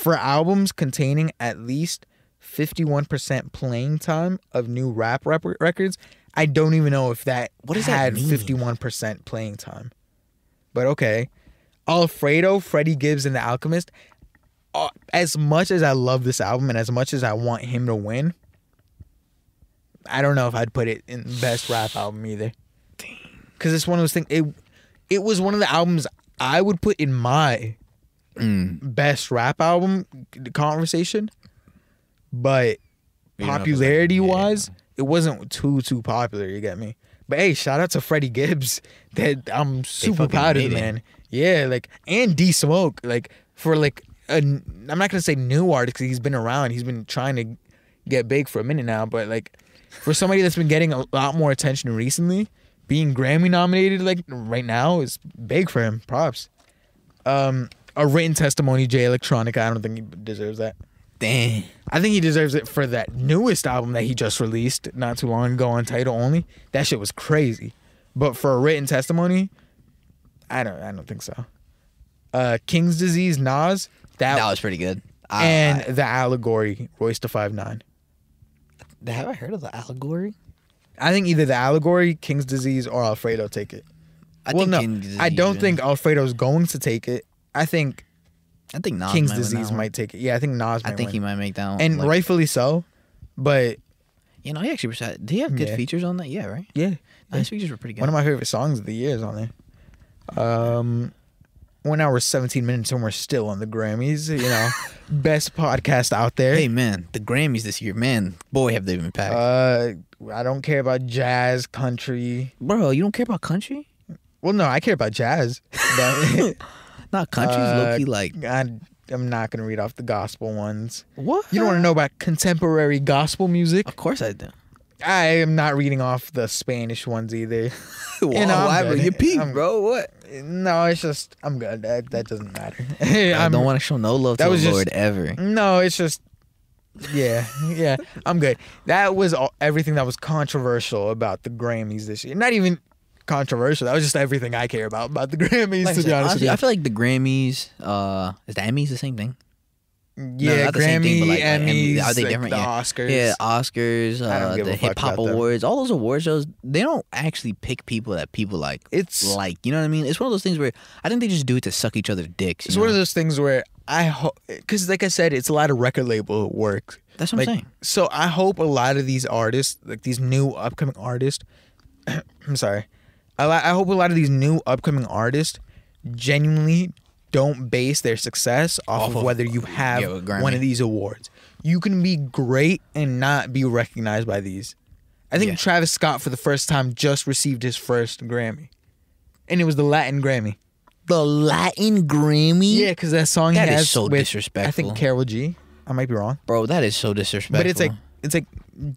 [SPEAKER 3] for albums containing at least 51% playing time of new rap records, I don't even know if that
[SPEAKER 4] What does that mean?
[SPEAKER 3] 51% playing time. But okay. Alfredo, Freddie Gibbs, and The Alchemist. Uh, as much as I love this album and as much as I want him to win, I don't know if I'd put it in best rap album either. Because it's one of those things. It it was one of the albums I would put in my
[SPEAKER 4] Mm.
[SPEAKER 3] best rap album conversation, but
[SPEAKER 4] You know, 'cause, like,
[SPEAKER 3] popularity
[SPEAKER 4] yeah.
[SPEAKER 3] wise, it wasn't too too popular. You get me? But hey, shout out to Freddie Gibbs. That I'm super proud of
[SPEAKER 4] made it.
[SPEAKER 3] man. Yeah, like and D Smoke, like for like a, I'm not gonna say new artist because he's been around. He's been trying to get big for a minute now, but like for somebody that's been getting a lot more attention recently, being Grammy nominated like right now is big for him. Props. Um, a written testimony, Jay Electronica. I don't think he deserves that.
[SPEAKER 4] Damn.
[SPEAKER 3] I think he deserves it for that newest album that he just released not too long ago on title only. That shit was crazy. But for a written testimony, I don't I don't think so. Uh King's Disease, Nas, that,
[SPEAKER 4] That was pretty good. I-
[SPEAKER 3] and
[SPEAKER 4] I-
[SPEAKER 3] the allegory, Royce da Five Nine.
[SPEAKER 4] have I heard of the allegory?
[SPEAKER 3] I think either the allegory, King's Disease, or Alfredo take it.
[SPEAKER 4] I
[SPEAKER 3] well,
[SPEAKER 4] think
[SPEAKER 3] no, I don't think Alfredo's going to take it. I think
[SPEAKER 4] I think Nas
[SPEAKER 3] King's
[SPEAKER 4] might win that
[SPEAKER 3] Disease might take it. Yeah, I think Nas.
[SPEAKER 4] I think
[SPEAKER 3] win.
[SPEAKER 4] he might make that one.
[SPEAKER 3] and
[SPEAKER 4] like-
[SPEAKER 3] rightfully so. But
[SPEAKER 4] You know, he actually was. Did he have good
[SPEAKER 3] Yeah.
[SPEAKER 4] features on that? Yeah, right.
[SPEAKER 3] yeah,
[SPEAKER 4] His features were pretty good.
[SPEAKER 3] One of my favorite songs of the year is on there. Um, one hour seventeen minutes, and we're still on the Grammys. You know, best podcast out there.
[SPEAKER 4] hey man, the Grammys this year, man, boy, have they been packed.
[SPEAKER 3] Uh, I don't care about jazz, country.
[SPEAKER 4] Bro, you don't care about country?
[SPEAKER 3] Well, no, I care about jazz, but
[SPEAKER 4] Not country's
[SPEAKER 3] Uh,
[SPEAKER 4] low like
[SPEAKER 3] I, I'm not gonna read off the gospel ones.
[SPEAKER 4] what?
[SPEAKER 3] You don't want to know about contemporary gospel music?
[SPEAKER 4] Of course I do.
[SPEAKER 3] I am not reading off the Spanish ones either.
[SPEAKER 4] Wow,
[SPEAKER 3] You know, I'm
[SPEAKER 4] you peep, bro. What?
[SPEAKER 3] No, it's just I'm good. That that doesn't matter.
[SPEAKER 4] I don't want to show no love
[SPEAKER 3] that
[SPEAKER 4] to
[SPEAKER 3] was
[SPEAKER 4] the
[SPEAKER 3] just-
[SPEAKER 4] Lord ever.
[SPEAKER 3] No, it's just yeah, yeah. I'm good. That was all, everything that was controversial about the Grammys this year. Not even controversial. That was just everything I care about about the Grammys.
[SPEAKER 4] Like
[SPEAKER 3] to be honest
[SPEAKER 4] honestly, I feel like the Grammys, uh, is the Emmys the same thing?
[SPEAKER 3] you.
[SPEAKER 4] No,
[SPEAKER 3] Yeah, Grammy,
[SPEAKER 4] thing, like, like
[SPEAKER 3] Emmys,
[SPEAKER 4] Emmys, are they
[SPEAKER 3] like
[SPEAKER 4] different?
[SPEAKER 3] the
[SPEAKER 4] yeah.
[SPEAKER 3] Oscars.
[SPEAKER 4] Yeah, Oscars, uh, the hip hop awards, all those award shows, they don't actually pick people that people like.
[SPEAKER 3] It's
[SPEAKER 4] like, you know what I mean? It's one of those things where I think they just do it to suck each other's dicks.
[SPEAKER 3] it's
[SPEAKER 4] you
[SPEAKER 3] one of those things where I hope because, like I said, it's a lot of record label work.
[SPEAKER 4] That's what
[SPEAKER 3] like,
[SPEAKER 4] I'm saying.
[SPEAKER 3] So I hope a lot of these artists, like these new upcoming artists, I'm sorry, I, hope a lot of these new upcoming artists genuinely don't base their success off,
[SPEAKER 4] Off
[SPEAKER 3] of whether you have
[SPEAKER 4] yeah,
[SPEAKER 3] one of these awards. You can be great and not be recognized by these. I think
[SPEAKER 4] Yeah.
[SPEAKER 3] Travis Scott for the first time just received his first Grammy, and it was the Latin Grammy.
[SPEAKER 4] the Latin Grammy.
[SPEAKER 3] Yeah, because that song
[SPEAKER 4] That
[SPEAKER 3] he
[SPEAKER 4] is
[SPEAKER 3] has
[SPEAKER 4] so
[SPEAKER 3] with, I think Karol G. I might be wrong,
[SPEAKER 4] bro, that is so disrespectful.
[SPEAKER 3] but it's like it's like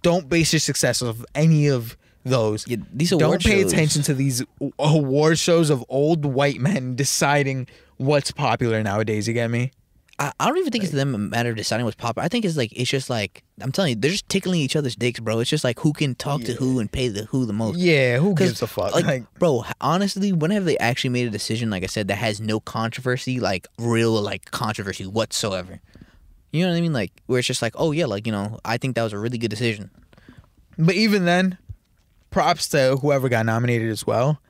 [SPEAKER 3] don't base your success of any of those.
[SPEAKER 4] Yeah, these
[SPEAKER 3] don't pay
[SPEAKER 4] shows-
[SPEAKER 3] attention to these award shows of old white men deciding what's popular nowadays. You get me?
[SPEAKER 4] I, I don't even think it's them a matter of deciding what's popular. I think it's like it's just like I'm telling you, they're just tickling each other's dicks, bro. It's just like who can talk to who and pay the who the most.
[SPEAKER 3] Yeah, who gives a fuck?
[SPEAKER 4] Like,
[SPEAKER 3] Like,
[SPEAKER 4] bro, honestly, when have they actually made a decision, like I said, that has no controversy, like real like controversy whatsoever? You know what I mean? Like where it's just like, oh yeah, like you know, I think that was a really good decision.
[SPEAKER 3] But even then, props to whoever got nominated as well.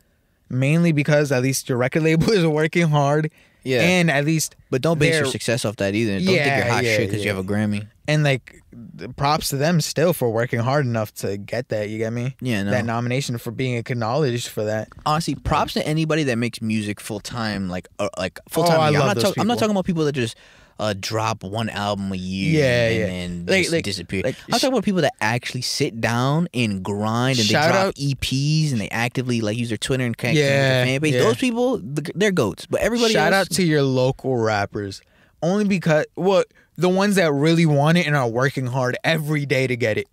[SPEAKER 3] Mainly because at least your record label is working hard.
[SPEAKER 4] Yeah.
[SPEAKER 3] And at least
[SPEAKER 4] But don't base your success off that either. Don't think you're hot
[SPEAKER 3] yeah,
[SPEAKER 4] shit because
[SPEAKER 3] yeah.
[SPEAKER 4] you have a Grammy.
[SPEAKER 3] and like the props to them still for working hard enough to get that, you get me?
[SPEAKER 4] Yeah, no.
[SPEAKER 3] That nomination for being acknowledged for that.
[SPEAKER 4] honestly, props to anybody that makes music full time, like uh, like full
[SPEAKER 3] Oh,
[SPEAKER 4] time.
[SPEAKER 3] I
[SPEAKER 4] I'm not talking. I'm not talking about people that just uh, drop one album a year
[SPEAKER 3] Yeah,
[SPEAKER 4] and
[SPEAKER 3] yeah.
[SPEAKER 4] then
[SPEAKER 3] Like-
[SPEAKER 4] just
[SPEAKER 3] like-
[SPEAKER 4] disappear.
[SPEAKER 3] like,
[SPEAKER 4] I'm talking about people that actually sit down and grind and they drop
[SPEAKER 3] out-
[SPEAKER 4] EPs and they actively like use their Twitter and connect
[SPEAKER 3] Yeah,
[SPEAKER 4] fan base.
[SPEAKER 3] yeah.
[SPEAKER 4] Those people, they're goats. But everybody
[SPEAKER 3] Shout
[SPEAKER 4] else,
[SPEAKER 3] out to your local rappers. Only because well, the ones that really want it and are working hard every day to get it.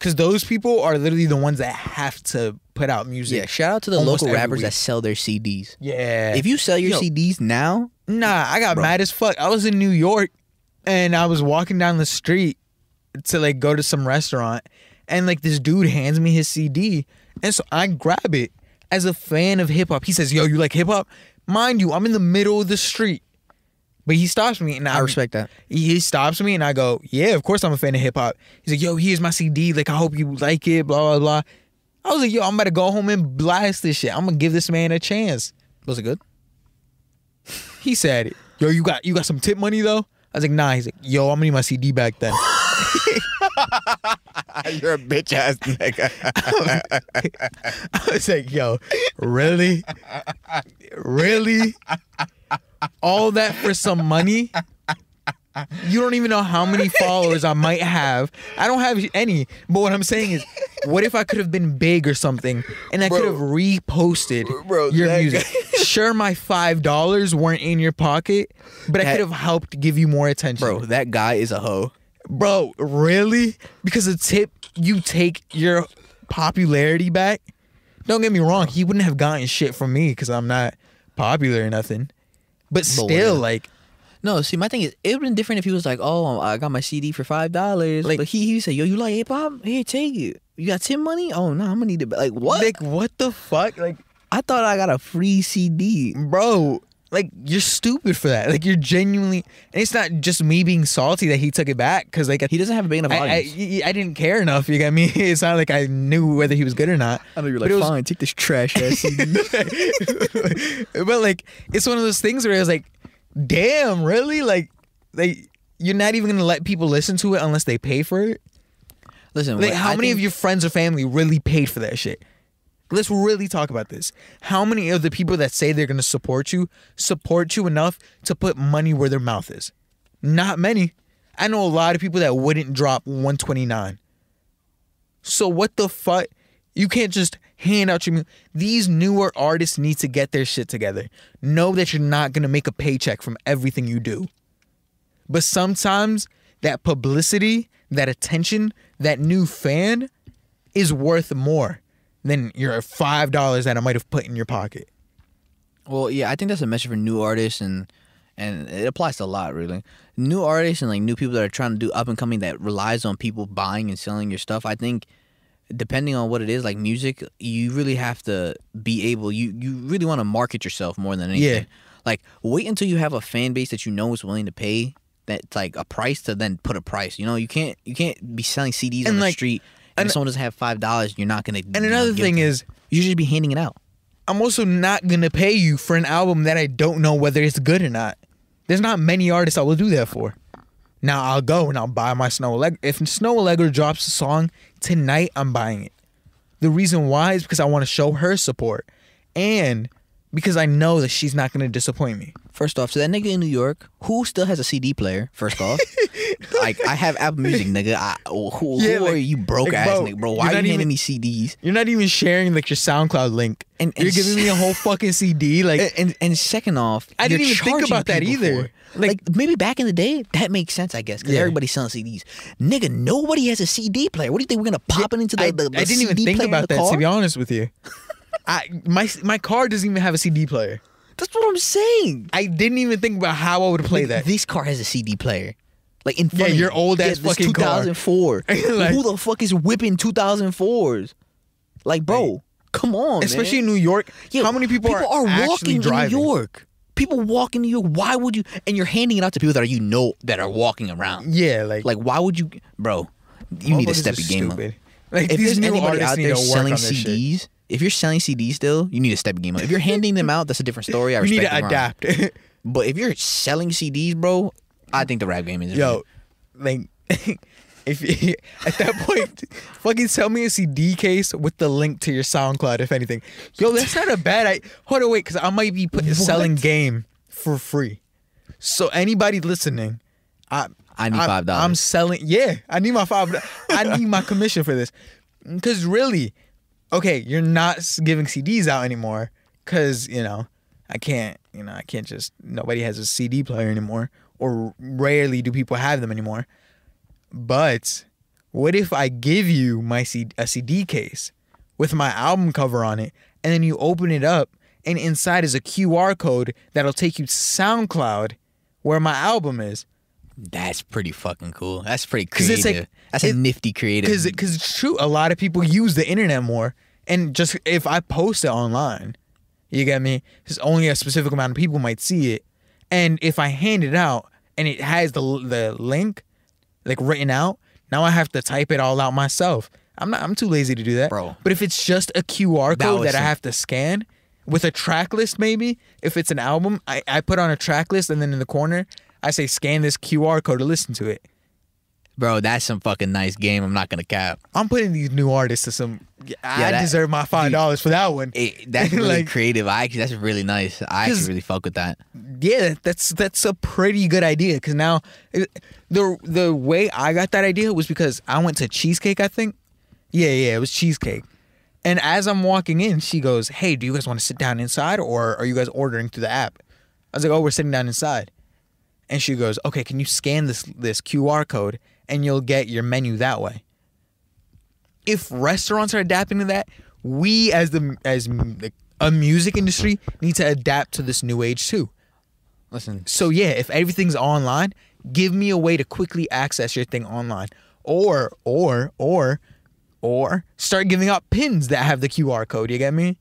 [SPEAKER 3] Cause those people are literally the ones that have to put out music.
[SPEAKER 4] yeah. Shout out to the local rappers
[SPEAKER 3] week.
[SPEAKER 4] that sell their CDs.
[SPEAKER 3] Yeah.
[SPEAKER 4] If you sell your
[SPEAKER 3] Yo.
[SPEAKER 4] CDs now,
[SPEAKER 3] Nah, I got mad as fuck. I was in New York and I was walking down the street to like go to some restaurant and like this dude hands me his CD and so I grab it as a fan of hip hop. He says, "Yo, you like hip hop?" Mind you, I'm in the middle of the street. But he stops me and I,
[SPEAKER 4] I respect that.
[SPEAKER 3] He stops me and I go, "Yeah, of course I'm a fan of hip hop." He's like, "Yo, here's my CD. Like I hope you like it, blah blah blah." I was like, "Yo, I'm about to go home and blast this shit. I'm to give this man a chance."
[SPEAKER 4] Was it good?
[SPEAKER 3] He said, "Yo, you got you got some tip money though?" I was like, "Nah." He's like, "Yo, I'm gonna need my CD back then."
[SPEAKER 4] You're a bitch ass nigga.
[SPEAKER 3] I was like, "Yo, really, really, all that for some money?" You don't even know how many followers I might have. I don't have any. But what I'm saying is, what if I could have been big or something and I could have reposted
[SPEAKER 4] Bro,
[SPEAKER 3] your
[SPEAKER 4] that
[SPEAKER 3] music? Sure, my five dollars weren't in your pocket, but I
[SPEAKER 4] That-
[SPEAKER 3] could have helped give you more attention.
[SPEAKER 4] Bro, that guy is a hoe.
[SPEAKER 3] Bro, really? Because a tip, you take your popularity back. Don't get me wrong, he wouldn't have gotten shit from me because I'm not popular or nothing. But still, like,
[SPEAKER 4] No, see, my thing is, it would have been different if he was like, "Oh, I got my CD for five dollars." Like,
[SPEAKER 3] Like-
[SPEAKER 4] but he he said, "Yo, you like hip hop? Here, take it. You got tip money? Oh no, I'm gonna need it." back." Like what?
[SPEAKER 3] like what the fuck? Like,
[SPEAKER 4] I thought I got a free CD.
[SPEAKER 3] bro, like you're stupid for that. Like you're genuinely, and it's not just me being salty that he took it back because like
[SPEAKER 4] He doesn't have a big enough
[SPEAKER 3] I, I,
[SPEAKER 4] audience.
[SPEAKER 3] I didn't care enough. You got me. It's not like I knew whether he was good or not.
[SPEAKER 4] I know you're
[SPEAKER 3] But
[SPEAKER 4] like,
[SPEAKER 3] it was-
[SPEAKER 4] fine, take this trash ass CD.
[SPEAKER 3] but like it's one of those things where it's like, damn, really? Like, like you're not even gonna let people listen to it unless they pay for it.
[SPEAKER 4] Listen,
[SPEAKER 3] Like, how
[SPEAKER 4] I
[SPEAKER 3] many of your friends or family really paid for that shit? Let's really talk about this. How many of the people that say they're gonna support you support you enough to put money where their mouth is? Not many. I know a lot of people that wouldn't drop 129. So what the fuck? You can't just hand out your mu- these newer artists need to get their shit together. Know that you're not gonna make a paycheck from everything you do. But sometimes that publicity, that attention, that new fan is worth more than your five dollars that I might have put in your pocket.
[SPEAKER 4] Well, yeah, I think that's a message for new artists and and it applies to a lot really. New artists and like new people that are trying to do up and coming that relies on people buying and selling your stuff. I think depending on what it is, like music, you really have to be able you you really want to market yourself more than anything.
[SPEAKER 3] Yeah.
[SPEAKER 4] Like wait until you have a fan base that you know is willing to pay that like a price to then put a price. You know, you can't you can't be selling CDs on
[SPEAKER 3] And,
[SPEAKER 4] the street and,
[SPEAKER 3] and-
[SPEAKER 4] someone doesn't have five dollars, you're not gonna.
[SPEAKER 3] And another thing is,
[SPEAKER 4] you should be handing it out.
[SPEAKER 3] I'm also not gonna pay you for an album that I don't know whether it's good or not. There's not many artists I will do that for. Now I'll go and I'll buy my Snoh Aalegra. If Snoh Aalegra drops a song tonight, I'm buying it. The reason why is because I want to show her support, and because I know that she's not gonna disappoint me.
[SPEAKER 4] First off, to that nigga in New York, who still has a CD player? First off, like I have Apple Music, nigga. I, who who
[SPEAKER 3] Yeah,
[SPEAKER 4] are you broke
[SPEAKER 3] like,
[SPEAKER 4] ass
[SPEAKER 3] bro,
[SPEAKER 4] nigga, bro? Why are you
[SPEAKER 3] even-
[SPEAKER 4] handing me CDs?
[SPEAKER 3] You're not even sharing like your SoundCloud link,
[SPEAKER 4] And-
[SPEAKER 3] and you're giving me a whole fucking CD. Like,
[SPEAKER 4] And, and and second off,
[SPEAKER 3] I didn't even think about that either.
[SPEAKER 4] it. Like, maybe back in the day, that makes sense, I guess, because
[SPEAKER 3] Yeah.
[SPEAKER 4] everybody's selling CDs. Nigga, nobody has a CD player. What do you think we're gonna pop it into the?
[SPEAKER 3] I,
[SPEAKER 4] the, the
[SPEAKER 3] I didn't even think about that.
[SPEAKER 4] car?
[SPEAKER 3] To be honest with you, I my my car doesn't even have a CD player.
[SPEAKER 4] That's what I'm saying.
[SPEAKER 3] I didn't even think about how I would play
[SPEAKER 4] Like,
[SPEAKER 3] that.
[SPEAKER 4] This car has a CD player. Like in front
[SPEAKER 3] Yeah,
[SPEAKER 4] of
[SPEAKER 3] your old
[SPEAKER 4] yeah,
[SPEAKER 3] ass
[SPEAKER 4] this
[SPEAKER 3] fucking car.
[SPEAKER 4] 2004.
[SPEAKER 3] Like-
[SPEAKER 4] Who the fuck is whipping 2004s? Like, bro, come on,
[SPEAKER 3] Especially
[SPEAKER 4] man.
[SPEAKER 3] in New York.
[SPEAKER 4] Yeah,
[SPEAKER 3] how many people, are, actually
[SPEAKER 4] walking
[SPEAKER 3] driving?
[SPEAKER 4] in New York? People walk in New York. Why would you? And you're handing it out to people that are you know that are walking around.
[SPEAKER 3] Yeah, like
[SPEAKER 4] Like, why would you, bro? You need to step
[SPEAKER 3] are
[SPEAKER 4] your game
[SPEAKER 3] stupid.
[SPEAKER 4] up.
[SPEAKER 3] Like
[SPEAKER 4] If
[SPEAKER 3] these
[SPEAKER 4] there's
[SPEAKER 3] new
[SPEAKER 4] anybody
[SPEAKER 3] artists
[SPEAKER 4] out
[SPEAKER 3] need
[SPEAKER 4] there selling
[SPEAKER 3] this shit.
[SPEAKER 4] If you're selling CDs still, you need to step your game up. If you're handing them out, that's a different story. I
[SPEAKER 3] You need
[SPEAKER 4] respect
[SPEAKER 3] to adapt.
[SPEAKER 4] But if you're selling CDs, bro, I think the rap game is
[SPEAKER 3] Yo, like if you, at that point, fucking sell me a CD case with the link to your SoundCloud, if anything. Yo, that's not a bad. I hold on, wait, because I might be putting selling game for free. So anybody listening, I
[SPEAKER 4] I need
[SPEAKER 3] I'm-
[SPEAKER 4] $5.
[SPEAKER 3] I'm selling. Yeah, I need my five. I need my commission for this. Because really, okay, you're not giving CDs out anymore. Because you know, I can't. You know, I can't just. Nobody has a CD player anymore, or rarely do people have them anymore. But what if I give you my C- a CD case with my album cover on it, and then you open it up, and inside is a QR code that'll take you to SoundCloud, where my album is.
[SPEAKER 4] That's pretty fucking cool. That's pretty creative.
[SPEAKER 3] it's like-
[SPEAKER 4] That's a nifty creative.
[SPEAKER 3] Because because it's true. A lot of people use the internet more, and just if I post it online, you get me. Because only a specific amount of people might see it, and if I hand it out and it has the the link, like written out, now I have to type it all out myself. I'm not. I'm too lazy to do that,
[SPEAKER 4] Bro.
[SPEAKER 3] But if it's just a QR code
[SPEAKER 4] was
[SPEAKER 3] that I have to scan with a track list, maybe if it's an album, I I put on a track list, and then in the corner I say scan this QR code to listen to it.
[SPEAKER 4] Bro, that's some fucking nice game. I'm not gonna cap.
[SPEAKER 3] I'm putting these new artists to some. I
[SPEAKER 4] that-
[SPEAKER 3] deserve my five dollars for that one.
[SPEAKER 4] It, that's really
[SPEAKER 3] Like-
[SPEAKER 4] creative. I actually, that's really nice. I actually really fuck with that.
[SPEAKER 3] Yeah, that's that's a pretty good idea. Because now, it- the the way I got that idea was because I went to cheesecake. I think. Yeah, yeah, it was cheesecake. And as I'm walking in, she goes, "Hey, do you guys want to sit down inside, or are you guys ordering through the app?" I was like, "Oh, we're sitting down inside." And she goes, "Okay, can you scan this this QR code, and you'll get your menu that way." If restaurants are adapting to that, we as the as the, a music industry need to adapt to this new age too.
[SPEAKER 4] Listen,
[SPEAKER 3] So yeah, if everything's online, give me a way to quickly access your thing online. Or or or or start giving out pins that have the QR code. You get me?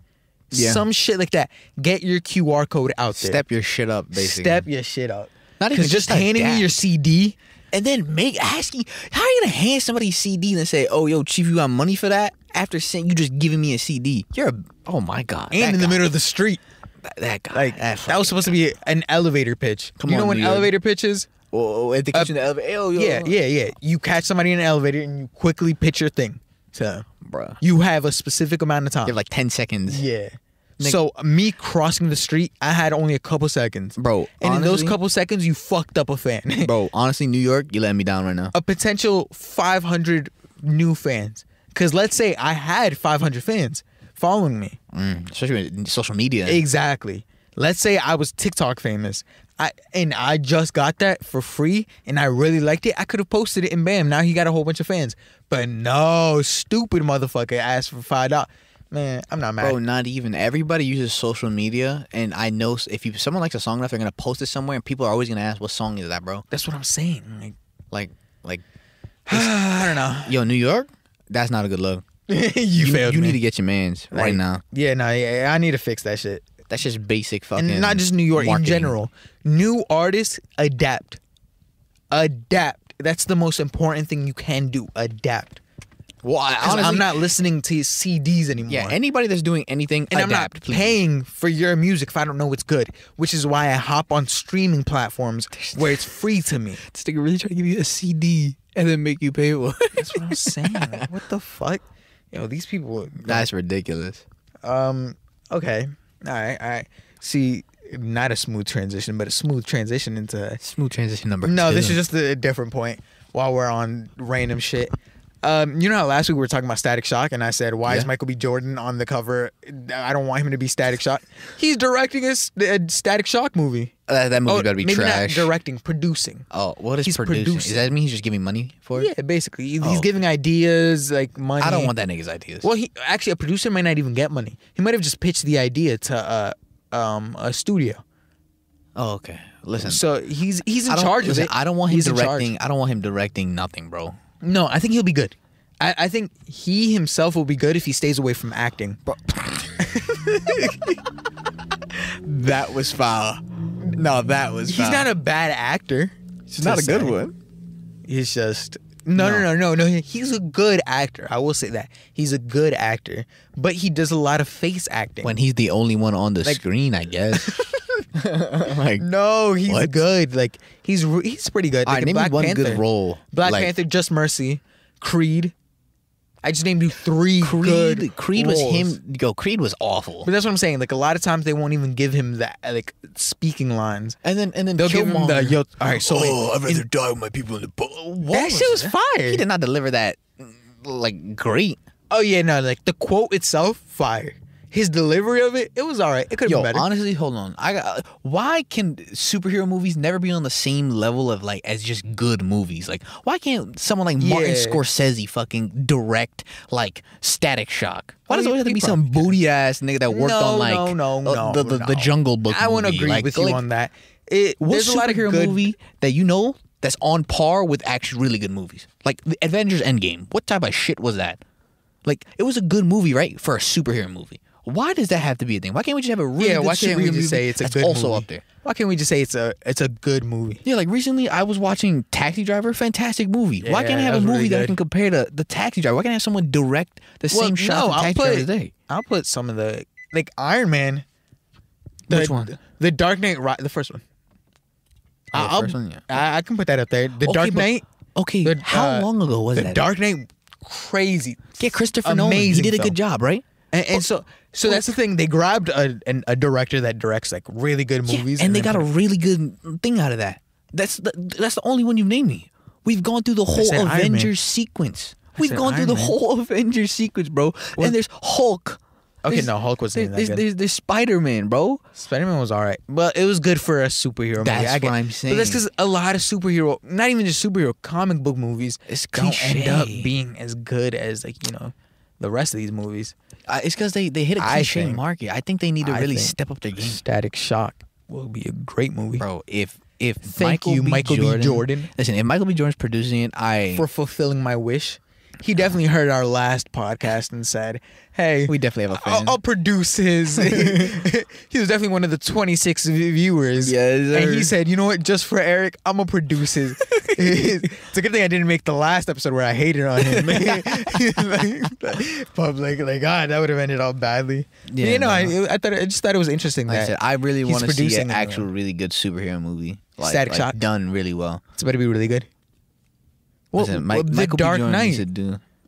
[SPEAKER 4] Yeah.
[SPEAKER 3] Some shit like that. Get your QR code out there.
[SPEAKER 4] step your shit up, basically.
[SPEAKER 3] Step your shit up.
[SPEAKER 4] Not even
[SPEAKER 3] just
[SPEAKER 4] just
[SPEAKER 3] handing me your CD.
[SPEAKER 4] And then make asking how are you gonna hand somebody a CD and say, "Oh, yo, chief, you got money for that?" After saying you just giving me a CD, you're a oh my god,
[SPEAKER 3] And in the middle of the street.
[SPEAKER 4] that, that guy,
[SPEAKER 3] Like
[SPEAKER 4] that,
[SPEAKER 3] that was supposed to be an elevator pitch.
[SPEAKER 4] Come on.
[SPEAKER 3] you know when elevator pitches?
[SPEAKER 4] Oh, oh at the kitchen, the elevator. Oh, yo,
[SPEAKER 3] Yeah, yeah, yeah. You catch somebody in an elevator and you quickly pitch your thing. So
[SPEAKER 4] bro,
[SPEAKER 3] you have a specific amount of time.
[SPEAKER 4] You have like ten seconds.
[SPEAKER 3] Yeah. So me crossing the street, I had only a couple seconds,
[SPEAKER 4] Bro,
[SPEAKER 3] And in those couple seconds, you fucked up a fan,
[SPEAKER 4] bro. Honestly, New York, you let me down right now.
[SPEAKER 3] a potential 500 new fans. Because let's say I had 500 fans following me.
[SPEAKER 4] Mm, especially with social media.
[SPEAKER 3] Exactly. Let's say I was TikTok famous. I and I just got that for free and I really liked it. I could have posted it and bam, now he got a whole bunch of fans. But no, stupid motherfucker asked for five dollars. Man, I'm not mad.
[SPEAKER 4] Bro, not even. Everybody uses social media, and I know if you someone likes a song enough, they're gonna post it somewhere, and people are always gonna ask, "What song is that, bro?"
[SPEAKER 3] That's what I'm saying. Like,
[SPEAKER 4] Like, like,
[SPEAKER 3] I don't know.
[SPEAKER 4] yo, New York, that's not a good look.
[SPEAKER 3] you,
[SPEAKER 4] You,
[SPEAKER 3] failed
[SPEAKER 4] you need to get your man's right now.
[SPEAKER 3] Yeah, no, yeah, I need to fix that shit.
[SPEAKER 4] That's just basic fucking.
[SPEAKER 3] And not just New York,
[SPEAKER 4] marketing.
[SPEAKER 3] in general. New artists adapt. Adapt. That's the most important thing you can do. Adapt.
[SPEAKER 4] Well, I, honestly,
[SPEAKER 3] I'm not listening to CDs anymore.
[SPEAKER 4] Yeah, anybody that's doing anything,
[SPEAKER 3] and I'm not
[SPEAKER 4] please.
[SPEAKER 3] paying for your music if I don't know it's good, which is why I hop on streaming platforms where it's free to me.
[SPEAKER 4] This nigga really try to give you a CD and then make you pay for it.
[SPEAKER 3] That's what I'm saying. Like, what the fuck? Yo, these people.
[SPEAKER 4] That's ridiculous.
[SPEAKER 3] Um. Okay. All right. All right. See, not a smooth transition, but a smooth transition into.
[SPEAKER 4] Smooth transition number.
[SPEAKER 3] No,
[SPEAKER 4] two.
[SPEAKER 3] this is just a different point. While we're on random shit, um, you know how last week we were talking about Static Shock, and I said, "Why is Michael B. Jordan on the cover? I don't want him to be Static Shock. He's directing a Static Shock movie.
[SPEAKER 4] Uh, that movie
[SPEAKER 3] Oh,
[SPEAKER 4] better be
[SPEAKER 3] maybe
[SPEAKER 4] trash.
[SPEAKER 3] not directing, producing.
[SPEAKER 4] oh, what is
[SPEAKER 3] He's
[SPEAKER 4] producing?
[SPEAKER 3] producing.
[SPEAKER 4] Does that mean he's just giving money for it?
[SPEAKER 3] Yeah, basically, He- he's
[SPEAKER 4] Oh.
[SPEAKER 3] giving ideas like money.
[SPEAKER 4] I don't want that nigga's ideas.
[SPEAKER 3] Well, he actually a producer might not even get money. He might have just pitched the idea to uh, um, a studio.
[SPEAKER 4] oh, okay. Listen,
[SPEAKER 3] So he's he's in charge
[SPEAKER 4] listen,
[SPEAKER 3] of it.
[SPEAKER 4] I don't want him
[SPEAKER 3] He's
[SPEAKER 4] directing. I don't want him directing nothing, bro.
[SPEAKER 3] No, I think he'll be good. I, I think he himself will be good if he stays away from acting.
[SPEAKER 4] But that was foul. No, that was.
[SPEAKER 3] He's not a bad actor.
[SPEAKER 4] He's not a good one.
[SPEAKER 3] He's just no, no, no, no, no. He's a good actor. I will say that he's a good actor, but he does a lot of face acting.
[SPEAKER 4] When he's the only one on the
[SPEAKER 3] Like-
[SPEAKER 4] screen, I guess. like,
[SPEAKER 3] no, he's
[SPEAKER 4] What?
[SPEAKER 3] good. Like he's re- he's pretty good. Like
[SPEAKER 4] right,
[SPEAKER 3] in Black
[SPEAKER 4] one
[SPEAKER 3] Panther.
[SPEAKER 4] good role.
[SPEAKER 3] Black
[SPEAKER 4] like,
[SPEAKER 3] Panther, Just Mercy, Creed. I just named you three
[SPEAKER 4] Creed.
[SPEAKER 3] good.
[SPEAKER 4] Creed was him. Yo, Creed was awful.
[SPEAKER 3] But that's what I'm saying. Like a lot of times they won't even give him that like speaking lines.
[SPEAKER 4] And then and then
[SPEAKER 3] They'll give him the yo. All right, so
[SPEAKER 4] oh, I'd rather
[SPEAKER 3] in-
[SPEAKER 4] die with my people in the boat.
[SPEAKER 3] that shit was fire.
[SPEAKER 4] He did not deliver that like great.
[SPEAKER 3] Oh yeah, no, like the quote itself, fire. His delivery of it, it was all right. It could have been better.
[SPEAKER 4] honestly, hold on. I got. Why can superhero movies never be on the same level of like as just good movies? Like, why can't someone like Martin
[SPEAKER 3] Yeah.
[SPEAKER 4] Scorsese fucking direct like Static Shock? Why does it always have to be some booty ass nigga that worked
[SPEAKER 3] no,
[SPEAKER 4] on like
[SPEAKER 3] no, no,
[SPEAKER 4] uh,
[SPEAKER 3] no,
[SPEAKER 4] the, the, the
[SPEAKER 3] no.
[SPEAKER 4] Jungle Book?
[SPEAKER 3] I
[SPEAKER 4] movie?
[SPEAKER 3] agree
[SPEAKER 4] Like-
[SPEAKER 3] with you on that. It,
[SPEAKER 4] What
[SPEAKER 3] there's a lot of
[SPEAKER 4] superhero
[SPEAKER 3] good.
[SPEAKER 4] movie that you know that's on par with actually really good movies? Like the Avengers Endgame. What type of shit was that? Like it was a good movie, right? For a superhero movie. Why does that have to be a thing? Why can't we just have a really
[SPEAKER 3] Yeah,
[SPEAKER 4] good
[SPEAKER 3] why can't we just
[SPEAKER 4] movie
[SPEAKER 3] say it's a
[SPEAKER 4] that's
[SPEAKER 3] good
[SPEAKER 4] also
[SPEAKER 3] movie?
[SPEAKER 4] up there?
[SPEAKER 3] Why can't we just say it's a it's a good movie?
[SPEAKER 4] Yeah, like recently I was watching Taxi Driver, fantastic movie.
[SPEAKER 3] Yeah, Why
[SPEAKER 4] can't I have a movie
[SPEAKER 3] really
[SPEAKER 4] that I can compare to the Taxi Driver? Why can't I have someone direct the
[SPEAKER 3] Well,
[SPEAKER 4] same shot
[SPEAKER 3] no, I'll put-
[SPEAKER 4] today?
[SPEAKER 3] I'll put some of the like Iron Man. The,
[SPEAKER 4] Which one?
[SPEAKER 3] The Dark Knight, the first one.
[SPEAKER 4] Oh, the first one, yeah.
[SPEAKER 3] I, I can put that up there. The
[SPEAKER 4] Okay,
[SPEAKER 3] Dark
[SPEAKER 4] but-
[SPEAKER 3] Knight.
[SPEAKER 4] Okay,
[SPEAKER 3] the,
[SPEAKER 4] how
[SPEAKER 3] uh,
[SPEAKER 4] long ago was
[SPEAKER 3] the
[SPEAKER 4] that?
[SPEAKER 3] Dark Knight, crazy.
[SPEAKER 4] Yeah, Christopher Nolan. He did a
[SPEAKER 3] film.
[SPEAKER 4] good job, right?
[SPEAKER 3] And, and so, so that's the thing. They grabbed a an, a director that directs like really good
[SPEAKER 4] Yeah,
[SPEAKER 3] movies,
[SPEAKER 4] and they got a really good thing out of that. That's the, that's the only one you've named me. We've gone through the whole
[SPEAKER 3] said Iron Man.
[SPEAKER 4] Avengers sequence. We've gone through
[SPEAKER 3] Iron
[SPEAKER 4] the
[SPEAKER 3] Man.
[SPEAKER 4] whole Avengers sequence, bro. and there's Hulk.
[SPEAKER 3] Okay,
[SPEAKER 4] There's-
[SPEAKER 3] no, Hulk wasn't that
[SPEAKER 4] There's, there's, there's Spider Man, bro.
[SPEAKER 3] Spider Man was all right, but it was good for a superhero movie.
[SPEAKER 4] That's
[SPEAKER 3] I get-
[SPEAKER 4] what I'm saying.
[SPEAKER 3] But that's because a lot of superhero, not even just superhero, comic book movies,
[SPEAKER 4] It's
[SPEAKER 3] don't end up being as good as like you know the rest of these movies.
[SPEAKER 4] Uh, it's because they, they hit a
[SPEAKER 3] I
[SPEAKER 4] cliche
[SPEAKER 3] think-
[SPEAKER 4] market. I think they need to
[SPEAKER 3] I
[SPEAKER 4] really
[SPEAKER 3] think
[SPEAKER 4] step up their game.
[SPEAKER 3] Static Shock will be a great movie
[SPEAKER 4] Bro, if if
[SPEAKER 3] Thank
[SPEAKER 4] Michael
[SPEAKER 3] you,
[SPEAKER 4] B.
[SPEAKER 3] Michael B.
[SPEAKER 4] Jordan,
[SPEAKER 3] Jordan.
[SPEAKER 4] Listen, if Michael B. Jordan's producing it, I
[SPEAKER 3] for fulfilling my wish. He definitely heard our last podcast and said, "Hey,
[SPEAKER 4] we definitely have a
[SPEAKER 3] I'll,
[SPEAKER 4] fan.
[SPEAKER 3] I'll produce his." he was definitely one of the 26 viewers.
[SPEAKER 4] Yes,
[SPEAKER 3] and he said, "You know what? Just for Eric, I'm gonna produce his." it's a good thing I didn't make the last episode where I hated on him. like, public, like God, that would have ended all badly.
[SPEAKER 4] Yeah,
[SPEAKER 3] you know,
[SPEAKER 4] no.
[SPEAKER 3] I, I thought I just thought it was interesting
[SPEAKER 4] like I
[SPEAKER 3] that
[SPEAKER 4] said, I really want to see an actual really good superhero movie. Like,
[SPEAKER 3] Static
[SPEAKER 4] like,
[SPEAKER 3] Shock.
[SPEAKER 4] done really well.
[SPEAKER 3] it's about to be really good. Well,
[SPEAKER 4] Listen,
[SPEAKER 3] well,
[SPEAKER 4] Mi-
[SPEAKER 3] the
[SPEAKER 4] Michael
[SPEAKER 3] Dark Knight.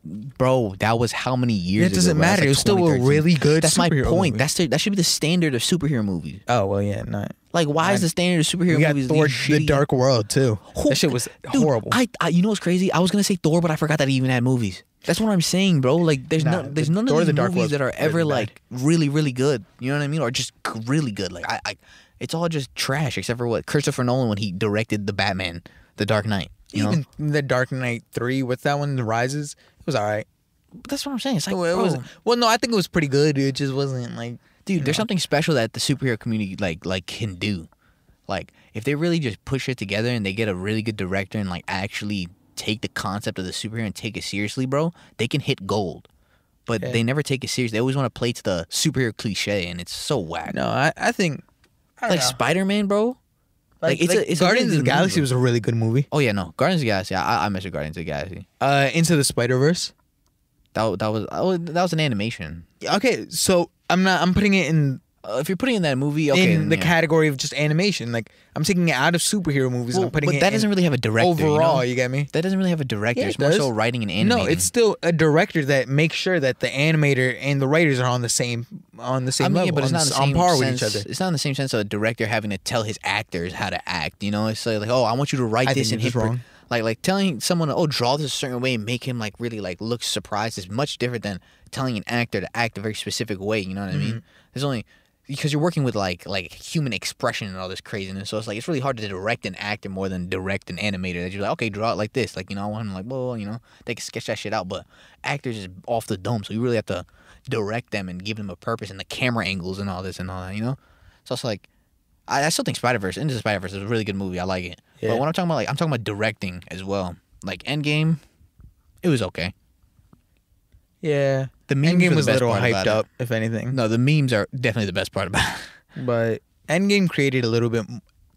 [SPEAKER 4] Bro, that was how many years?
[SPEAKER 3] It doesn't
[SPEAKER 4] ago,
[SPEAKER 3] matter.
[SPEAKER 4] like
[SPEAKER 3] It was still a really good
[SPEAKER 4] That's my point.
[SPEAKER 3] movie.
[SPEAKER 4] That's the, that should be the standard of superhero movies.
[SPEAKER 3] Oh well, yeah, not.
[SPEAKER 4] Like, why is the standard of superhero
[SPEAKER 3] We got
[SPEAKER 4] movies
[SPEAKER 3] Thor: The Dark World too.
[SPEAKER 4] Who-
[SPEAKER 3] that shit was
[SPEAKER 4] Dude,
[SPEAKER 3] horrible.
[SPEAKER 4] I, I, you know what's crazy? I was gonna say Thor, but I forgot that he even had movies. That's what I'm saying, bro. Like, there's
[SPEAKER 3] Nah,
[SPEAKER 4] no, there's
[SPEAKER 3] the-
[SPEAKER 4] none
[SPEAKER 3] Thor:
[SPEAKER 4] of
[SPEAKER 3] The
[SPEAKER 4] these
[SPEAKER 3] Dark
[SPEAKER 4] movies
[SPEAKER 3] World's
[SPEAKER 4] that are ever
[SPEAKER 3] bad.
[SPEAKER 4] like really, really good. You know what I mean? Or just really good. Like, I, I, it's all just trash except for what Christopher Nolan when he directed the Batman, The Dark Knight. You know,
[SPEAKER 3] Even the Dark Knight three, what's that one? The Rises. It was all right.
[SPEAKER 4] That's what I'm saying. It's like,
[SPEAKER 3] Well, it
[SPEAKER 4] bro,
[SPEAKER 3] was. Well, no, I think it was pretty good. It just wasn't like.
[SPEAKER 4] dude, there's something special that the superhero community like like can do. Like if they really just push it together and they get a really good director and like actually take the concept of the superhero and take it seriously, bro, they can hit gold. But
[SPEAKER 3] Yeah.
[SPEAKER 4] they never take it serious. They always want to play to the superhero cliche, and it's so whack.
[SPEAKER 3] No, I, I think. I
[SPEAKER 4] like. Spider Man, bro. Like, it's a it's a
[SPEAKER 3] Guardians
[SPEAKER 4] really
[SPEAKER 3] of the
[SPEAKER 4] movie,
[SPEAKER 3] Galaxy was a really good movie.
[SPEAKER 4] Oh yeah, no, Guardians of the Galaxy. I, I mess Guardians of the Galaxy.
[SPEAKER 3] Uh, Into the Spider Verse.
[SPEAKER 4] That that was oh, that was an animation.
[SPEAKER 3] Okay, so I'm not. I'm putting it in
[SPEAKER 4] Uh, if you're putting in that movie, okay,
[SPEAKER 3] in the
[SPEAKER 4] yeah.
[SPEAKER 3] category of just animation. Like I'm taking it out of superhero movies
[SPEAKER 4] Well,
[SPEAKER 3] and I'm putting
[SPEAKER 4] but
[SPEAKER 3] it
[SPEAKER 4] that
[SPEAKER 3] in
[SPEAKER 4] doesn't really have a director. you know?
[SPEAKER 3] overall. You, get me?
[SPEAKER 4] That doesn't really have a director.
[SPEAKER 3] Yeah,
[SPEAKER 4] it's
[SPEAKER 3] it
[SPEAKER 4] more so writing and animating.
[SPEAKER 3] No, it's still a director that makes sure that the animator and the writers are on the same on the same
[SPEAKER 4] I mean,
[SPEAKER 3] level,
[SPEAKER 4] yeah, but it's
[SPEAKER 3] on,
[SPEAKER 4] not
[SPEAKER 3] the- on par
[SPEAKER 4] sense,
[SPEAKER 3] with each other.
[SPEAKER 4] It's not in the same sense of a director having to tell his actors how to act. You know, it's like, like, oh, I want you to write
[SPEAKER 3] I
[SPEAKER 4] this and hit
[SPEAKER 3] wrong.
[SPEAKER 4] like like telling someone, oh, draw this a certain way and make him like really like look surprised is much different than telling an actor to act a very specific way. You know what I
[SPEAKER 3] Mm-hmm.
[SPEAKER 4] mean? There's only because you're working with like like human expression and all this craziness. So it's like it's really hard to direct an actor more than direct an animator. That you're like, okay, draw it like this. Like you know, I want him like, well, you know, they can sketch that shit out. But actors is off the dome, so you really have to direct them and give them a purpose and the camera angles and all this and all that. You know, so it's like. I, I still think Spider Verse, Into the Spider Verse is a really good movie. I like it.
[SPEAKER 3] Yeah.
[SPEAKER 4] But when I'm talking about like I'm talking about directing as well. Like Endgame, it was okay.
[SPEAKER 3] Yeah,
[SPEAKER 4] The
[SPEAKER 3] Endgame was a little hyped
[SPEAKER 4] about it.
[SPEAKER 3] up, if anything.
[SPEAKER 4] No, the memes are definitely the best part about it.
[SPEAKER 3] but Endgame created a little bit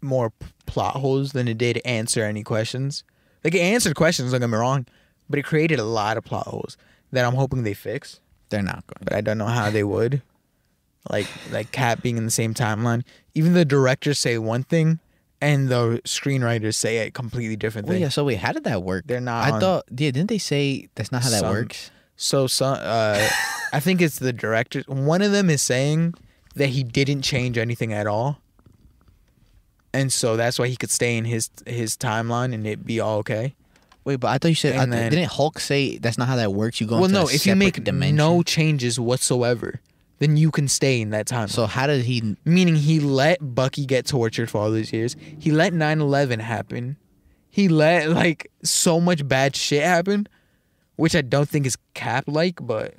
[SPEAKER 3] more plot holes than it did answer any questions. Like it answered questions, don't get me wrong, but it created a lot of plot holes that I'm hoping they fix.
[SPEAKER 4] They're not going.
[SPEAKER 3] But I don't know how they would. Like like Cap being in the same timeline. Even the directors say one thing, and the screenwriters say a completely different
[SPEAKER 4] Well,
[SPEAKER 3] thing.
[SPEAKER 4] yeah. So wait, how did that work?
[SPEAKER 3] They're not
[SPEAKER 4] I
[SPEAKER 3] on-
[SPEAKER 4] thought. Yeah, didn't they say that's not how that
[SPEAKER 3] Some-
[SPEAKER 4] works?
[SPEAKER 3] So some, uh, I think it's the director. One of them is saying that he didn't change anything at all, and so that's why he could stay in his his timeline and it be all okay.
[SPEAKER 4] Wait, but I thought you said. I
[SPEAKER 3] And then-
[SPEAKER 4] didn't Hulk say that's not how that works? You go
[SPEAKER 3] well,
[SPEAKER 4] into
[SPEAKER 3] no,
[SPEAKER 4] a
[SPEAKER 3] if you
[SPEAKER 4] separate
[SPEAKER 3] make
[SPEAKER 4] dimension.
[SPEAKER 3] no changes whatsoever, then you can stay in that timeline.
[SPEAKER 4] So how did he?
[SPEAKER 3] Meaning he let Bucky get tortured for all these years. He let 9/11 happen. He let like so much bad shit happen, which I don't think is Cap like, but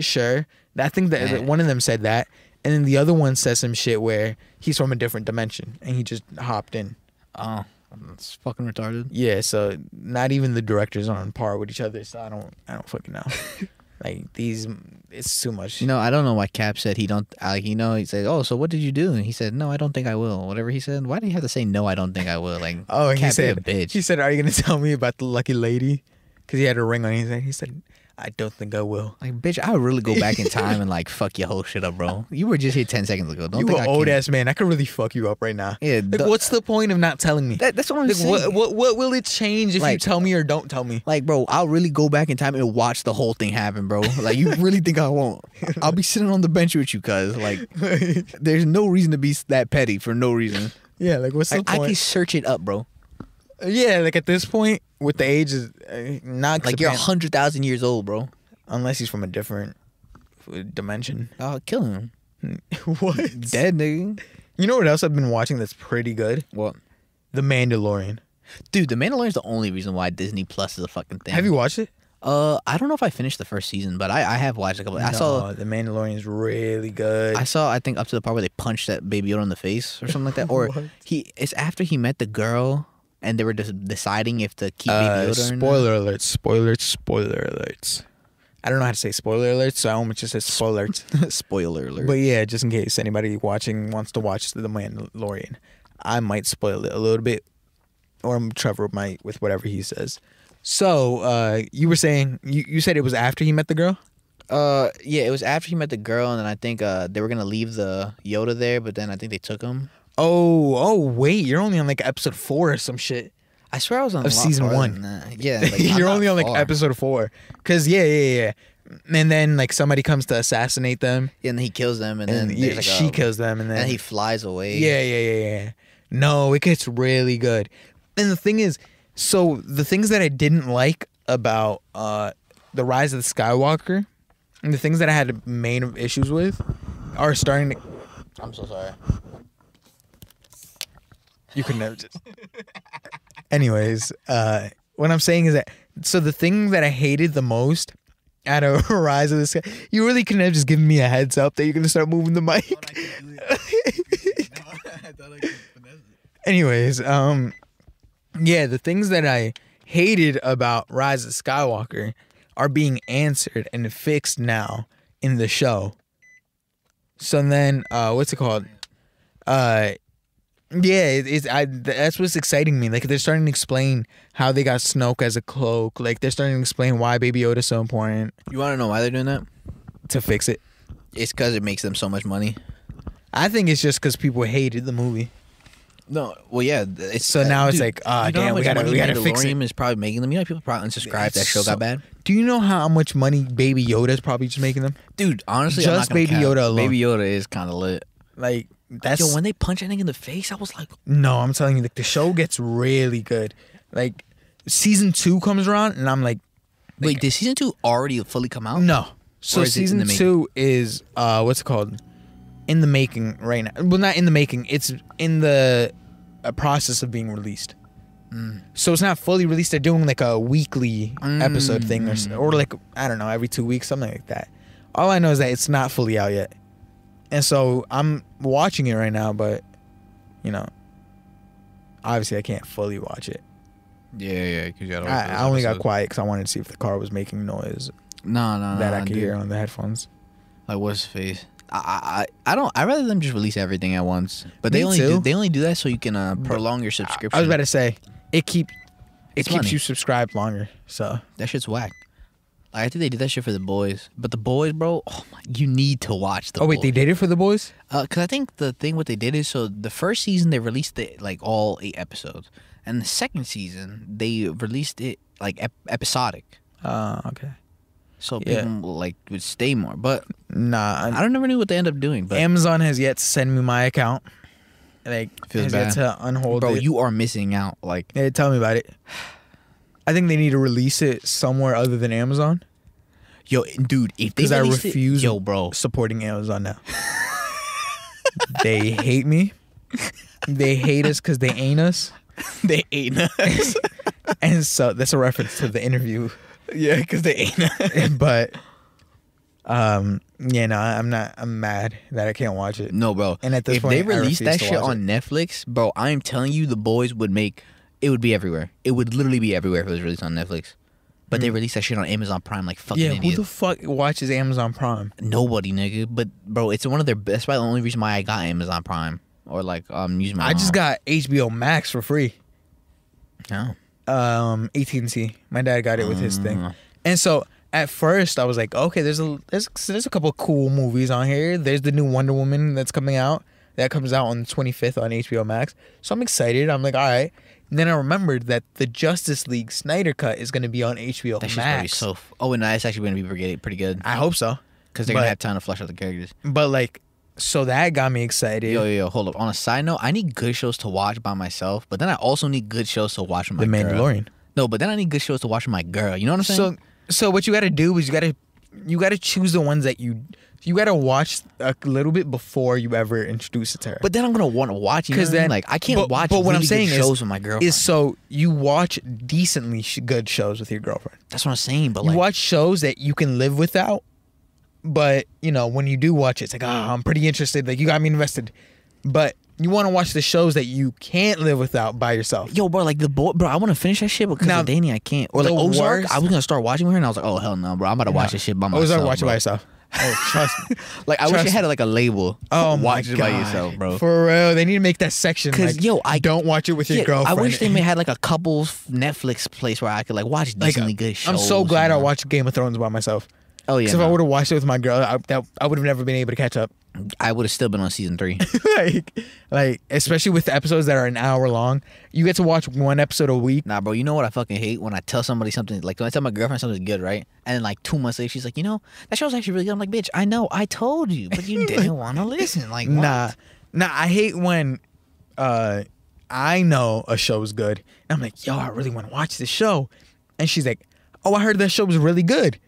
[SPEAKER 3] sure. I think that one of them said that, and then the other one says some shit where he's from a different dimension and he just hopped in.
[SPEAKER 4] Oh, that's fucking retarded.
[SPEAKER 3] Yeah, so not even the directors are on par with each other. So I don't, I don't fucking know. like these, it's too much.
[SPEAKER 4] You know, I don't know why Cap said he don't like. You know, he said, "Oh, so what did you do?" And he said, "No, I don't think I will." Whatever he said. Why do you have to say no? I don't think I will. Like,
[SPEAKER 3] Oh, and
[SPEAKER 4] Cap,
[SPEAKER 3] he said,
[SPEAKER 4] a bitch.
[SPEAKER 3] he said, "Are you gonna tell me about the lucky lady?" Because he had a ring on his head. He said, "I don't think I will."
[SPEAKER 4] Like, bitch, I would really go back in time and like fuck your whole shit up, bro. You were just here ten seconds ago. Don't
[SPEAKER 3] you
[SPEAKER 4] think
[SPEAKER 3] an
[SPEAKER 4] I
[SPEAKER 3] old
[SPEAKER 4] can-
[SPEAKER 3] ass man. I could really fuck you up right now.
[SPEAKER 4] Yeah,
[SPEAKER 3] Like,
[SPEAKER 4] the-
[SPEAKER 3] what's the point of not telling me?
[SPEAKER 4] That, that's what I'm
[SPEAKER 3] like,
[SPEAKER 4] saying.
[SPEAKER 3] what, what what will it change if you tell me or don't tell me?
[SPEAKER 4] Like, bro, I'll really go back in time and watch the whole thing happen, bro. Like, you really think I won't? I'll be sitting on the bench with you, cuz. Like, there's no reason to be that petty for no reason.
[SPEAKER 3] yeah, like what's
[SPEAKER 4] Like,
[SPEAKER 3] the
[SPEAKER 4] I can search it up, bro.
[SPEAKER 3] Yeah, like at this point, with the age is uh, not
[SPEAKER 4] Like, you're a hundred thousand years old, bro.
[SPEAKER 3] unless he's from a different uh, dimension.
[SPEAKER 4] I'll kill him.
[SPEAKER 3] what?
[SPEAKER 4] Dead, nigga.
[SPEAKER 3] You know what else I've been watching that's pretty good?
[SPEAKER 4] What?
[SPEAKER 3] The Mandalorian.
[SPEAKER 4] Dude, The Mandalorian's the only reason why Disney Plus is a fucking thing.
[SPEAKER 3] Have you watched it?
[SPEAKER 4] Uh, I don't know if I finished the first season, but I, I have watched a couple. I
[SPEAKER 3] No,
[SPEAKER 4] saw
[SPEAKER 3] the Mandalorian is really good.
[SPEAKER 4] I saw I think up to the part where they punched that baby Yoda in the face or something like that. Or
[SPEAKER 3] What?
[SPEAKER 4] he it's after he met the girl and they were just deciding if to keep
[SPEAKER 3] Uh,
[SPEAKER 4] baby Yoda or not.
[SPEAKER 3] spoiler alerts, spoilers, spoiler alerts. I don't know how to say spoiler alerts, so I almost just said spoiler.
[SPEAKER 4] Spoiler alert.
[SPEAKER 3] but yeah, just in case anybody watching wants to watch The Mandalorian, I might spoil it a little bit, or Trevor might with whatever he says. So uh, you were saying you, you said it was after he met the girl.
[SPEAKER 4] Uh, yeah, it was after he met the girl, and then I think uh they were gonna leave the Yoda there, but then I think they took him.
[SPEAKER 3] Oh, oh, wait, you're only on like episode four or some shit.
[SPEAKER 4] I swear I was on
[SPEAKER 3] Of season one.
[SPEAKER 4] Yeah, like,
[SPEAKER 3] you're only on like
[SPEAKER 4] far.
[SPEAKER 3] episode four. Cause yeah, yeah, yeah. And then like somebody comes to assassinate them,
[SPEAKER 4] Yeah, and he kills them, and,
[SPEAKER 3] and
[SPEAKER 4] then
[SPEAKER 3] yeah,
[SPEAKER 4] like,
[SPEAKER 3] she
[SPEAKER 4] a-
[SPEAKER 3] kills them, and then
[SPEAKER 4] and he flies away.
[SPEAKER 3] Yeah, yeah, yeah, yeah. No, it gets really good. And the thing is, so the things that I didn't like about uh the Rise of the Skywalker, and the things that I had main issues with, are starting to.
[SPEAKER 4] I'm so sorry.
[SPEAKER 3] You could never just. Anyways, uh, what I'm saying is that so the thing that I hated the most out of Rise of the Sky, you really couldn't have just given me a heads up that you're gonna start moving the mic. Anyways, um, yeah, the things that I hated about Rise of Skywalker are being answered and fixed now in the show. So then, uh, what's it called? Uh, yeah, it, it's I. That's what's exciting me. Like they're starting to explain how they got Snoke as a cloak. Like they're starting to explain why Baby Yoda's so important
[SPEAKER 4] You want to know why they're doing that?
[SPEAKER 3] to fix it.
[SPEAKER 4] It's because it makes them so much money.
[SPEAKER 3] I think it's just because people hated the movie.
[SPEAKER 4] No, well, yeah. It's
[SPEAKER 3] So now it's like, ah,
[SPEAKER 4] you know how
[SPEAKER 3] damn, we
[SPEAKER 4] much
[SPEAKER 3] gotta-
[SPEAKER 4] money
[SPEAKER 3] we gotta fix it.
[SPEAKER 4] Mandalorian is probably making them. You know, people probably unsubscribed. That show
[SPEAKER 3] So-
[SPEAKER 4] got bad.
[SPEAKER 3] Do you know how much money Baby Yoda is probably just making them?
[SPEAKER 4] Dude, honestly, I'm
[SPEAKER 3] Just
[SPEAKER 4] not gonna
[SPEAKER 3] Baby
[SPEAKER 4] cap.
[SPEAKER 3] Yoda alone.
[SPEAKER 4] Baby Yoda is kind of lit.
[SPEAKER 3] Like that's
[SPEAKER 4] Yo, when they punch anything in the face, I was like,
[SPEAKER 3] no. I'm telling you, like the show gets really good. Like season two comes around, and I'm like,
[SPEAKER 4] wait, did season two already fully come out?
[SPEAKER 3] no. So season two is uh, what's it called? In the making right now. Well, not in the making. It's in the uh, process of being released.
[SPEAKER 4] Mm.
[SPEAKER 3] So it's not fully released. They're doing like a weekly episode thing, or,
[SPEAKER 4] Mm.
[SPEAKER 3] or like I don't know, every two weeks, something like that. All I know is that it's not fully out yet, and so I'm watching it right now. But you know, obviously I can't fully watch it.
[SPEAKER 4] Yeah, yeah, because you gotta.
[SPEAKER 3] I, I only got quiet because I wanted to see if the car was making noise
[SPEAKER 4] No, no, no.
[SPEAKER 3] that I could
[SPEAKER 4] dude.
[SPEAKER 3] hear on the headphones.
[SPEAKER 4] Like what's his face? I, I I don't. I rather them just release everything at once. But they only
[SPEAKER 3] too.
[SPEAKER 4] do, they only do that so you can uh, prolong your subscription.
[SPEAKER 3] I was about to say it keep it
[SPEAKER 4] It's
[SPEAKER 3] keeps
[SPEAKER 4] money.
[SPEAKER 3] you subscribed longer. So
[SPEAKER 4] That shit's whack. Like, I think they did that shit for the boys, but the boys, bro, oh my, you need to watch the.
[SPEAKER 3] oh wait, they did it for the boys.
[SPEAKER 4] Uh, cause I think the thing what they did is so the first season they released it like all eight episodes, and the second season they released it like ep- episodic,
[SPEAKER 3] Uh, okay.
[SPEAKER 4] so
[SPEAKER 3] Yeah.
[SPEAKER 4] people like would stay more. But
[SPEAKER 3] Nah,
[SPEAKER 4] I don't never knew what they end up doing. But
[SPEAKER 3] Amazon has yet to send me my account. Like
[SPEAKER 4] Feels
[SPEAKER 3] has yet
[SPEAKER 4] bad.
[SPEAKER 3] to unhold
[SPEAKER 4] bro,
[SPEAKER 3] it.
[SPEAKER 4] you are missing out. Like
[SPEAKER 3] Yeah, tell me about it. I think they need to release it somewhere other than Amazon
[SPEAKER 4] yo, dude, if they
[SPEAKER 3] because I
[SPEAKER 4] released it-
[SPEAKER 3] refuse
[SPEAKER 4] yo, bro,
[SPEAKER 3] supporting Amazon now. they hate me. They hate us because they ain't us.
[SPEAKER 4] they ate us.
[SPEAKER 3] And so that's a reference to the interview.
[SPEAKER 4] yeah, because they ate us.
[SPEAKER 3] but um yeah, no, I'm not I'm mad that I can't watch it.
[SPEAKER 4] No, bro.
[SPEAKER 3] And at this
[SPEAKER 4] if
[SPEAKER 3] point,
[SPEAKER 4] they
[SPEAKER 3] I
[SPEAKER 4] released
[SPEAKER 3] refuse
[SPEAKER 4] that
[SPEAKER 3] to
[SPEAKER 4] shit
[SPEAKER 3] watch
[SPEAKER 4] on Netflix, bro, I'm telling you, the boys would make it would be everywhere. It would literally be everywhere if it was released on Netflix. But they released that shit on Amazon Prime like fucking
[SPEAKER 3] Mm. Yeah, who the fuck watches Amazon Prime?
[SPEAKER 4] Nobody, nigga. But bro, it's one of their. That's probably the only reason why I got Amazon Prime or like um using my.
[SPEAKER 3] I just got HBO Max for free.
[SPEAKER 4] Oh.
[SPEAKER 3] um AT&T. My dad got it with his thing.
[SPEAKER 4] Mm.
[SPEAKER 3] And so at first I was like, okay, there's a there's there's a couple of cool movies on here. There's the new Wonder Woman that's coming out. That comes out on the 25th on HBO Max. So I'm excited. I'm like, all right. And then I remembered that the Justice League Snyder cut is going to be on HBO
[SPEAKER 4] That
[SPEAKER 3] Max.
[SPEAKER 4] so. f- Oh, and that's actually gonna be pretty, pretty good
[SPEAKER 3] I hope so.
[SPEAKER 4] because they're gonna have time to flesh out the characters.
[SPEAKER 3] But like so that got me excited.
[SPEAKER 4] Yo, yo, yo, hold up. On a side note, I need good shows to watch by myself, but then I also need good shows to watch with my
[SPEAKER 3] the
[SPEAKER 4] girl.
[SPEAKER 3] Mandalorian.
[SPEAKER 4] No, but then I need good shows to watch with my girl. You know what I'm saying?
[SPEAKER 3] So so what you got to do is you got to you got to choose the ones that you you got to watch a little bit before you ever introduce it to her.
[SPEAKER 4] But then I'm gonna want to watch. Because
[SPEAKER 3] because
[SPEAKER 4] then,
[SPEAKER 3] then
[SPEAKER 4] like, I can't
[SPEAKER 3] but,
[SPEAKER 4] watch.
[SPEAKER 3] But what I'm saying
[SPEAKER 4] shows
[SPEAKER 3] is,
[SPEAKER 4] with my girlfriend.
[SPEAKER 3] is so you watch decently sh- good shows with your girlfriend.
[SPEAKER 4] That's what I'm saying. But
[SPEAKER 3] You
[SPEAKER 4] like,
[SPEAKER 3] watch shows that you can live without. But you know when you do watch it, it's like, oh, I'm pretty interested. Like you got me invested. But you want to watch the shows that you can't live without by yourself.
[SPEAKER 4] yo, bro, like the boy, bro, I want to finish that shit because
[SPEAKER 3] Now,
[SPEAKER 4] of Danny. I can't. Or like Ozark,
[SPEAKER 3] worst-
[SPEAKER 4] I was gonna start watching with her, and I was like, oh hell no, bro, I'm about to watch this shit by myself.
[SPEAKER 3] Always watch it by yourself. Oh, trust me.
[SPEAKER 4] Like I wish
[SPEAKER 3] Trust
[SPEAKER 4] it had like a label.
[SPEAKER 3] Oh my
[SPEAKER 4] watch it by
[SPEAKER 3] God.
[SPEAKER 4] yourself, bro.
[SPEAKER 3] For real, they need to make that section.
[SPEAKER 4] 'Cause,
[SPEAKER 3] like,
[SPEAKER 4] yo, I-
[SPEAKER 3] don't watch it with your girlfriend.
[SPEAKER 4] I wish they may had like a couple Netflix place where I could like watch
[SPEAKER 3] like,
[SPEAKER 4] decently uh, good shows.
[SPEAKER 3] I'm so glad I watched Game of Thrones by myself.
[SPEAKER 4] Oh yeah,
[SPEAKER 3] Because if I
[SPEAKER 4] no.
[SPEAKER 3] would have watched it with my girl, I, that, I would have never been able to catch up.
[SPEAKER 4] I would have still been on season three.
[SPEAKER 3] like, like especially with the episodes that are an hour long, you get to watch one episode a week.
[SPEAKER 4] Nah, bro, you know what I fucking hate when I tell somebody something like when I tell my girlfriend something's good, right? And then like two months later, she's like, you know, that show's actually really good. I'm like, bitch, I know, I told you, but you didn't want to listen. Like, what?
[SPEAKER 3] Nah, nah. I hate when uh, I know a show's good, and I'm like, yo, I really want to watch this show, and she's like, oh, I heard that show was really good.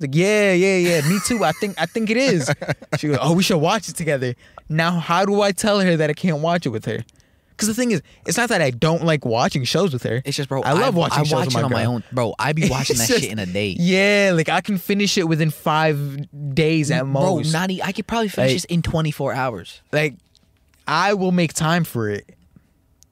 [SPEAKER 3] Like, yeah, yeah, yeah. Me too. I think I think it is. She goes, oh, we should watch it together. Now, how do I tell her that I can't watch it with her? Because the thing is, it's not that I don't like watching shows with her.
[SPEAKER 4] It's just, bro.
[SPEAKER 3] I love watching
[SPEAKER 4] I
[SPEAKER 3] shows
[SPEAKER 4] watch
[SPEAKER 3] with
[SPEAKER 4] it
[SPEAKER 3] my
[SPEAKER 4] on my own, bro. I be watching
[SPEAKER 3] It's
[SPEAKER 4] that
[SPEAKER 3] just-
[SPEAKER 4] shit in a day.
[SPEAKER 3] Yeah, like I can finish it within five days at most.
[SPEAKER 4] bro, not e- I could probably finish
[SPEAKER 3] Like-
[SPEAKER 4] this in 24 hours.
[SPEAKER 3] like I will make time for it,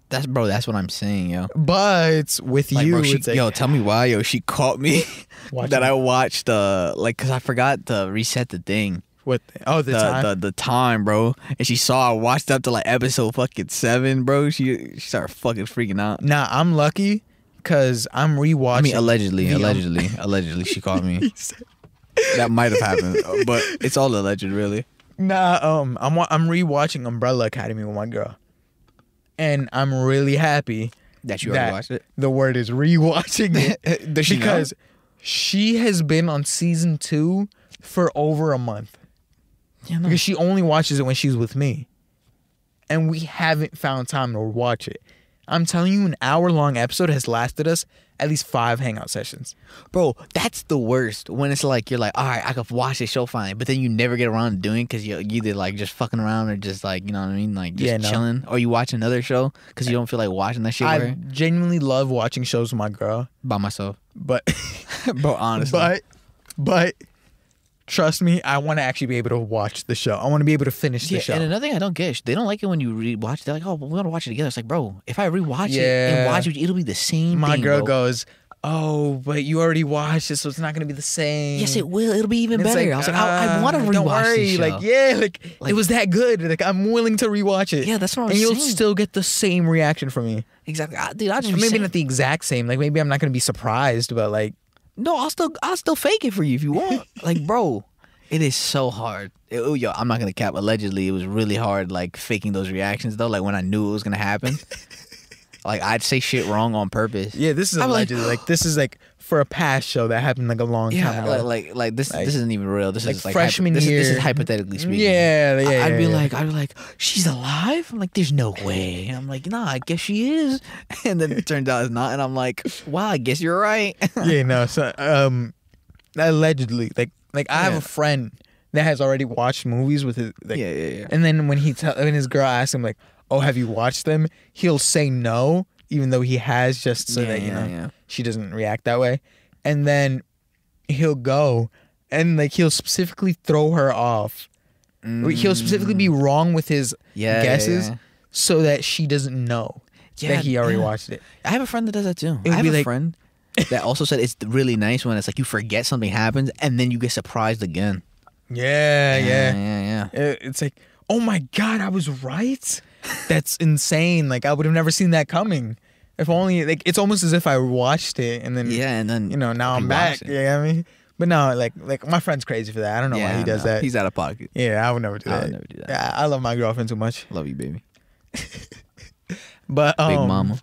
[SPEAKER 4] That's bro. That's what I'm saying, yo.
[SPEAKER 3] but with
[SPEAKER 4] Like,
[SPEAKER 3] you,
[SPEAKER 4] bro, she,
[SPEAKER 3] it's like,
[SPEAKER 4] yo, tell me why, yo. She caught me that I watched, uh, like, cause I forgot to reset the thing.
[SPEAKER 3] what? Oh, the,
[SPEAKER 4] the,
[SPEAKER 3] time.
[SPEAKER 4] the the time, bro. And she saw I watched up to like episode fucking seven, bro. She she started fucking freaking out.
[SPEAKER 3] Nah, I'm lucky because I'm rewatching.
[SPEAKER 4] I mean, allegedly,
[SPEAKER 3] the, um,
[SPEAKER 4] allegedly, allegedly, she caught me. that might have happened, uh, but it's all alleged, really.
[SPEAKER 3] Nah, um, I'm I'm rewatching Umbrella Academy with my girl, and I'm really happy
[SPEAKER 4] That you
[SPEAKER 3] that
[SPEAKER 4] watched it.
[SPEAKER 3] the word is rewatching it
[SPEAKER 4] Does she know?
[SPEAKER 3] because She has been on season two for over a month
[SPEAKER 4] Yeah, no.
[SPEAKER 3] because she only watches it when she's with me, and we haven't found time to watch it. I'm telling you, an hour long episode has lasted us at least five hangout sessions.
[SPEAKER 4] Bro, that's the worst. When it's like you're like, all right, I could watch this show fine, but then you never get around to doing because you either like just fucking around or just like you know what I mean, like just
[SPEAKER 3] Yeah, no.
[SPEAKER 4] chilling, or you watch another show because you don't feel like watching that shit
[SPEAKER 3] I
[SPEAKER 4] her
[SPEAKER 3] genuinely love watching shows with my girl,
[SPEAKER 4] by myself.
[SPEAKER 3] but
[SPEAKER 4] Bro, honestly,
[SPEAKER 3] but but trust me, I want to actually be able to watch the show. I want to be able to finish
[SPEAKER 4] yeah,
[SPEAKER 3] the show.
[SPEAKER 4] and another thing I don't get, they don't like it when you rewatch. It. They're like, oh, we want to watch it together. It's like, bro, if I rewatch it and watch it, it'll be the same.
[SPEAKER 3] my
[SPEAKER 4] thing,
[SPEAKER 3] girl
[SPEAKER 4] bro.
[SPEAKER 3] goes, "Oh, but you already watched it, so it's not gonna be the same."
[SPEAKER 4] Yes, it will. It'll be even better. I was like, I, I
[SPEAKER 3] "Ah,
[SPEAKER 4] want to rewatch
[SPEAKER 3] Don't worry, like yeah, like,
[SPEAKER 4] Like-
[SPEAKER 3] it was that good. Like I'm willing to rewatch it.
[SPEAKER 4] Yeah, that's what I'm saying.
[SPEAKER 3] And you'll
[SPEAKER 4] saying.
[SPEAKER 3] still get the same reaction from me.
[SPEAKER 4] exactly, I, dude. I just
[SPEAKER 3] Maybe
[SPEAKER 4] saying-
[SPEAKER 3] not the exact same. Like maybe I'm not gonna be surprised, but like
[SPEAKER 4] No, I'll still I'll still fake it for you if you want. like, bro, it is so hard. Oh, yo, I'm not gonna cap. Allegedly, it was really hard, like faking those reactions though. Like when I knew it was gonna happen, like I'd say shit wrong on purpose.
[SPEAKER 3] yeah, this is
[SPEAKER 4] I'm like-
[SPEAKER 3] allegedly like, this is like for a past show that happened like a long time ago.
[SPEAKER 4] like, like like this
[SPEAKER 3] Like-
[SPEAKER 4] this isn't even real. This
[SPEAKER 3] like
[SPEAKER 4] is like
[SPEAKER 3] freshman
[SPEAKER 4] hypo- this, Is, this is hypothetically speaking.
[SPEAKER 3] Yeah, yeah,
[SPEAKER 4] I- I'd
[SPEAKER 3] yeah,
[SPEAKER 4] be
[SPEAKER 3] yeah.
[SPEAKER 4] like, I'd be like, she's alive. I'm like, there's no way. I'm like, nah, I guess she is. And then it turns out it's not. And I'm like, wow, I guess you're right.
[SPEAKER 3] yeah, no. So, um, allegedly, like, like I have a friend that has already watched movies with his, like,
[SPEAKER 4] Yeah, yeah, yeah.
[SPEAKER 3] And then when he tell, when his girl asks him like, "Oh, have you watched them?" He'll say no, even though he has, just so
[SPEAKER 4] Yeah,
[SPEAKER 3] that you
[SPEAKER 4] yeah,
[SPEAKER 3] know
[SPEAKER 4] yeah.
[SPEAKER 3] She doesn't react that way. And then he'll go and like he'll specifically throw her off. He'll specifically be wrong with his
[SPEAKER 4] Mm. Yeah, yeah,
[SPEAKER 3] guesses
[SPEAKER 4] yeah.
[SPEAKER 3] so that she doesn't know
[SPEAKER 4] Yeah,
[SPEAKER 3] that he already
[SPEAKER 4] yeah.
[SPEAKER 3] watched it.
[SPEAKER 4] I have a friend that does that too. I have
[SPEAKER 3] be
[SPEAKER 4] a
[SPEAKER 3] like-
[SPEAKER 4] friend that also said it's really nice when it's like you forget something happens and then you get surprised again.
[SPEAKER 3] Yeah, yeah.
[SPEAKER 4] yeah, yeah.
[SPEAKER 3] It- It's like, oh my god, I was right. That's insane. Like I would have never seen that coming. If only like it's almost as if I watched it and then
[SPEAKER 4] Yeah, and then
[SPEAKER 3] you know now I'm back.
[SPEAKER 4] it.
[SPEAKER 3] You know what I mean? But no, like like my friend's crazy for that. I don't know why he does
[SPEAKER 4] no,
[SPEAKER 3] that.
[SPEAKER 4] He's out of pocket.
[SPEAKER 3] yeah, I would never do that.
[SPEAKER 4] I would never do that.
[SPEAKER 3] Yeah, I love my girlfriend too much.
[SPEAKER 4] Love you, baby.
[SPEAKER 3] But um,
[SPEAKER 4] Big mama.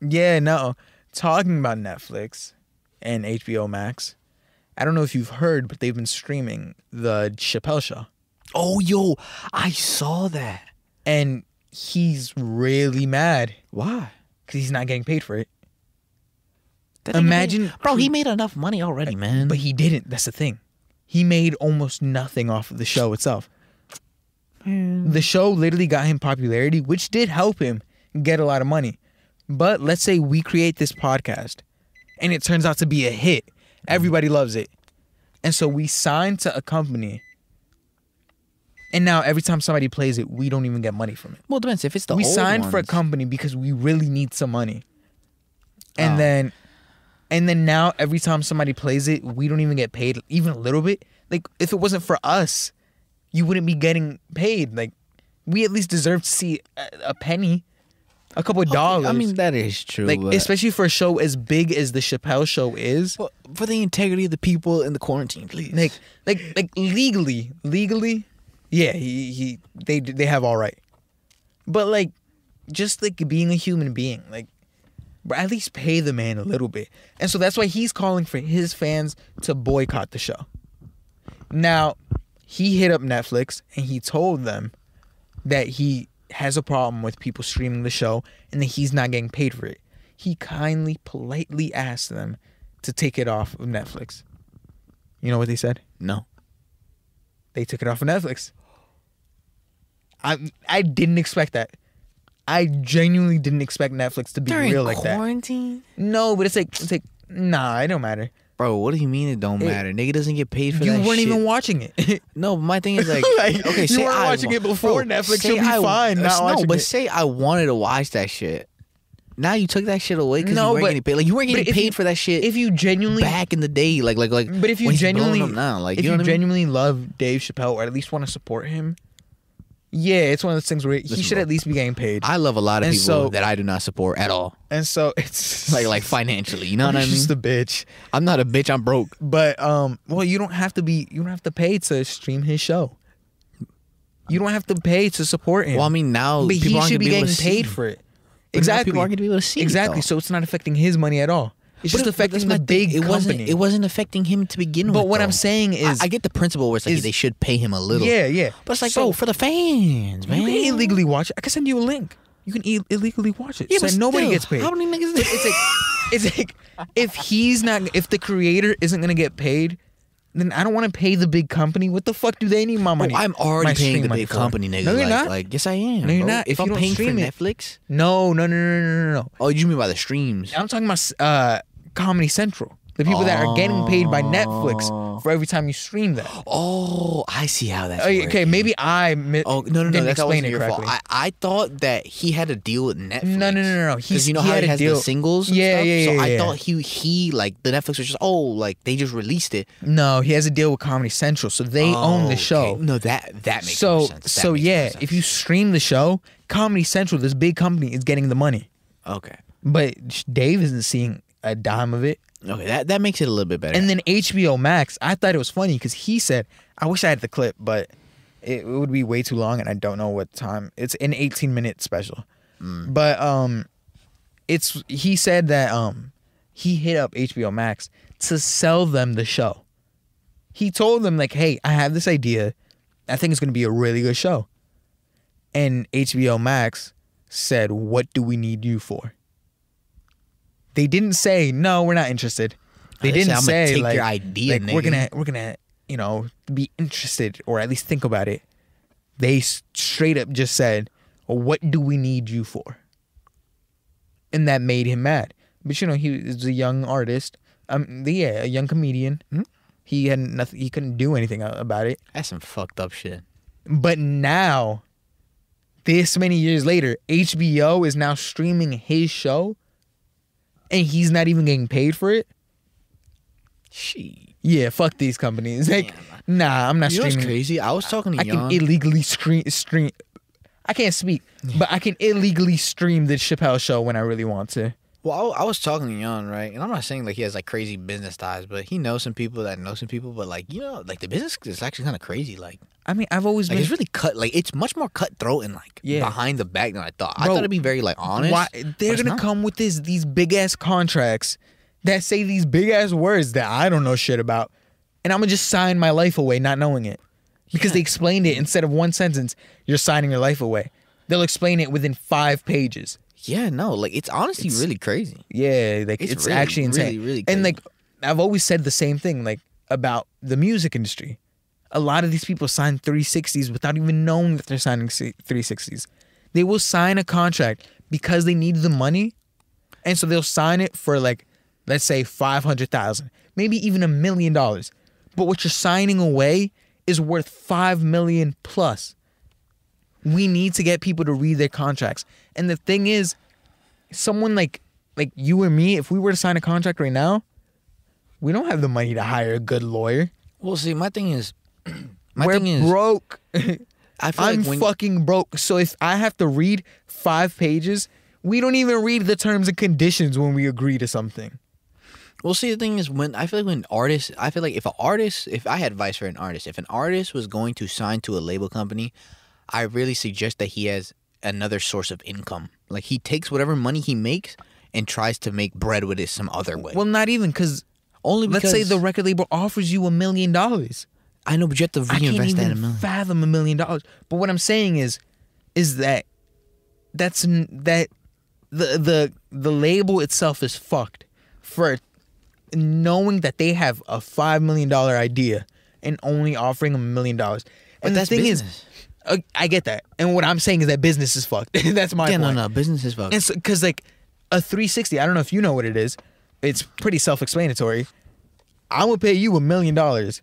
[SPEAKER 3] Yeah, no. Talking about Netflix and HBO Max. I don't know if you've heard, but they've been streaming the Chappelle Show,
[SPEAKER 4] Oh, yo, I saw that.
[SPEAKER 3] and he's really mad
[SPEAKER 4] Why?
[SPEAKER 3] Because he's not getting paid for it.
[SPEAKER 4] That
[SPEAKER 3] Imagine-
[SPEAKER 4] made- bro, he made enough money already, uh, man.
[SPEAKER 3] But he didn't. That's the thing. He made almost nothing off of the show itself. The show literally got him popularity, which did help him get a lot of money. But let's say we create this podcast and it turns out to be a hit. Everybody loves it. And so we sign to a company. And now every time somebody plays it, we don't even get money from it.
[SPEAKER 4] well, it depends if it's the
[SPEAKER 3] we
[SPEAKER 4] old
[SPEAKER 3] signed for a company because we really need some money. And
[SPEAKER 4] Oh.
[SPEAKER 3] then and then now every time somebody plays it, we don't even get paid even a little bit. Like if it wasn't for us, you wouldn't be getting paid. Like we at least deserve to see a, a penny, a couple of dollars.
[SPEAKER 4] I mean, that is true.
[SPEAKER 3] like especially for a show as big as the Chappelle show is.
[SPEAKER 4] But for the integrity of the people in the quarantine, please.
[SPEAKER 3] Like like like legally, legally, yeah, he he they they have all right. But like just like being a human being, like bro, at least pay the man a little bit. And so that's why he's calling for his fans to boycott the show. Now, he hit up Netflix and he told them that he has a problem with people streaming the show and that he's not getting paid for it. He kindly, politely asked them to take it off of Netflix. You know what they said?
[SPEAKER 4] no.
[SPEAKER 3] They took it off of Netflix. I I didn't expect that. I genuinely didn't expect Netflix to be
[SPEAKER 4] During
[SPEAKER 3] real like that.
[SPEAKER 4] quarantine,
[SPEAKER 3] No, but it's like it's like nah, it don't matter.
[SPEAKER 4] bro. What do you mean it don't
[SPEAKER 3] It-
[SPEAKER 4] matter? Nigga doesn't get paid for
[SPEAKER 3] You
[SPEAKER 4] that.
[SPEAKER 3] You weren't
[SPEAKER 4] shit.
[SPEAKER 3] even watching it.
[SPEAKER 4] No, my thing is like,
[SPEAKER 3] Like,
[SPEAKER 4] okay,
[SPEAKER 3] you
[SPEAKER 4] say
[SPEAKER 3] weren't
[SPEAKER 4] I
[SPEAKER 3] watching
[SPEAKER 4] wa-
[SPEAKER 3] it before
[SPEAKER 4] bro,
[SPEAKER 3] Netflix, you'll be
[SPEAKER 4] I-
[SPEAKER 3] fine not
[SPEAKER 4] no, but
[SPEAKER 3] it.
[SPEAKER 4] say I wanted to watch that shit. Now you took that shit away because
[SPEAKER 3] No,
[SPEAKER 4] you weren't
[SPEAKER 3] but-
[SPEAKER 4] getting paid. Like you weren't getting paid
[SPEAKER 3] you-
[SPEAKER 4] for that shit
[SPEAKER 3] if you genuinely
[SPEAKER 4] back in the day. Like like like.
[SPEAKER 3] But if you
[SPEAKER 4] when he's blowing
[SPEAKER 3] genuinely
[SPEAKER 4] now, like
[SPEAKER 3] if
[SPEAKER 4] you
[SPEAKER 3] you,
[SPEAKER 4] know what I mean?
[SPEAKER 3] genuinely love Dave Chappelle or at least want to support him, yeah, it's one of those things where he should
[SPEAKER 4] bro.
[SPEAKER 3] at least be getting paid.
[SPEAKER 4] I love a lot of
[SPEAKER 3] And
[SPEAKER 4] people
[SPEAKER 3] so-
[SPEAKER 4] that I do not support at all.
[SPEAKER 3] and so it's
[SPEAKER 4] Like like financially, you know what I mean?
[SPEAKER 3] just a bitch.
[SPEAKER 4] I'm not a bitch. I'm broke.
[SPEAKER 3] But um, well, you don't have to be. You don't have to pay to stream his show. You don't have to pay to support him.
[SPEAKER 4] Well, I mean now
[SPEAKER 3] but
[SPEAKER 4] people
[SPEAKER 3] he
[SPEAKER 4] aren't
[SPEAKER 3] should
[SPEAKER 4] gonna
[SPEAKER 3] be getting paid for it.
[SPEAKER 4] But
[SPEAKER 3] Exactly.
[SPEAKER 4] people aren't gonna be able to see
[SPEAKER 3] Exactly.
[SPEAKER 4] though.
[SPEAKER 3] so it's not affecting his money at all. It's
[SPEAKER 4] But
[SPEAKER 3] just
[SPEAKER 4] it-
[SPEAKER 3] affecting the
[SPEAKER 4] thing.
[SPEAKER 3] big
[SPEAKER 4] It wasn't. It wasn't affecting him to begin with.
[SPEAKER 3] But what I'm
[SPEAKER 4] though.
[SPEAKER 3] saying
[SPEAKER 4] I-
[SPEAKER 3] is-
[SPEAKER 4] I, get the principle where it's like
[SPEAKER 3] is-
[SPEAKER 4] they should pay him a little.
[SPEAKER 3] Yeah, yeah.
[SPEAKER 4] But it's like,
[SPEAKER 3] So-
[SPEAKER 4] bro, for the fans, man.
[SPEAKER 3] You can illegally watch it. I can send you a link. You can e- illegally watch it.
[SPEAKER 4] Yeah,
[SPEAKER 3] so
[SPEAKER 4] but
[SPEAKER 3] nobody
[SPEAKER 4] still,
[SPEAKER 3] gets paid.
[SPEAKER 4] How many niggas?
[SPEAKER 3] it's like it's like if he's not if the creator isn't gonna get paid, then I don't want to pay the big company. What the fuck do they need my money?
[SPEAKER 4] Oh, I'm already
[SPEAKER 3] my
[SPEAKER 4] paying the big
[SPEAKER 3] for?
[SPEAKER 4] company, nigga.
[SPEAKER 3] No, you're
[SPEAKER 4] like,
[SPEAKER 3] not.
[SPEAKER 4] Like, yes, I am.
[SPEAKER 3] No, you're
[SPEAKER 4] bro.
[SPEAKER 3] not.
[SPEAKER 4] If,
[SPEAKER 3] If
[SPEAKER 4] I'm paying for
[SPEAKER 3] it.
[SPEAKER 4] Netflix,
[SPEAKER 3] no, no, no, no, no, no, no.
[SPEAKER 4] oh, you mean by the streams?
[SPEAKER 3] I'm talking about uh, Comedy Central. The people that are getting paid by Netflix oh. for every time you stream that.
[SPEAKER 4] Oh, I see how that's.
[SPEAKER 3] Oh, okay,
[SPEAKER 4] working.
[SPEAKER 3] maybe I mi-
[SPEAKER 4] Oh no no no!
[SPEAKER 3] didn't
[SPEAKER 4] That's
[SPEAKER 3] explain it
[SPEAKER 4] your fault.
[SPEAKER 3] correctly.
[SPEAKER 4] I, I thought that he had a deal with Netflix.
[SPEAKER 3] No, no, no, no.
[SPEAKER 4] Because
[SPEAKER 3] He's-
[SPEAKER 4] you know
[SPEAKER 3] he
[SPEAKER 4] how
[SPEAKER 3] had
[SPEAKER 4] he
[SPEAKER 3] a
[SPEAKER 4] has
[SPEAKER 3] deal-
[SPEAKER 4] the singles. and
[SPEAKER 3] Yeah,
[SPEAKER 4] stuff?
[SPEAKER 3] yeah,
[SPEAKER 4] So
[SPEAKER 3] yeah,
[SPEAKER 4] I
[SPEAKER 3] yeah.
[SPEAKER 4] thought he he like the Netflix was just oh like they just released it.
[SPEAKER 3] no, he has a deal with Comedy Central, so they own
[SPEAKER 4] Oh,
[SPEAKER 3] the show.
[SPEAKER 4] okay. No, that that makes
[SPEAKER 3] so
[SPEAKER 4] more sense. That
[SPEAKER 3] so
[SPEAKER 4] makes more
[SPEAKER 3] yeah,
[SPEAKER 4] sense.
[SPEAKER 3] if you stream the show, Comedy Central, this big company, is getting the money,
[SPEAKER 4] okay
[SPEAKER 3] but Dave isn't seeing a dime of it.
[SPEAKER 4] Okay that that makes it a little bit better.
[SPEAKER 3] And then HBO Max, I thought it was funny because he said, "I wish I had the clip, but it, it would be way too long, and I don't know what time. It's an 18 minute special,
[SPEAKER 4] Mm.
[SPEAKER 3] but um, it's he said that um, he hit up HBO Max to sell them the show. He told them like, "Hey, I have this idea. I think it's going to be a really good show." And HBO Max said, "What do we need you for?" They didn't say, "No, we're not interested." They
[SPEAKER 4] They
[SPEAKER 3] didn't
[SPEAKER 4] "I'ma
[SPEAKER 3] say
[SPEAKER 4] take
[SPEAKER 3] like,
[SPEAKER 4] your idea,
[SPEAKER 3] like, we're gonna we're gonna you know be interested or at least think about it. They straight up just said, well, "What do we need you for?" And that made him mad. But you know, he is a young artist. Um, yeah, a young comedian.
[SPEAKER 4] Hmm?
[SPEAKER 3] He had nothing. He couldn't do anything about it.
[SPEAKER 4] that's some fucked up shit.
[SPEAKER 3] But now, this many years later, HBO is now streaming his show, and he's not even getting paid for it.
[SPEAKER 4] She.
[SPEAKER 3] Yeah, fuck these companies. Like, nah, I'm not
[SPEAKER 4] You
[SPEAKER 3] streaming.
[SPEAKER 4] crazy? I was talking to
[SPEAKER 3] I can illegally stream stream. I can't speak, but I can illegally stream the Chappelle show when I really want to.
[SPEAKER 4] Well, I, I was talking to Jan, right? And I'm not saying like he has like crazy business ties, but he knows some people that know some people. But like you know, like the business is actually kind of crazy. Like,
[SPEAKER 3] I mean, I've always
[SPEAKER 4] like
[SPEAKER 3] been
[SPEAKER 4] it's really cut. Like it's much more cutthroat and like
[SPEAKER 3] Yeah.
[SPEAKER 4] behind the back than I thought. I thought it'd be very like honest.
[SPEAKER 3] Why they're gonna
[SPEAKER 4] not.
[SPEAKER 3] come with this these big ass contracts that say these big ass words that I don't know shit about, and I'm gonna just sign my life away not knowing it because they explained it instead of one sentence. You're signing your life away. They'll explain it within five pages.
[SPEAKER 4] Yeah, no, like it's honestly really crazy.
[SPEAKER 3] Yeah, like it's,
[SPEAKER 4] It's really,
[SPEAKER 3] actually insane.
[SPEAKER 4] really, really
[SPEAKER 3] and like I've always said the same thing, like about the music industry. A lot of these people sign 360s without even knowing that they're signing 360s. They will sign a contract because they need the money, and so they'll sign it for like, let's say five hundred thousand, maybe even a million dollars. But what you're signing away is worth five million plus. We need to get people to read their contracts. And the thing is, someone like like you or me, if we were to sign a contract right now, we don't have the money to hire a good lawyer.
[SPEAKER 4] Well, see, my thing is, my
[SPEAKER 3] we're
[SPEAKER 4] thing is,
[SPEAKER 3] broke.
[SPEAKER 4] I feel
[SPEAKER 3] I'm
[SPEAKER 4] like
[SPEAKER 3] fucking broke. So if I have to read five pages, we don't even read the terms and conditions when we agree to something.
[SPEAKER 4] Well, see, the thing is, when I feel like when artists, I feel like if an artist, if I had advice for an artist, if an artist was going to sign to a label company, I really suggest that he has another source of income. Like he takes whatever money he makes and tries to make bread with it some other way.
[SPEAKER 3] Well, not even because
[SPEAKER 4] only because
[SPEAKER 3] let's say the record label offers you a million dollars.
[SPEAKER 4] I know, but you have to
[SPEAKER 3] I can't
[SPEAKER 4] reinvest that a
[SPEAKER 3] even
[SPEAKER 4] million.
[SPEAKER 3] fathom a million dollars. But what I'm saying is, is that that's that the the the label itself is fucked for knowing that they have a five million dollar idea and only offering a million dollars.
[SPEAKER 4] But
[SPEAKER 3] And the thing
[SPEAKER 4] business.
[SPEAKER 3] is, uh, I get that. And what I'm saying is that business is fucked. that's my
[SPEAKER 4] yeah, no,
[SPEAKER 3] point.
[SPEAKER 4] no, business is fucked.
[SPEAKER 3] Because like a 360, I don't know if you know what it is. It's pretty self-explanatory. I will pay you a million dollars.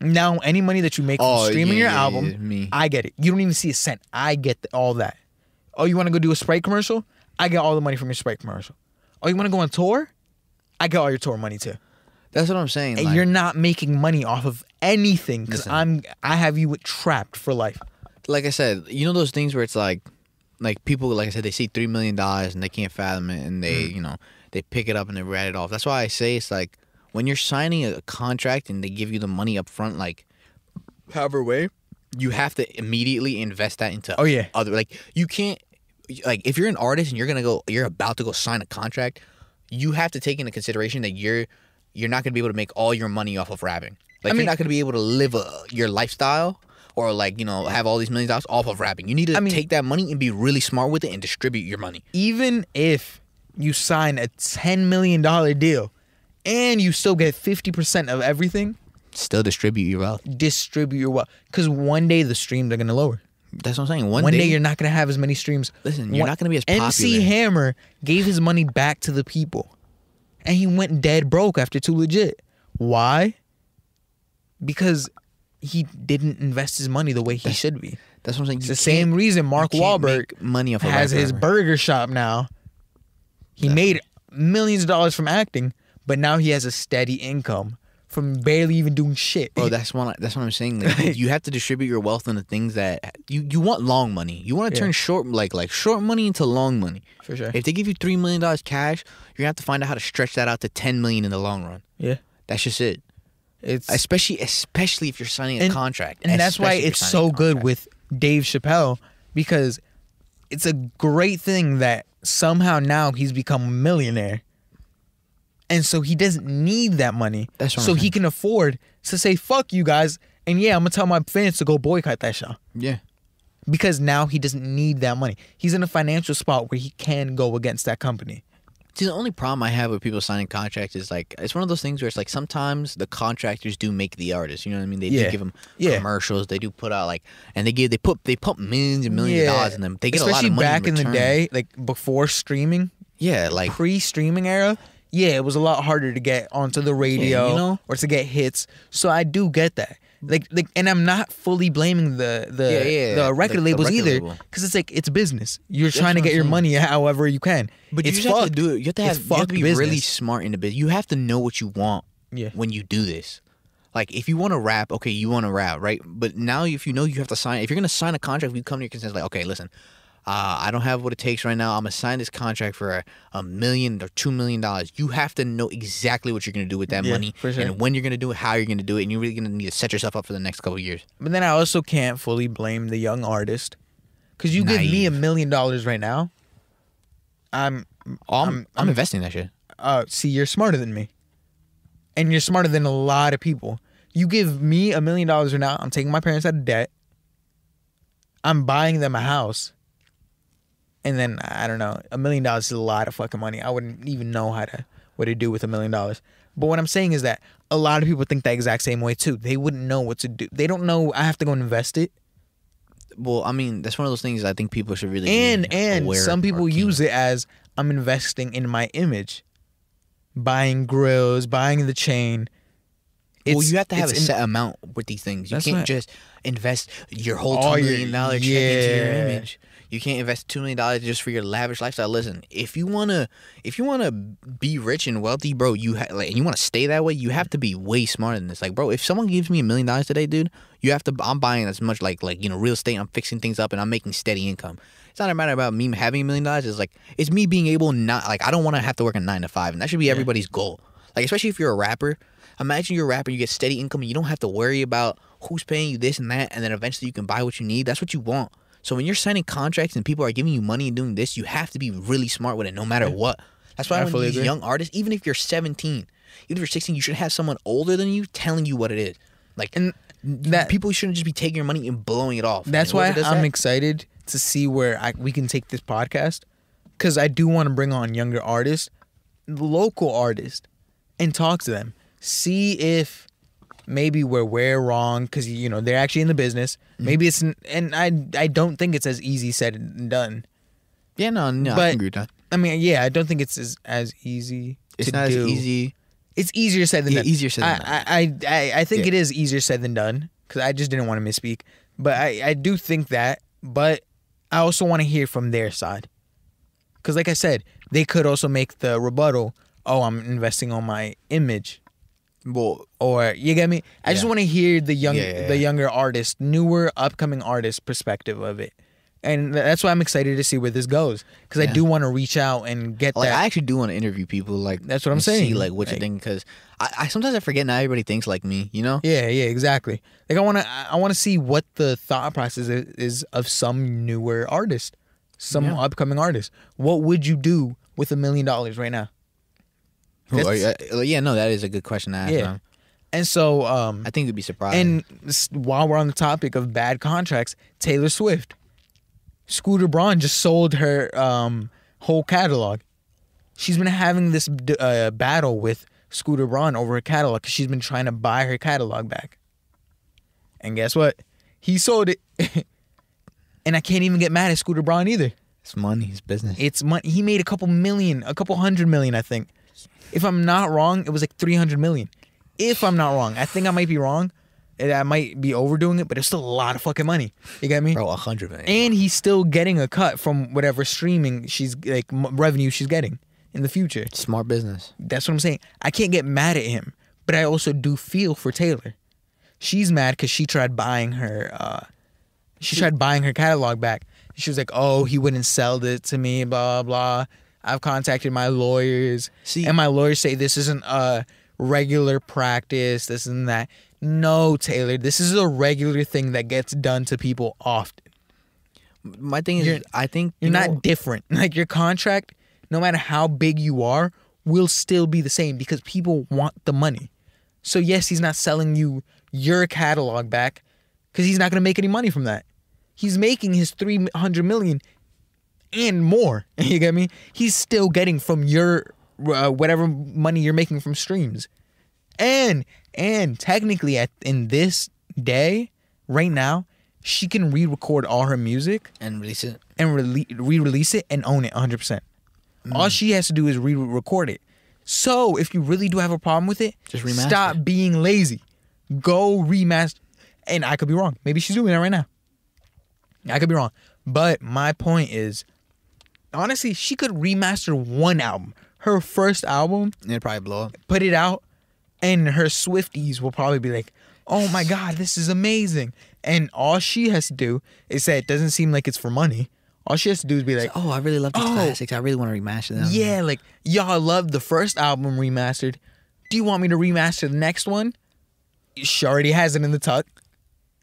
[SPEAKER 3] Now, any money that you make from
[SPEAKER 4] Oh,
[SPEAKER 3] streaming
[SPEAKER 4] yeah,
[SPEAKER 3] your
[SPEAKER 4] yeah,
[SPEAKER 3] album,
[SPEAKER 4] yeah, me.
[SPEAKER 3] I get it. You don't even see a cent. I get th- all that. Oh, you want to go do a Sprite commercial? I get all the money from your Sprite commercial. Oh, you want to go on tour? I get all your tour money too.
[SPEAKER 4] That's what I'm saying.
[SPEAKER 3] And
[SPEAKER 4] like-
[SPEAKER 3] you're not making money off of anything because
[SPEAKER 4] Listen.
[SPEAKER 3] I'm I have you trapped for life.
[SPEAKER 4] Like I said, you know those things where it's like, like people, like I said, they see three million dollars and they can't fathom it, and they,
[SPEAKER 3] Mm.
[SPEAKER 4] you know, they pick it up and they write it off. That's why I say it's like when you're signing a contract and they give you the money up front, like, however way, you have to immediately invest that into.
[SPEAKER 3] Oh, yeah.
[SPEAKER 4] other like you can't, like if you're an artist and you're gonna go, you're about to go sign a contract. you have to take into consideration that you're you're not gonna be able to make all your money off of rapping. Like
[SPEAKER 3] I
[SPEAKER 4] you're
[SPEAKER 3] mean-
[SPEAKER 4] not gonna be able to live a, your lifestyle or like you know have all these millions of dollars off of rapping. You need to
[SPEAKER 3] I mean-
[SPEAKER 4] take that money and be really smart with it and distribute your money.
[SPEAKER 3] even if you sign a ten million dollar deal and you still get fifty percent of everything,
[SPEAKER 4] Still distribute your wealth.
[SPEAKER 3] distribute your wealth. Because one day the streams are gonna lower.
[SPEAKER 4] That's what I'm saying. One,
[SPEAKER 3] One, day,
[SPEAKER 4] day,
[SPEAKER 3] you're not gonna have as many streams.
[SPEAKER 4] Listen, you're
[SPEAKER 3] One-
[SPEAKER 4] not gonna be as popular. MC.
[SPEAKER 3] Hammer gave his money back to the people, and he went dead broke after Too Legit. Why? Because he didn't invest his money the way he should be.
[SPEAKER 4] That's what I'm saying.
[SPEAKER 3] It's
[SPEAKER 4] You
[SPEAKER 3] the same reason Mark Wahlberg
[SPEAKER 4] money off of
[SPEAKER 3] has his burger shop now. He made millions of dollars from acting, but now he has a steady income from barely even doing shit.
[SPEAKER 4] Bro, that's what that's what I'm saying. Like, you have to distribute your wealth into things that you, you want long money. You want to
[SPEAKER 3] Yeah.
[SPEAKER 4] turn short like like short money into long money.
[SPEAKER 3] For sure.
[SPEAKER 4] If they give you three million dollars cash, you're gonna have to find out how to stretch that out to ten million in the long run.
[SPEAKER 3] yeah,
[SPEAKER 4] That's just it.
[SPEAKER 3] It's
[SPEAKER 4] Especially especially if you're signing a
[SPEAKER 3] And-
[SPEAKER 4] contract.
[SPEAKER 3] and that's why it's so good with Dave Chappelle because it's a great thing that somehow now he's become a millionaire. And so he doesn't need that money.
[SPEAKER 4] That's
[SPEAKER 3] so
[SPEAKER 4] I'm
[SPEAKER 3] he
[SPEAKER 4] saying.
[SPEAKER 3] can afford to say fuck you guys and yeah, I'm going to tell my fans to go boycott that show
[SPEAKER 4] Yeah.
[SPEAKER 3] because now he doesn't need that money. He's in a financial spot where he can go against that company.
[SPEAKER 4] See, the only problem I have with people signing contracts is like it's one of those things where it's like sometimes the contractors do make the artist. You know what I mean? They
[SPEAKER 3] Yeah.
[SPEAKER 4] do give them
[SPEAKER 3] Yeah.
[SPEAKER 4] commercials. They do put out like, and they give they put they pump millions and millions of dollars in them. They get
[SPEAKER 3] Especially
[SPEAKER 4] a lot of money
[SPEAKER 3] back in, the day, like before streaming,
[SPEAKER 4] Yeah, like
[SPEAKER 3] pre-streaming era, yeah, it was a lot harder to get onto the radio
[SPEAKER 4] you know?
[SPEAKER 3] or to get hits. So I do get that. Like, like, and I'm not fully blaming the the
[SPEAKER 4] Yeah, yeah,
[SPEAKER 3] the record
[SPEAKER 4] the- the
[SPEAKER 3] labels
[SPEAKER 4] record
[SPEAKER 3] either,
[SPEAKER 4] label.
[SPEAKER 3] because it's like it's business. You're trying to get your money however you can.
[SPEAKER 4] But
[SPEAKER 3] it's
[SPEAKER 4] you just have to do it. You have to have, you have to be really smart in the business. You have to know what you want
[SPEAKER 3] Yeah.
[SPEAKER 4] when you do this. Like if you want to rap, okay, you want to rap, right? But now if you know you have to sign, if you're gonna sign a contract, you come to your consensus like, okay, listen, uh, I don't have what it takes right now. I'm gonna sign this contract for a, a million or two million dollars. You have to know exactly what you're gonna do with that
[SPEAKER 3] Yeah,
[SPEAKER 4] money
[SPEAKER 3] sure.
[SPEAKER 4] and when you're gonna do it, how you're gonna do it, and you're really gonna need to set yourself up for the next couple years.
[SPEAKER 3] But then I also can't fully blame the young artist, because you give me a million dollars right now. I'm
[SPEAKER 4] Oh, I'm, I'm,
[SPEAKER 3] I'm- I'm-
[SPEAKER 4] investing that shit.
[SPEAKER 3] uh, see, you're smarter than me. And you're smarter than a lot of people. You give me a million dollars right now, I'm taking my parents out of debt. I'm buying them a house. And then I don't know, a million dollars is a lot of fucking money. I wouldn't even know how to what to do with a million dollars. But what I'm saying is that a lot of people think the exact same way too. They wouldn't know what to do. They don't know I have to go and invest it.
[SPEAKER 4] Well, I mean, that's one of those things I think people should really
[SPEAKER 3] And and some people use it as I'm investing in my image. Buying grills, buying the chain.
[SPEAKER 4] well, you have to have a
[SPEAKER 3] it's in-
[SPEAKER 4] set amount with these things. You can't
[SPEAKER 3] right.
[SPEAKER 4] just invest your whole two
[SPEAKER 3] your-
[SPEAKER 4] million dollar check into your image. You can't invest two million dollars just for your lavish lifestyle. Listen, if you wanna, if you wanna be rich and wealthy, bro, you ha- like, and you wanna stay that way, you have to be way smarter than this. Like, bro, if someone gives me a million dollars today, dude, you have to. I'm buying as much like like you know real estate. I'm fixing things up and I'm making steady income. It's not a matter about me having a million dollars. It's like it's me being able not like I don't want to have to work a nine to five, and that should be everybody's goal. Like especially if you're a rapper. Imagine you're a rapper, you get steady income, and you don't have to worry about who's paying you this and that, and then eventually you can buy what you need. That's what you want. So when you're signing contracts and people are giving you money and doing this, you have to be really smart with it, no matter what. That's why
[SPEAKER 3] I
[SPEAKER 4] when these
[SPEAKER 3] agree.
[SPEAKER 4] young artists, even if you're 17, even if you're 16, you should have someone older than you telling you what it is. Like
[SPEAKER 3] And that-
[SPEAKER 4] people shouldn't just be taking your money and blowing it off.
[SPEAKER 3] That's why I'm
[SPEAKER 4] that-
[SPEAKER 3] excited to see where I, we can take this podcast because I do want to bring on younger artists, local artists, and talk to them. See if maybe where we're wrong because you know they're actually in the business.
[SPEAKER 4] Mm-hmm.
[SPEAKER 3] Maybe it's and I I don't think it's as easy said and done.
[SPEAKER 4] Yeah, no, no, I
[SPEAKER 3] but-
[SPEAKER 4] can agree with that.
[SPEAKER 3] I mean, yeah, I don't think it's as as easy.
[SPEAKER 4] It's not
[SPEAKER 3] do.
[SPEAKER 4] as easy.
[SPEAKER 3] It's easier said than
[SPEAKER 4] Yeah,
[SPEAKER 3] done.
[SPEAKER 4] easier said than
[SPEAKER 3] I, I, I, I think
[SPEAKER 4] Yeah.
[SPEAKER 3] it is easier said than done because I just didn't want to misspeak. But I, I do think that. But I also want to hear from their side. Because, like I said, they could also make the rebuttal oh, I'm investing on my image.
[SPEAKER 4] Well,
[SPEAKER 3] Or, you get me? I just want to hear the young,
[SPEAKER 4] Yeah, yeah,
[SPEAKER 3] the younger artist, newer, upcoming artist perspective of it. And that's why I'm excited to see where this goes. Because I do want to reach out and get
[SPEAKER 4] like
[SPEAKER 3] that.
[SPEAKER 4] I actually do want to interview people. Like
[SPEAKER 3] That's what I'm
[SPEAKER 4] and See
[SPEAKER 3] saying.
[SPEAKER 4] like what you
[SPEAKER 3] Like-
[SPEAKER 4] think because I, I sometimes I forget not everybody thinks like me. You know.
[SPEAKER 3] Yeah, yeah, exactly. Like I want to, I want to see what the thought process is, is of some newer artist, some
[SPEAKER 4] Yeah.
[SPEAKER 3] upcoming artist. What would you do with a million dollars right now?
[SPEAKER 4] Who are
[SPEAKER 3] That's-
[SPEAKER 4] you- yeah, no, that is a good question to ask.
[SPEAKER 3] Yeah. And so, um,
[SPEAKER 4] I think you'd be surprised.
[SPEAKER 3] and while we're on the topic of bad contracts, Taylor Swift, Scooter Braun just sold her um, whole catalog. She's been having this uh, battle with Scooter Braun over her catalog because she's been trying to buy her catalog back. And guess what? He sold it, and I can't even get mad at Scooter Braun either.
[SPEAKER 4] it's money, it's business.
[SPEAKER 3] It's money. He made a couple million, a couple hundred million, I think. If I'm not wrong, it was like 300 million. If I'm not wrong, I think I might be wrong. and I might be overdoing it, but it's still a lot of fucking money. You get me?
[SPEAKER 4] Bro, a hundred million.
[SPEAKER 3] And he's still getting a cut from whatever streaming she's like m- revenue she's getting in the future.
[SPEAKER 4] Smart business.
[SPEAKER 3] That's what I'm saying. I can't get mad at him, but I also do feel for Taylor. She's mad because she tried buying her. uh She tried buying her catalog back. She was like, "Oh, he wouldn't sell it to me." Blah blah. I've contacted my lawyers,
[SPEAKER 4] See-
[SPEAKER 3] and my lawyers say this isn't a regular practice. This and that. No, Taylor, this is a regular thing that gets done to people often.
[SPEAKER 4] My thing is,
[SPEAKER 3] You're-
[SPEAKER 4] I think
[SPEAKER 3] You're
[SPEAKER 4] you
[SPEAKER 3] not
[SPEAKER 4] know-
[SPEAKER 3] different. Like your contract, no matter how big you are, will still be the same because people want the money. So yes, he's not selling you your catalog back because he's not going to make any money from that. He's making his 300 million and more. You get me? He's still getting from your uh, whatever money you're making from streams. And and technically at in this day right now, she can re-record all her music
[SPEAKER 4] and release it.
[SPEAKER 3] and rele- re-release it and own it 100%. All
[SPEAKER 4] Mm.
[SPEAKER 3] she has to do is re-record it. So if you really do have a problem with it,
[SPEAKER 4] Just remaster
[SPEAKER 3] stop being lazy. Go remaster. And I could be wrong. Maybe she's doing that right now. I could be wrong. But my point is, honestly, she could remaster one album. Her first album,
[SPEAKER 4] And it'd probably blow up.
[SPEAKER 3] put it out, and her Swifties will probably be like, "Oh my god, this is amazing!" And all she has to do is say it doesn't seem like it's for money. All she has to do is be like,
[SPEAKER 4] Oh, I really love these
[SPEAKER 3] Oh.
[SPEAKER 4] classics. I really want to remaster them.
[SPEAKER 3] "Yeah, like y'all love the first album remastered. Do you want me to remaster the next one?" She already has it in the tuck.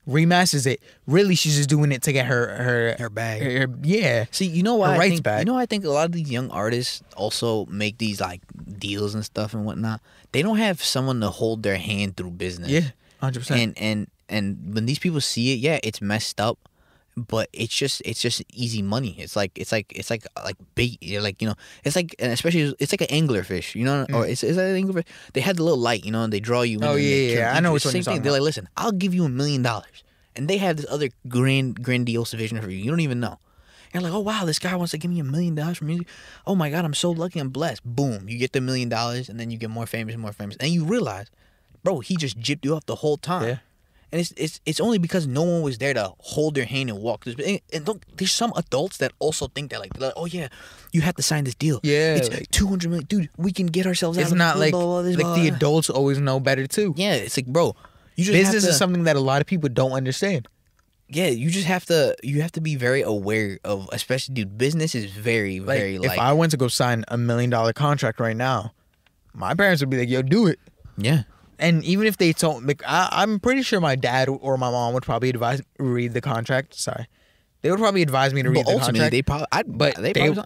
[SPEAKER 3] Remasters it. Really, she's just doing it to get her her
[SPEAKER 4] Her bag.
[SPEAKER 3] her- yeah.
[SPEAKER 4] See, you know why
[SPEAKER 3] Her
[SPEAKER 4] I think
[SPEAKER 3] back.
[SPEAKER 4] you know I think a lot of these young artists also make these like deals and stuff and whatnot. They don't have someone to hold their hand through business.
[SPEAKER 3] Yeah, hundred percent.
[SPEAKER 4] And and and when these people see it, yeah, it's messed up, but it's just it's just easy money. It's like it's like it's like like bait. You're like you know, it's like and especially it's like an angler fish. You know, or it's is that an anglerfish? They had the little light, you know, and they draw you.
[SPEAKER 3] Mm. Oh,
[SPEAKER 4] and
[SPEAKER 3] yeah, yeah, I know
[SPEAKER 4] It's
[SPEAKER 3] which one
[SPEAKER 4] same thing. They're like, listen, I'll give you a million dollars, and they have this other grand grandiose vision for you. You don't even know. You're like, oh wow, this guy wants to give me a million dollars for music. Oh my god, I'm so lucky, I'm blessed. Boom, you get the million dollars, and then you get more famous, and more famous, and you realize, bro, he just gypped you up the whole time.
[SPEAKER 3] Yeah.
[SPEAKER 4] And it's it's it's only because no one was there to hold their hand and walk. There's and, and look, there's some adults that also think that like, like, oh yeah, you have to sign this deal.
[SPEAKER 3] Yeah,
[SPEAKER 4] it's
[SPEAKER 3] like-
[SPEAKER 4] two hundred million, dude. We can get ourselves out.
[SPEAKER 3] It's
[SPEAKER 4] of
[SPEAKER 3] not
[SPEAKER 4] blah,
[SPEAKER 3] like
[SPEAKER 4] blah, blah, this,
[SPEAKER 3] like the adults always know better too.
[SPEAKER 4] Yeah, it's like, bro, you just
[SPEAKER 3] Business
[SPEAKER 4] to,
[SPEAKER 3] is something that a lot of people don't understand.
[SPEAKER 4] Yeah, you just have to you have to be very aware of, especially dude. Business is very very
[SPEAKER 3] Like,
[SPEAKER 4] very
[SPEAKER 3] if
[SPEAKER 4] like
[SPEAKER 3] I went to go sign a million dollar contract right now, my parents would be like, "Yo, do it."
[SPEAKER 4] yeah.
[SPEAKER 3] And even if they told, like, I, I'm pretty sure my dad or my mom would probably advise read the contract. Sorry, they would probably advise me to read
[SPEAKER 4] But
[SPEAKER 3] the
[SPEAKER 4] ultimately,
[SPEAKER 3] contract.
[SPEAKER 4] they probably, I,
[SPEAKER 3] but
[SPEAKER 4] they,
[SPEAKER 3] they,
[SPEAKER 4] probably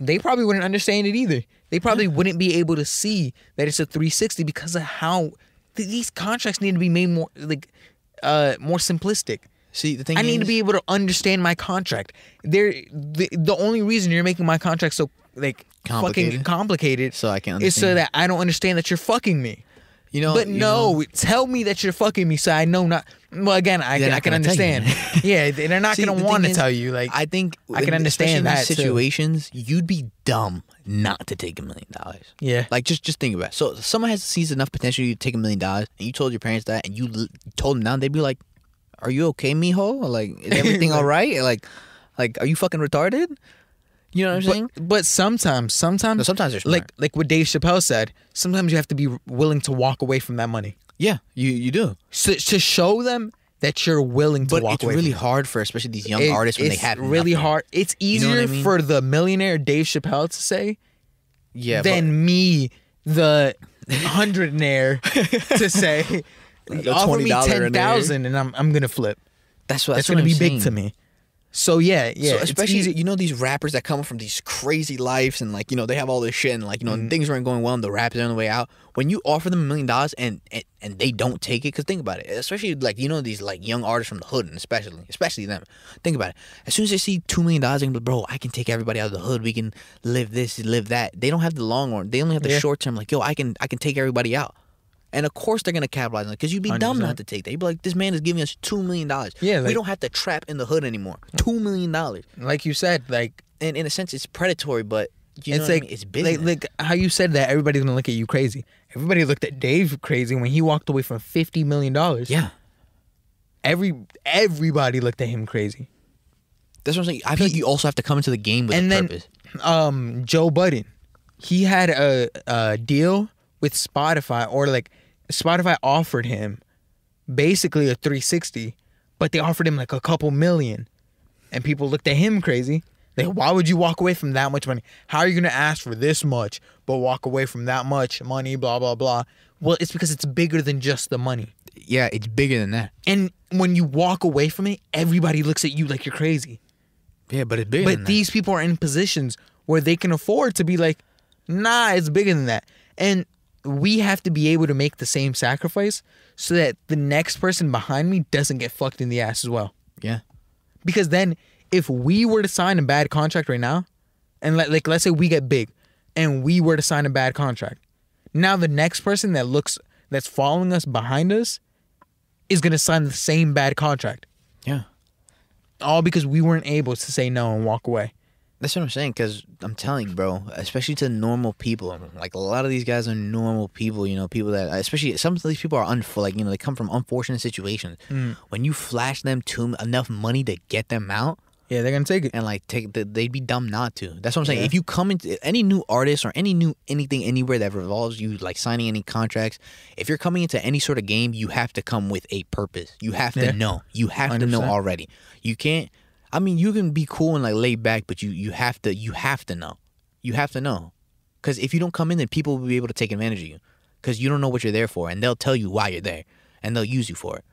[SPEAKER 3] they, probably wouldn't understand it either. They probably wouldn't be able to see that it's a 360 because of how th- these contracts need to be made more like uh more simplistic.
[SPEAKER 4] see the thing.
[SPEAKER 3] I need to be able to understand my contract. There, the, the only reason you're making my contract so like fucking
[SPEAKER 4] Complicated?
[SPEAKER 3] complicated,
[SPEAKER 4] So I can
[SPEAKER 3] is so that I don't understand that you're fucking me.
[SPEAKER 4] You know,
[SPEAKER 3] but
[SPEAKER 4] you
[SPEAKER 3] no,
[SPEAKER 4] know-
[SPEAKER 3] tell me that you're fucking me so I know not. Well, again, I can, I can
[SPEAKER 4] gonna tell you.
[SPEAKER 3] understand. yeah, they're not
[SPEAKER 4] See,
[SPEAKER 3] gonna
[SPEAKER 4] the
[SPEAKER 3] want to
[SPEAKER 4] is,
[SPEAKER 3] tell you. Like,
[SPEAKER 4] I think
[SPEAKER 3] I can understand that,
[SPEAKER 4] these
[SPEAKER 3] too.
[SPEAKER 4] situations. You'd be dumb not to take a million dollars.
[SPEAKER 3] Yeah.
[SPEAKER 4] like just just think about it. So someone has sees enough potential to take a million dollars, and you told your parents that, and you l- told them now, they'd be like, "Are you okay, mijo? Or, Like, is everything all right? Like, like, are you fucking retarded? You know what I'm saying?
[SPEAKER 3] but, but sometimes, sometimes,
[SPEAKER 4] No, sometimes they're
[SPEAKER 3] like
[SPEAKER 4] smart.
[SPEAKER 3] like like what Dave Chappelle said. Sometimes you have to be willing to walk away from that money
[SPEAKER 4] Yeah, you you do.
[SPEAKER 3] so, to show them that you're willing to
[SPEAKER 4] But
[SPEAKER 3] walk
[SPEAKER 4] it's
[SPEAKER 3] away.
[SPEAKER 4] really
[SPEAKER 3] from it.
[SPEAKER 4] hard for especially these young
[SPEAKER 3] It-
[SPEAKER 4] artists when they
[SPEAKER 3] it's
[SPEAKER 4] have
[SPEAKER 3] really
[SPEAKER 4] nothing.
[SPEAKER 3] hard. It's
[SPEAKER 4] You know
[SPEAKER 3] easier
[SPEAKER 4] I mean?
[SPEAKER 3] for the millionaire Dave Chappelle to say
[SPEAKER 4] Yeah,
[SPEAKER 3] than me, the hundredaire, to say.
[SPEAKER 4] The
[SPEAKER 3] Offer me
[SPEAKER 4] $20
[SPEAKER 3] ten thousand, and I'm I'm gonna flip.
[SPEAKER 4] that's what
[SPEAKER 3] That's,
[SPEAKER 4] that's, what
[SPEAKER 3] gonna
[SPEAKER 4] I'm
[SPEAKER 3] be big to me. So yeah, yeah.
[SPEAKER 4] so especially you know these rappers that come from these crazy lives and like you know they have all this shit and like you know
[SPEAKER 3] Mm.
[SPEAKER 4] things aren't going well and the rap is on the way out. When you offer them a million dollars and and and they don't take it, because think about it, especially like you know these like young artists from the hood and especially especially them. Think about it. As soon as they see two million dollars, they like, bro, I can take everybody out of the hood. We can live this, live that. They don't have the long run. They only have the
[SPEAKER 3] Yeah.
[SPEAKER 4] short term. Like yo, I can I can take everybody out. And of course they're gonna capitalize on it because you'd be dumb
[SPEAKER 3] 100%.
[SPEAKER 4] not to take that. You'd be like, this man is giving us two million dollars.
[SPEAKER 3] Yeah,
[SPEAKER 4] we don't have to trap in the hood anymore. Two million dollars
[SPEAKER 3] like you said, like
[SPEAKER 4] and in a sense it's predatory, but you know
[SPEAKER 3] it's
[SPEAKER 4] what I
[SPEAKER 3] like
[SPEAKER 4] mean? it's business.
[SPEAKER 3] Like, like how you said that everybody's gonna look at you crazy. Everybody looked at Dave crazy when he walked away from fifty million dollars.
[SPEAKER 4] yeah,
[SPEAKER 3] Every everybody looked at him crazy.
[SPEAKER 4] that's what I'm saying. I feel like you also have to come into the game with
[SPEAKER 3] and
[SPEAKER 4] a
[SPEAKER 3] then
[SPEAKER 4] purpose.
[SPEAKER 3] um Joe Budden, he had a, a deal with Spotify or like Spotify offered him basically a 360, but they offered him like a couple million. And people looked at him crazy. Like, why would you walk away from that much money? How are you gonna ask for this much, but walk away from that much money? Blah blah blah. Well, it's because it's bigger than just the money.
[SPEAKER 4] Yeah, it's bigger than that.
[SPEAKER 3] And when you walk away from it, everybody looks at you like you're crazy.
[SPEAKER 4] Yeah, but it's bigger.
[SPEAKER 3] But these people are in positions where they can afford to be like, nah, it's bigger than that. And we have to be able to make the same sacrifice so that the next person behind me doesn't get fucked in the ass as well.
[SPEAKER 4] yeah,
[SPEAKER 3] Because then if we were to sign a bad contract right now, and let, like let's say we get big and we were to sign a bad contract, now the next person that looks that's following us behind us is gonna sign the same bad contract.
[SPEAKER 4] yeah.
[SPEAKER 3] All because we weren't able to say no and walk away.
[SPEAKER 4] That's what I'm saying. Because I'm telling you, bro, especially to normal people, like a lot of these guys are normal people. You know, people that, especially some of these people are unfor like you know they come from unfortunate situations.
[SPEAKER 3] Mm.
[SPEAKER 4] When you flash them to enough money to get them out,
[SPEAKER 3] Yeah, they're gonna take it.
[SPEAKER 4] and like take the, they'd be dumb not to. That's what I'm saying.
[SPEAKER 3] Yeah.
[SPEAKER 4] If you come into any new artist or any new anything anywhere that revolves you like signing any contracts, if you're coming into any sort of game, you have to come with a purpose. You have to
[SPEAKER 3] Yeah.
[SPEAKER 4] know. You have to know already. You can't. I mean, you can be cool and like laid back, but you you have to you have to know. You have to know, because if you don't come in, then people will be able to take advantage of you, because you don't know what you're there for, and they'll tell you why you're there, and they'll use you for it.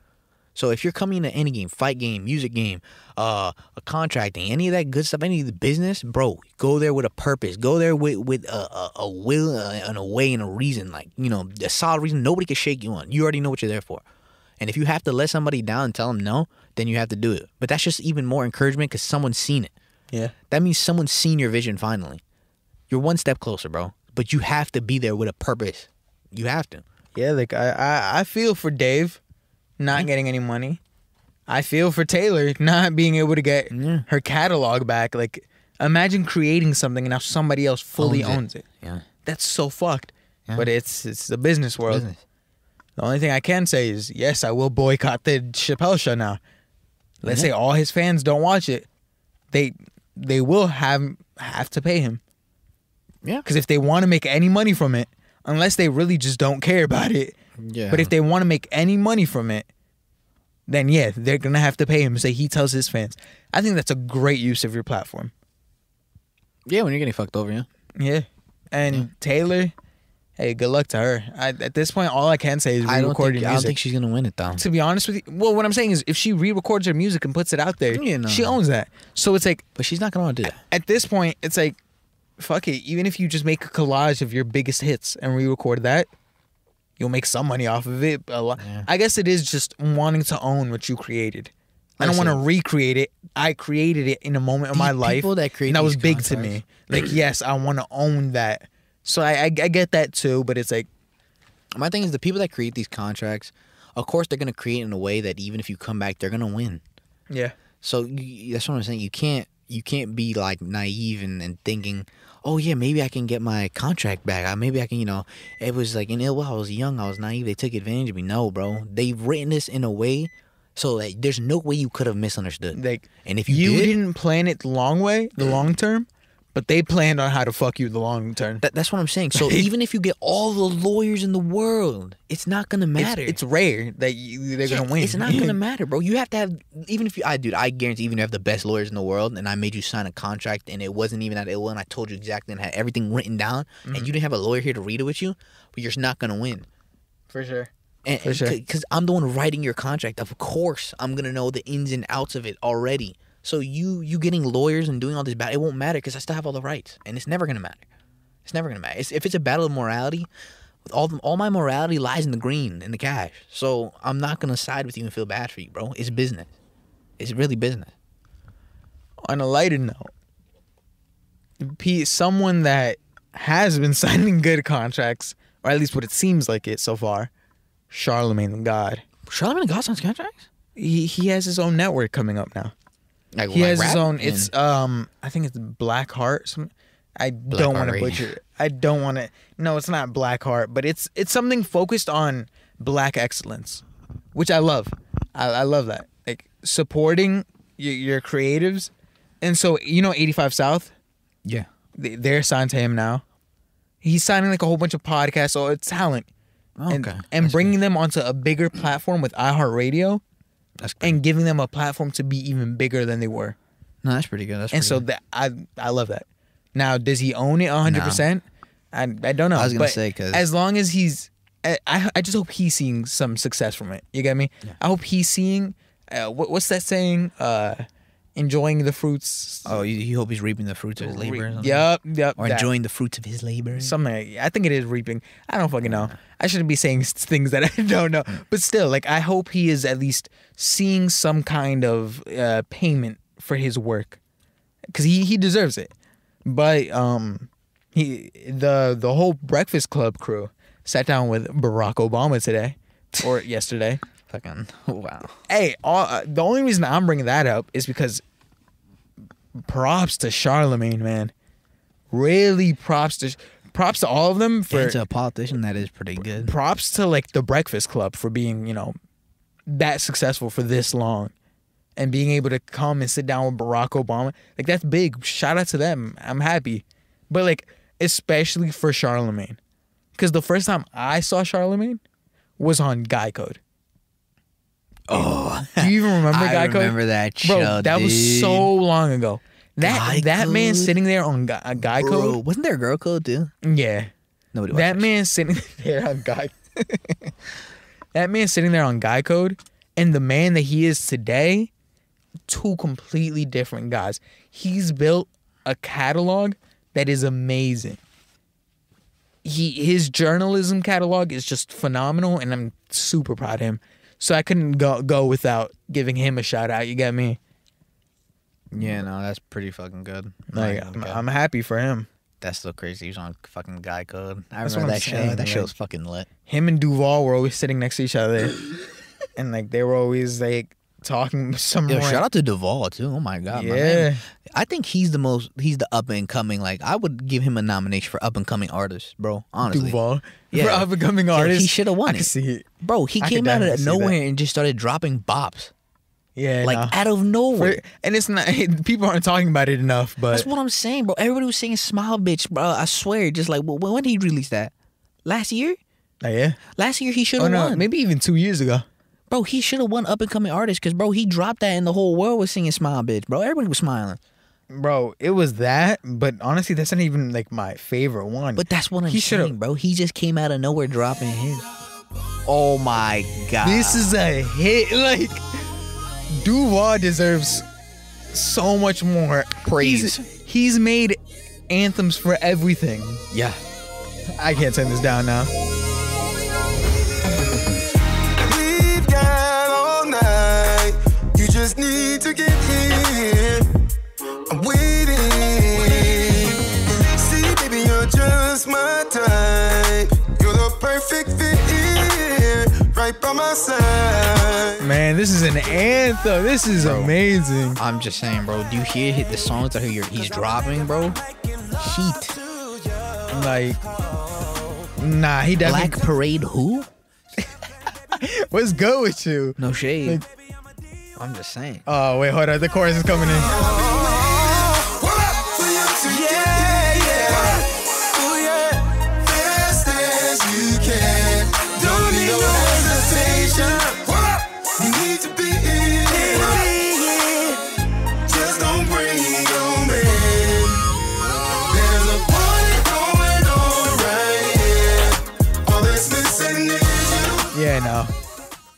[SPEAKER 4] So if you're coming into any game, fight game, music game, uh, a contracting, any of that good stuff, any of the business, bro, go there with a purpose. Go there with with a, a, a will uh, and a way and a reason, like you know, a solid reason. Nobody can shake you on. You already know what you're there for. And if you have to let somebody down and tell them no, then you have to do it. But that's just even more encouragement because someone's seen it.
[SPEAKER 3] Yeah.
[SPEAKER 4] That means someone's seen your vision finally. You're one step closer, bro. But you have to be there with a purpose. You have to.
[SPEAKER 3] Yeah, like I, I, I feel for Dave not getting any money. I feel for Taylor not being able to get
[SPEAKER 4] Yeah.
[SPEAKER 3] her catalog back. Like imagine creating something and now somebody else fully
[SPEAKER 4] Owns it.
[SPEAKER 3] owns it.
[SPEAKER 4] Yeah.
[SPEAKER 3] That's so fucked.
[SPEAKER 4] Yeah.
[SPEAKER 3] But it's it's the business world.
[SPEAKER 4] Business.
[SPEAKER 3] The only thing I can say is yes, I will boycott the Chappelle show now. Let's mm-hmm. say all his fans don't watch it. They they will have have to pay him.
[SPEAKER 4] Yeah.
[SPEAKER 3] Because if they want to make any money from it, unless they really just don't care about it,
[SPEAKER 4] Yeah.
[SPEAKER 3] but if they want to make any money from it, then yeah, they're gonna have to pay him. Say he tells his fans. I think that's a great use of your platform.
[SPEAKER 4] Yeah, when you're getting fucked over, yeah.
[SPEAKER 3] Yeah, and Taylor, hey, good luck to her. I, at this point, all I can say is
[SPEAKER 4] I don't,
[SPEAKER 3] re-record
[SPEAKER 4] think,
[SPEAKER 3] your
[SPEAKER 4] I don't
[SPEAKER 3] music.
[SPEAKER 4] think she's gonna win it though.
[SPEAKER 3] to be honest with you, well, what I'm saying is, if she re-records her music and puts it out there,
[SPEAKER 4] Yeah, no.
[SPEAKER 3] she owns that. So it's like
[SPEAKER 4] But she's not gonna want to do that.
[SPEAKER 3] at this point, it's like, fuck it. Even if you just make a collage of your biggest hits and re-record that, you'll make some money off of it. A lot.
[SPEAKER 4] Yeah.
[SPEAKER 3] I guess it is just wanting to own what you created. I don't want to recreate it. I created it in a moment of
[SPEAKER 4] These
[SPEAKER 3] my life,
[SPEAKER 4] people that create
[SPEAKER 3] and that was
[SPEAKER 4] these
[SPEAKER 3] big to me. Like, yes, I want to own that. So I, I, I get that too, but it's like,
[SPEAKER 4] My thing is the people that create these contracts, of course they're gonna create in a way that even if you come back, they're gonna win.
[SPEAKER 3] yeah,
[SPEAKER 4] So you, that's what I'm saying. You can't you can't be like naive and, and thinking, oh yeah, maybe I can get my contract back. Uh, Maybe I can, you know. It was like in ill. I was young. I was naive. They took advantage of me. No, bro. They've written this in a way so that there's no way you could have misunderstood.
[SPEAKER 3] like
[SPEAKER 4] and if you,
[SPEAKER 3] you,
[SPEAKER 4] did,
[SPEAKER 3] didn't plan it the long way, the long term, but they planned on how to fuck you the long term.
[SPEAKER 4] that, that's what I'm saying. So even if you get all the lawyers in the world, it's not gonna matter.
[SPEAKER 3] it's rare that you, they're
[SPEAKER 4] Yeah,
[SPEAKER 3] gonna win.
[SPEAKER 4] It's not gonna matter, bro. You have to have even if you I dude, I guarantee even if you have the best lawyers in the world and I made you sign a contract and it wasn't even that ill and I told you exactly and had everything written down
[SPEAKER 3] Mm-hmm.
[SPEAKER 4] and you didn't have a lawyer here to read it with you, but you're just not gonna win.
[SPEAKER 3] for sure.
[SPEAKER 4] And
[SPEAKER 3] For sure.
[SPEAKER 4] because I'm the one writing your contract, of course I'm gonna know the ins and outs of it already. So you you getting lawyers and doing all this bad, it won't matter because I still have all the rights, and it's never gonna matter. It's never gonna matter. It's, if it's a battle of morality, all all my morality lies in the green, in the cash. So I'm not gonna side with you and feel bad for you, bro. It's business. It's really business.
[SPEAKER 3] On a lighter note, P- someone that has been signing good contracts, or at least what it seems like it so far, Charlamagne the God.
[SPEAKER 4] Charlamagne God signs contracts.
[SPEAKER 3] He he has his own network coming up now.
[SPEAKER 4] Like,
[SPEAKER 3] He
[SPEAKER 4] like
[SPEAKER 3] has his own.
[SPEAKER 4] And-
[SPEAKER 3] It's um, I think it's Black Heart. Some, I don't want to butcher. it. I don't want to. No, it's not Black Heart, but it's it's something focused on black excellence, which I love. I, I love that. Like supporting your, your creatives, and so you know, eighty five South.
[SPEAKER 4] yeah.
[SPEAKER 3] they- They're signed to him now. He's signing like a whole bunch of podcasts, so it's talent,
[SPEAKER 4] Okay.
[SPEAKER 3] and
[SPEAKER 4] That's
[SPEAKER 3] bringing them onto a bigger platform with iHeartRadio,
[SPEAKER 4] That's
[SPEAKER 3] and giving them a platform to be even bigger than they were.
[SPEAKER 4] No, that's pretty good. That's
[SPEAKER 3] and
[SPEAKER 4] pretty
[SPEAKER 3] so
[SPEAKER 4] good.
[SPEAKER 3] that I I love that. Now, does he own it hundred percent? I I don't know.
[SPEAKER 4] I was gonna
[SPEAKER 3] but
[SPEAKER 4] say, 'cause-
[SPEAKER 3] as long as he's, I I just hope he's seeing some success from it. You get me? I hope he's seeing. Uh, what, what's that saying? Uh, enjoying the fruits.
[SPEAKER 4] oh, you, you hope he's reaping the fruits of his labor. Or something?
[SPEAKER 3] Yep, yep.
[SPEAKER 4] Or
[SPEAKER 3] that.
[SPEAKER 4] enjoying the fruits of his labor.
[SPEAKER 3] something. I think it is reaping. I don't fucking know. I shouldn't be saying things that I don't know. But still, like I hope he is at least seeing some kind of uh, payment for his work, because he he deserves it. But um, he the the whole Breakfast Club crew sat down with Barack Obama today or yesterday.
[SPEAKER 4] Fucking wow.
[SPEAKER 3] Hey, all, uh, the only reason I'm bringing that up is because props to Charlamagne, man. Really props to props to all of them for
[SPEAKER 4] a politician, that is pretty good.
[SPEAKER 3] props to like the Breakfast Club for being, you know, that successful for this long and being able to come and sit down with Barack Obama. Like that's big. Shout out to them. I'm happy. But like especially for Charlamagne. Cuz the first time I saw Charlamagne was on Guy Code. Oh, do you even remember
[SPEAKER 4] I
[SPEAKER 3] Guy Code?
[SPEAKER 4] remember that
[SPEAKER 3] Bro,
[SPEAKER 4] show,
[SPEAKER 3] that was
[SPEAKER 4] dude.
[SPEAKER 3] so long ago. That
[SPEAKER 4] Guy
[SPEAKER 3] that man
[SPEAKER 4] Code?
[SPEAKER 3] sitting there on Guy, uh, Guy
[SPEAKER 4] Bro,
[SPEAKER 3] Code.
[SPEAKER 4] wasn't there a girl code too?
[SPEAKER 3] Yeah.
[SPEAKER 4] Nobody
[SPEAKER 3] that man sitting there on Guy. that man sitting there on Guy Code, and the man that he is today, two completely different guys. He's built a catalog that is amazing. He his journalism catalog is just phenomenal, and I'm super proud of him. So I couldn't go go without giving him a shout out. You get me?
[SPEAKER 4] Yeah, no, that's pretty fucking good.
[SPEAKER 3] Like I'm, I'm happy for him.
[SPEAKER 4] that's so crazy. He was on fucking Guy Code. I
[SPEAKER 3] That's
[SPEAKER 4] remember
[SPEAKER 3] what I'm
[SPEAKER 4] that show.
[SPEAKER 3] saying,
[SPEAKER 4] That
[SPEAKER 3] like-
[SPEAKER 4] was fucking lit.
[SPEAKER 3] him and Duval were always sitting next to each other, and like they were always like talking some.
[SPEAKER 4] Yo, shout out to Duval too. Oh my god, my
[SPEAKER 3] Yeah.
[SPEAKER 4] man. I think he's the most. He's the up and coming. Like I would give him a nomination for up and coming artist, bro. Honestly,
[SPEAKER 3] Duval.
[SPEAKER 4] Yeah.
[SPEAKER 3] For up and coming artist.
[SPEAKER 4] he shoulda won
[SPEAKER 3] I can
[SPEAKER 4] it.
[SPEAKER 3] see it.
[SPEAKER 4] bro. He
[SPEAKER 3] I
[SPEAKER 4] came out of nowhere and just started dropping bops,
[SPEAKER 3] Yeah.
[SPEAKER 4] like out of nowhere.
[SPEAKER 3] For- and it's not people aren't talking about it enough, but
[SPEAKER 4] That's what I'm saying, bro. Everybody was saying "Smile, bitch," bro. I swear, just like when, when did he release that? Last year?
[SPEAKER 3] Oh, yeah.
[SPEAKER 4] Last year he should
[SPEAKER 3] Oh
[SPEAKER 4] have
[SPEAKER 3] no,
[SPEAKER 4] won.
[SPEAKER 3] maybe even two years ago.
[SPEAKER 4] Bro, he should have won up and coming artist because bro, he dropped that and the whole world was singing "Smile, bitch," bro. Everybody was smiling.
[SPEAKER 3] Bro, it was that, but honestly, that's not even like my favorite one.
[SPEAKER 4] But that's what I'm
[SPEAKER 3] He shoulda-
[SPEAKER 4] saying, bro. He just came out of nowhere dropping his. Oh my god!
[SPEAKER 3] this is a hit. Like Duval deserves so much more
[SPEAKER 4] Praise.
[SPEAKER 3] He's, he's made anthems for everything.
[SPEAKER 4] yeah.
[SPEAKER 3] I can't turn this down now.
[SPEAKER 7] Just need to get here. I'm waiting. See, baby, you're just my type. You're the perfect fit here, right by my side.
[SPEAKER 3] Man, this is an anthem. This is amazing.
[SPEAKER 4] I'm just saying, bro. Do you hear hit the songs that he- he's dropping, bro? Heat.
[SPEAKER 3] Like, nah, he definitely.
[SPEAKER 4] Black Parade. Who?
[SPEAKER 3] What's good with you?
[SPEAKER 4] No shade. I'm just saying.
[SPEAKER 3] Oh wait, hold on. The chorus is coming in.
[SPEAKER 7] Yeah, no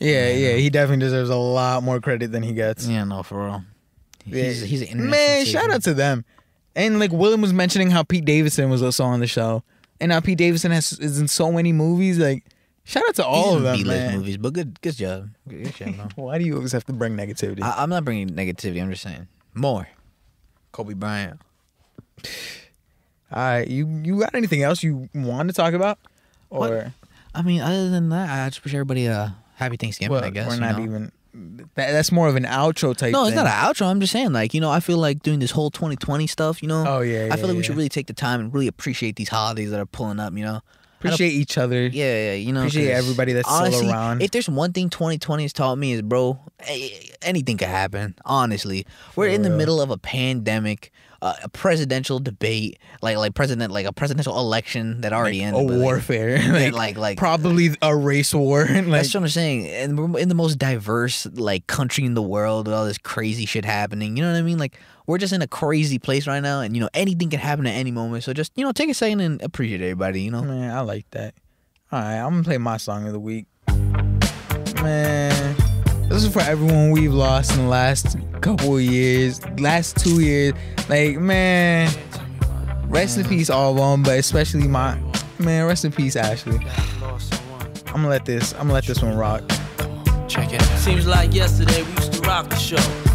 [SPEAKER 3] Yeah. Yeah. He definitely deserves a lot more credit than he gets.
[SPEAKER 4] Yeah, no, for real. He's he's an
[SPEAKER 3] man. Shout out to them. And like William was mentioning how Pete Davidson was also on the show, and now Pete Davidson has is in so many movies. Like, shout out to all
[SPEAKER 4] in
[SPEAKER 3] of them,
[SPEAKER 4] B-list
[SPEAKER 3] man.
[SPEAKER 4] movies, but good good job. Good, job.
[SPEAKER 3] Why do you always have to bring negativity?
[SPEAKER 4] I, I'm not bringing negativity. I'm just saying more. Kobe Bryant.
[SPEAKER 3] all right, you you got anything else you want to talk about? Or
[SPEAKER 4] What? I mean, other than that, I just wish everybody a happy Thanksgiving.
[SPEAKER 3] well,
[SPEAKER 4] I guess
[SPEAKER 3] we're
[SPEAKER 4] you
[SPEAKER 3] not
[SPEAKER 4] know?
[SPEAKER 3] even. That, that's more of an outro type.
[SPEAKER 4] No, it's
[SPEAKER 3] thing.
[SPEAKER 4] not an outro. I'm just saying, like, you know, I feel like doing this whole 2020 stuff, you know.
[SPEAKER 3] Oh, yeah,
[SPEAKER 4] I feel
[SPEAKER 3] yeah,
[SPEAKER 4] like we should really take the time and really appreciate these holidays that are pulling up, you know.
[SPEAKER 3] Appreciate each other.
[SPEAKER 4] Yeah, yeah, you know.
[SPEAKER 3] Appreciate everybody that's still around.
[SPEAKER 4] If there's one thing 2020 has taught me is, bro, anything could happen. Honestly, we're in the
[SPEAKER 3] real.
[SPEAKER 4] middle of a pandemic, uh, a presidential debate, like like president, like a presidential election that already in
[SPEAKER 3] a
[SPEAKER 4] ended. like,
[SPEAKER 3] warfare,
[SPEAKER 4] yeah,
[SPEAKER 3] like,
[SPEAKER 4] like like
[SPEAKER 3] probably a race war. like,
[SPEAKER 4] that's what I'm saying. And we're in the most diverse like country in the world with all this crazy shit happening. You know what I mean? Like we're just in a crazy place right now, and you know anything can happen at any moment. So just you know take a second and appreciate everybody. You know.
[SPEAKER 3] Man, I like that. All right, I'm gonna play my song of the week. Man, this is for everyone we've lost in the last couple of years, last two years. Like, man, rest in peace, all of them, but especially my man. Rest in peace, Ashley. I'm gonna let this. I'm gonna let this one rock.
[SPEAKER 6] Check it out. Seems like yesterday we used to rock the show.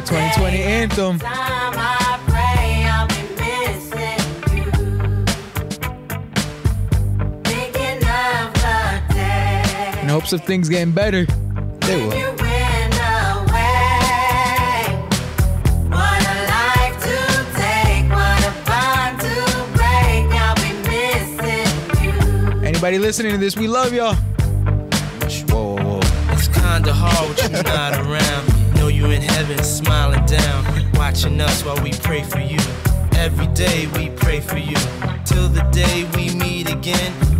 [SPEAKER 3] Our 2020 anthem. In hopes of things getting better.
[SPEAKER 4] They will.
[SPEAKER 3] Anybody listening to this, we love y'all.
[SPEAKER 4] Whoa, whoa, whoa.
[SPEAKER 6] It's kinda hard when you're not around. You in heaven, smiling down, watching us while we pray for you. Every day we pray for you, till the day we meet again.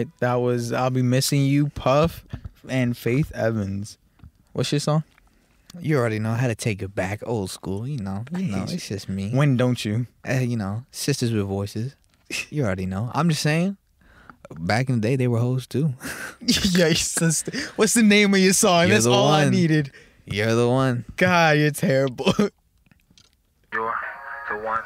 [SPEAKER 3] Right, that was I'll be missing you, Puff, and Faith Evans. What's your song?
[SPEAKER 4] You already know how to take it back, old school. You know, you know, it's just me.
[SPEAKER 3] When don't you?
[SPEAKER 4] Uh, you know, sisters with voices. You already know. I'm just saying. Back in the day, they were hoes too.
[SPEAKER 3] yeah, your sister. What's the name of your song?
[SPEAKER 4] You're
[SPEAKER 3] That's
[SPEAKER 4] the
[SPEAKER 3] all I needed.
[SPEAKER 4] You're the one.
[SPEAKER 3] God, you're terrible.
[SPEAKER 10] You're the one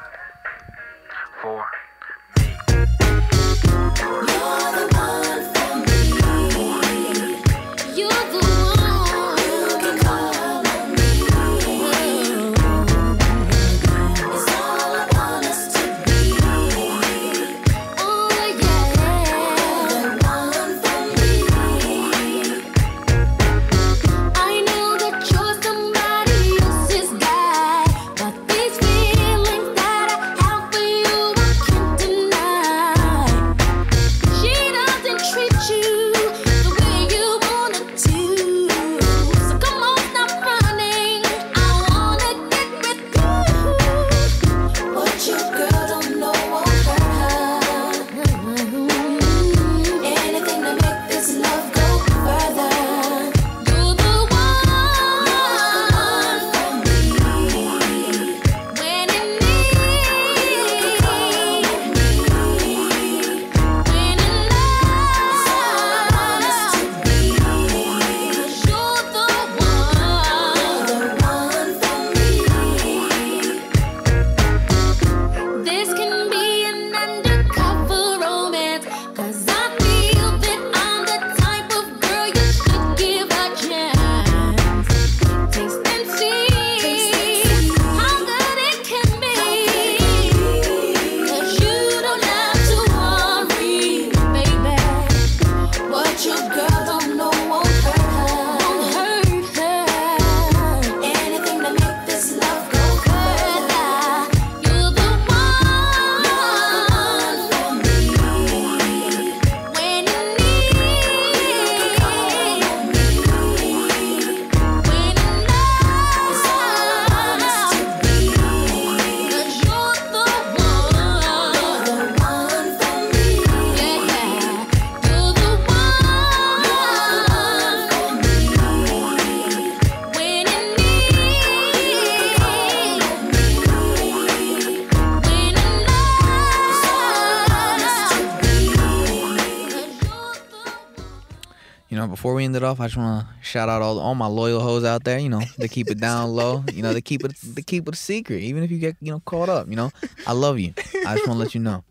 [SPEAKER 4] end it off, I just want to shout out all all my loyal hoes out there. You know, they keep it down low. You know, they keep it they keep it a secret, even if you get you know caught up. You know, I love you. I just want to let you know.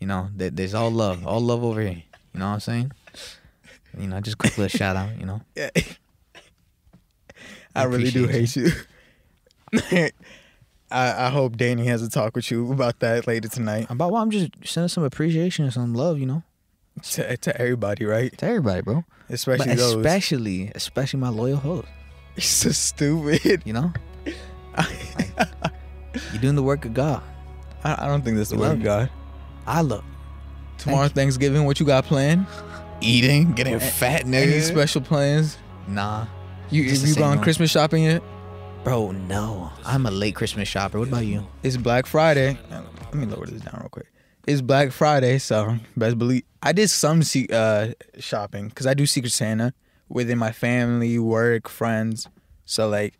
[SPEAKER 4] You know, that there's all love, all love over here. You know what I'm saying? You know, just quick little shout out. You know,
[SPEAKER 3] Yeah. I really do hate you. I, I hope Danny has a talk with you about that later tonight.
[SPEAKER 4] about what I'm just sending some appreciation and some love. You know,
[SPEAKER 3] To, to everybody, right?
[SPEAKER 4] to everybody, bro.
[SPEAKER 3] Especially
[SPEAKER 4] but
[SPEAKER 3] those.
[SPEAKER 4] especially, especially my loyal hoes.
[SPEAKER 3] You're so stupid.
[SPEAKER 4] You know, you're doing the work of God.
[SPEAKER 3] I, I don't think that's the
[SPEAKER 4] We
[SPEAKER 3] word of. God.
[SPEAKER 4] I love
[SPEAKER 3] Tomorrow Thanksgiving, what you got planned?
[SPEAKER 4] eating, getting fat,
[SPEAKER 3] Any special plans?
[SPEAKER 4] Nah,
[SPEAKER 3] You
[SPEAKER 4] Just
[SPEAKER 3] you
[SPEAKER 4] same
[SPEAKER 3] gone. Christmas shopping yet?
[SPEAKER 4] bro. No, I'm a late Christmas shopper. What about you?
[SPEAKER 3] It's Black Friday. Let me lower this down real quick. It's Black Friday, so best believe I did some se- uh, shopping because I do Secret Santa within my family, work, friends. So like,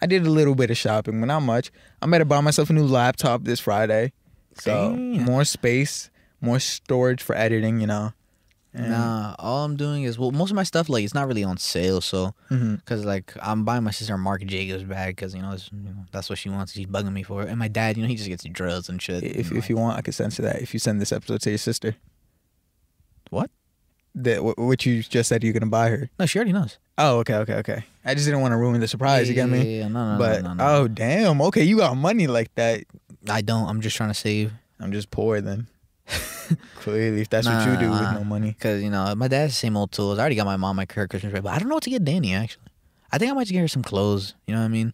[SPEAKER 3] I did a little bit of shopping, but not much. I'm about to buy myself a new laptop this Friday, so
[SPEAKER 4] Damn.
[SPEAKER 3] more space, more storage for editing. You know. And-
[SPEAKER 4] Nah, all I'm doing is well, most of my stuff like it's not really on sale, so
[SPEAKER 3] mm-hmm.
[SPEAKER 4] because like I'm buying my sister a Marc Jacobs bag because you know, you know that's what she wants. She's bugging me for it, and my dad, you know, he just gets drills and shit.
[SPEAKER 3] If
[SPEAKER 4] and,
[SPEAKER 3] if you want, I could censor that. If you send this episode to your sister,
[SPEAKER 4] what?
[SPEAKER 3] that wh- what you just said you're gonna buy her.
[SPEAKER 4] No, she already knows.
[SPEAKER 3] Oh, okay, okay, okay. I just didn't want to ruin the surprise. you get me?
[SPEAKER 4] Yeah, yeah, no, no,
[SPEAKER 3] but
[SPEAKER 4] no, no, no.
[SPEAKER 3] oh damn, okay, you got money like that.
[SPEAKER 4] I don't. I'm just trying to save
[SPEAKER 3] I'm just poor then. Clearly, if that's what you do with no money.
[SPEAKER 4] because you know my dad's the same old tools. I already got my mom my her Christmas present, but I don't know what to get Danny actually. I think I might just get her some clothes. You know what I mean?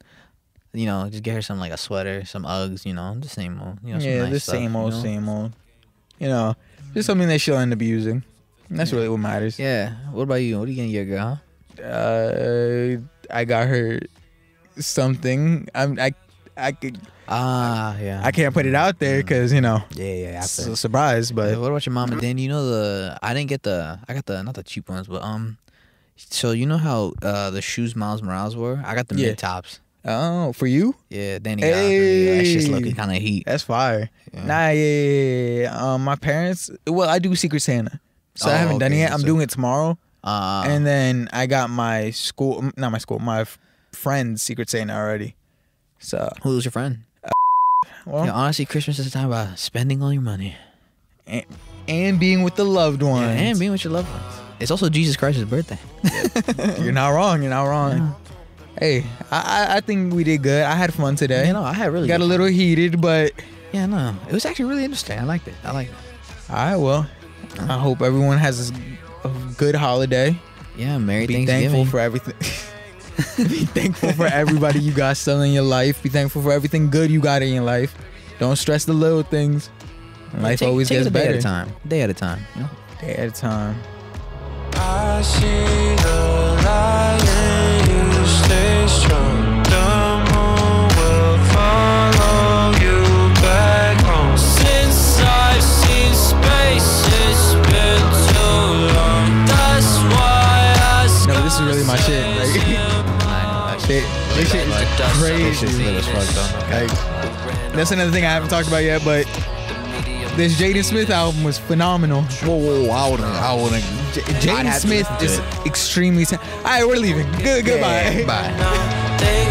[SPEAKER 4] You know, just get her some like a sweater, some Uggs. You know, the same old. You know, some
[SPEAKER 3] yeah,
[SPEAKER 4] nice
[SPEAKER 3] the
[SPEAKER 4] stuff,
[SPEAKER 3] same old,
[SPEAKER 4] you know?
[SPEAKER 3] same old. You know, just something that she'll end up using. And that's really what matters.
[SPEAKER 4] Yeah. What about you? What are you getting your girl?
[SPEAKER 3] Uh, I got her something. I'm I I could
[SPEAKER 4] Ah, yeah.
[SPEAKER 3] I can't put it out there because you know
[SPEAKER 4] Yeah, yeah.
[SPEAKER 3] it's a surprise.
[SPEAKER 4] Hey,
[SPEAKER 3] But
[SPEAKER 4] what about your mom and Dan? You know the I didn't get the I got the not the cheap ones, but um, so you know how uh the shoes Miles Morales were? I got the
[SPEAKER 3] Yeah.
[SPEAKER 4] mid tops.
[SPEAKER 3] oh, for you,
[SPEAKER 4] Yeah, Danny got it. Yeah, That's just looking kind of heat.
[SPEAKER 3] that's fire.
[SPEAKER 4] Yeah.
[SPEAKER 3] Nah, yeah, yeah, yeah, yeah. Um, my parents. Well, I do Secret Santa, so I
[SPEAKER 4] Oh,
[SPEAKER 3] haven't done it yet. I'm
[SPEAKER 4] so-
[SPEAKER 3] doing it tomorrow.
[SPEAKER 4] Uh,
[SPEAKER 3] and then I got my school, not my school, my f- friend's Secret Santa already. So,
[SPEAKER 4] who was your friend?
[SPEAKER 3] Well,
[SPEAKER 4] Yeah, honestly, Christmas is a time about spending all your money
[SPEAKER 3] and, and being with the loved
[SPEAKER 4] Yeah,
[SPEAKER 3] ones.
[SPEAKER 4] and being with your loved ones. It's also Jesus Christ's birthday.
[SPEAKER 3] you're not wrong. You're not wrong. Hey, I, I think we did good. I had fun today.
[SPEAKER 4] You know, I had really
[SPEAKER 3] got a little heated, but.
[SPEAKER 4] Yeah, no, it was actually really interesting. I liked it. I liked it.
[SPEAKER 3] all right. Well, I hope everyone has a good holiday.
[SPEAKER 4] Yeah, Merry
[SPEAKER 3] Be thankful for everything. Be thankful for everybody you got still in your life. Be thankful for everything good you got in your life. Don't stress the little things. Life
[SPEAKER 4] Take-
[SPEAKER 3] always
[SPEAKER 4] take
[SPEAKER 3] gets
[SPEAKER 4] it a day
[SPEAKER 3] better.
[SPEAKER 4] at a time. Day at a time. You know?
[SPEAKER 3] Day at a time.
[SPEAKER 7] I see the light and you stay strong. The moon will follow you back home. Since I've seen space, it's been too long. That's why I
[SPEAKER 3] No, this is really my shit. Like, shit, this shit is crazy. Like, that's another thing I haven't talked about yet, but this Jaden Smith album was phenomenal.
[SPEAKER 4] Whoa, whoa, I wouldn't. I wouldn't.
[SPEAKER 3] J- Jaden Smith is extremely. ta- All right, we're leaving. Good, goodbye.
[SPEAKER 4] Bye.
[SPEAKER 7] They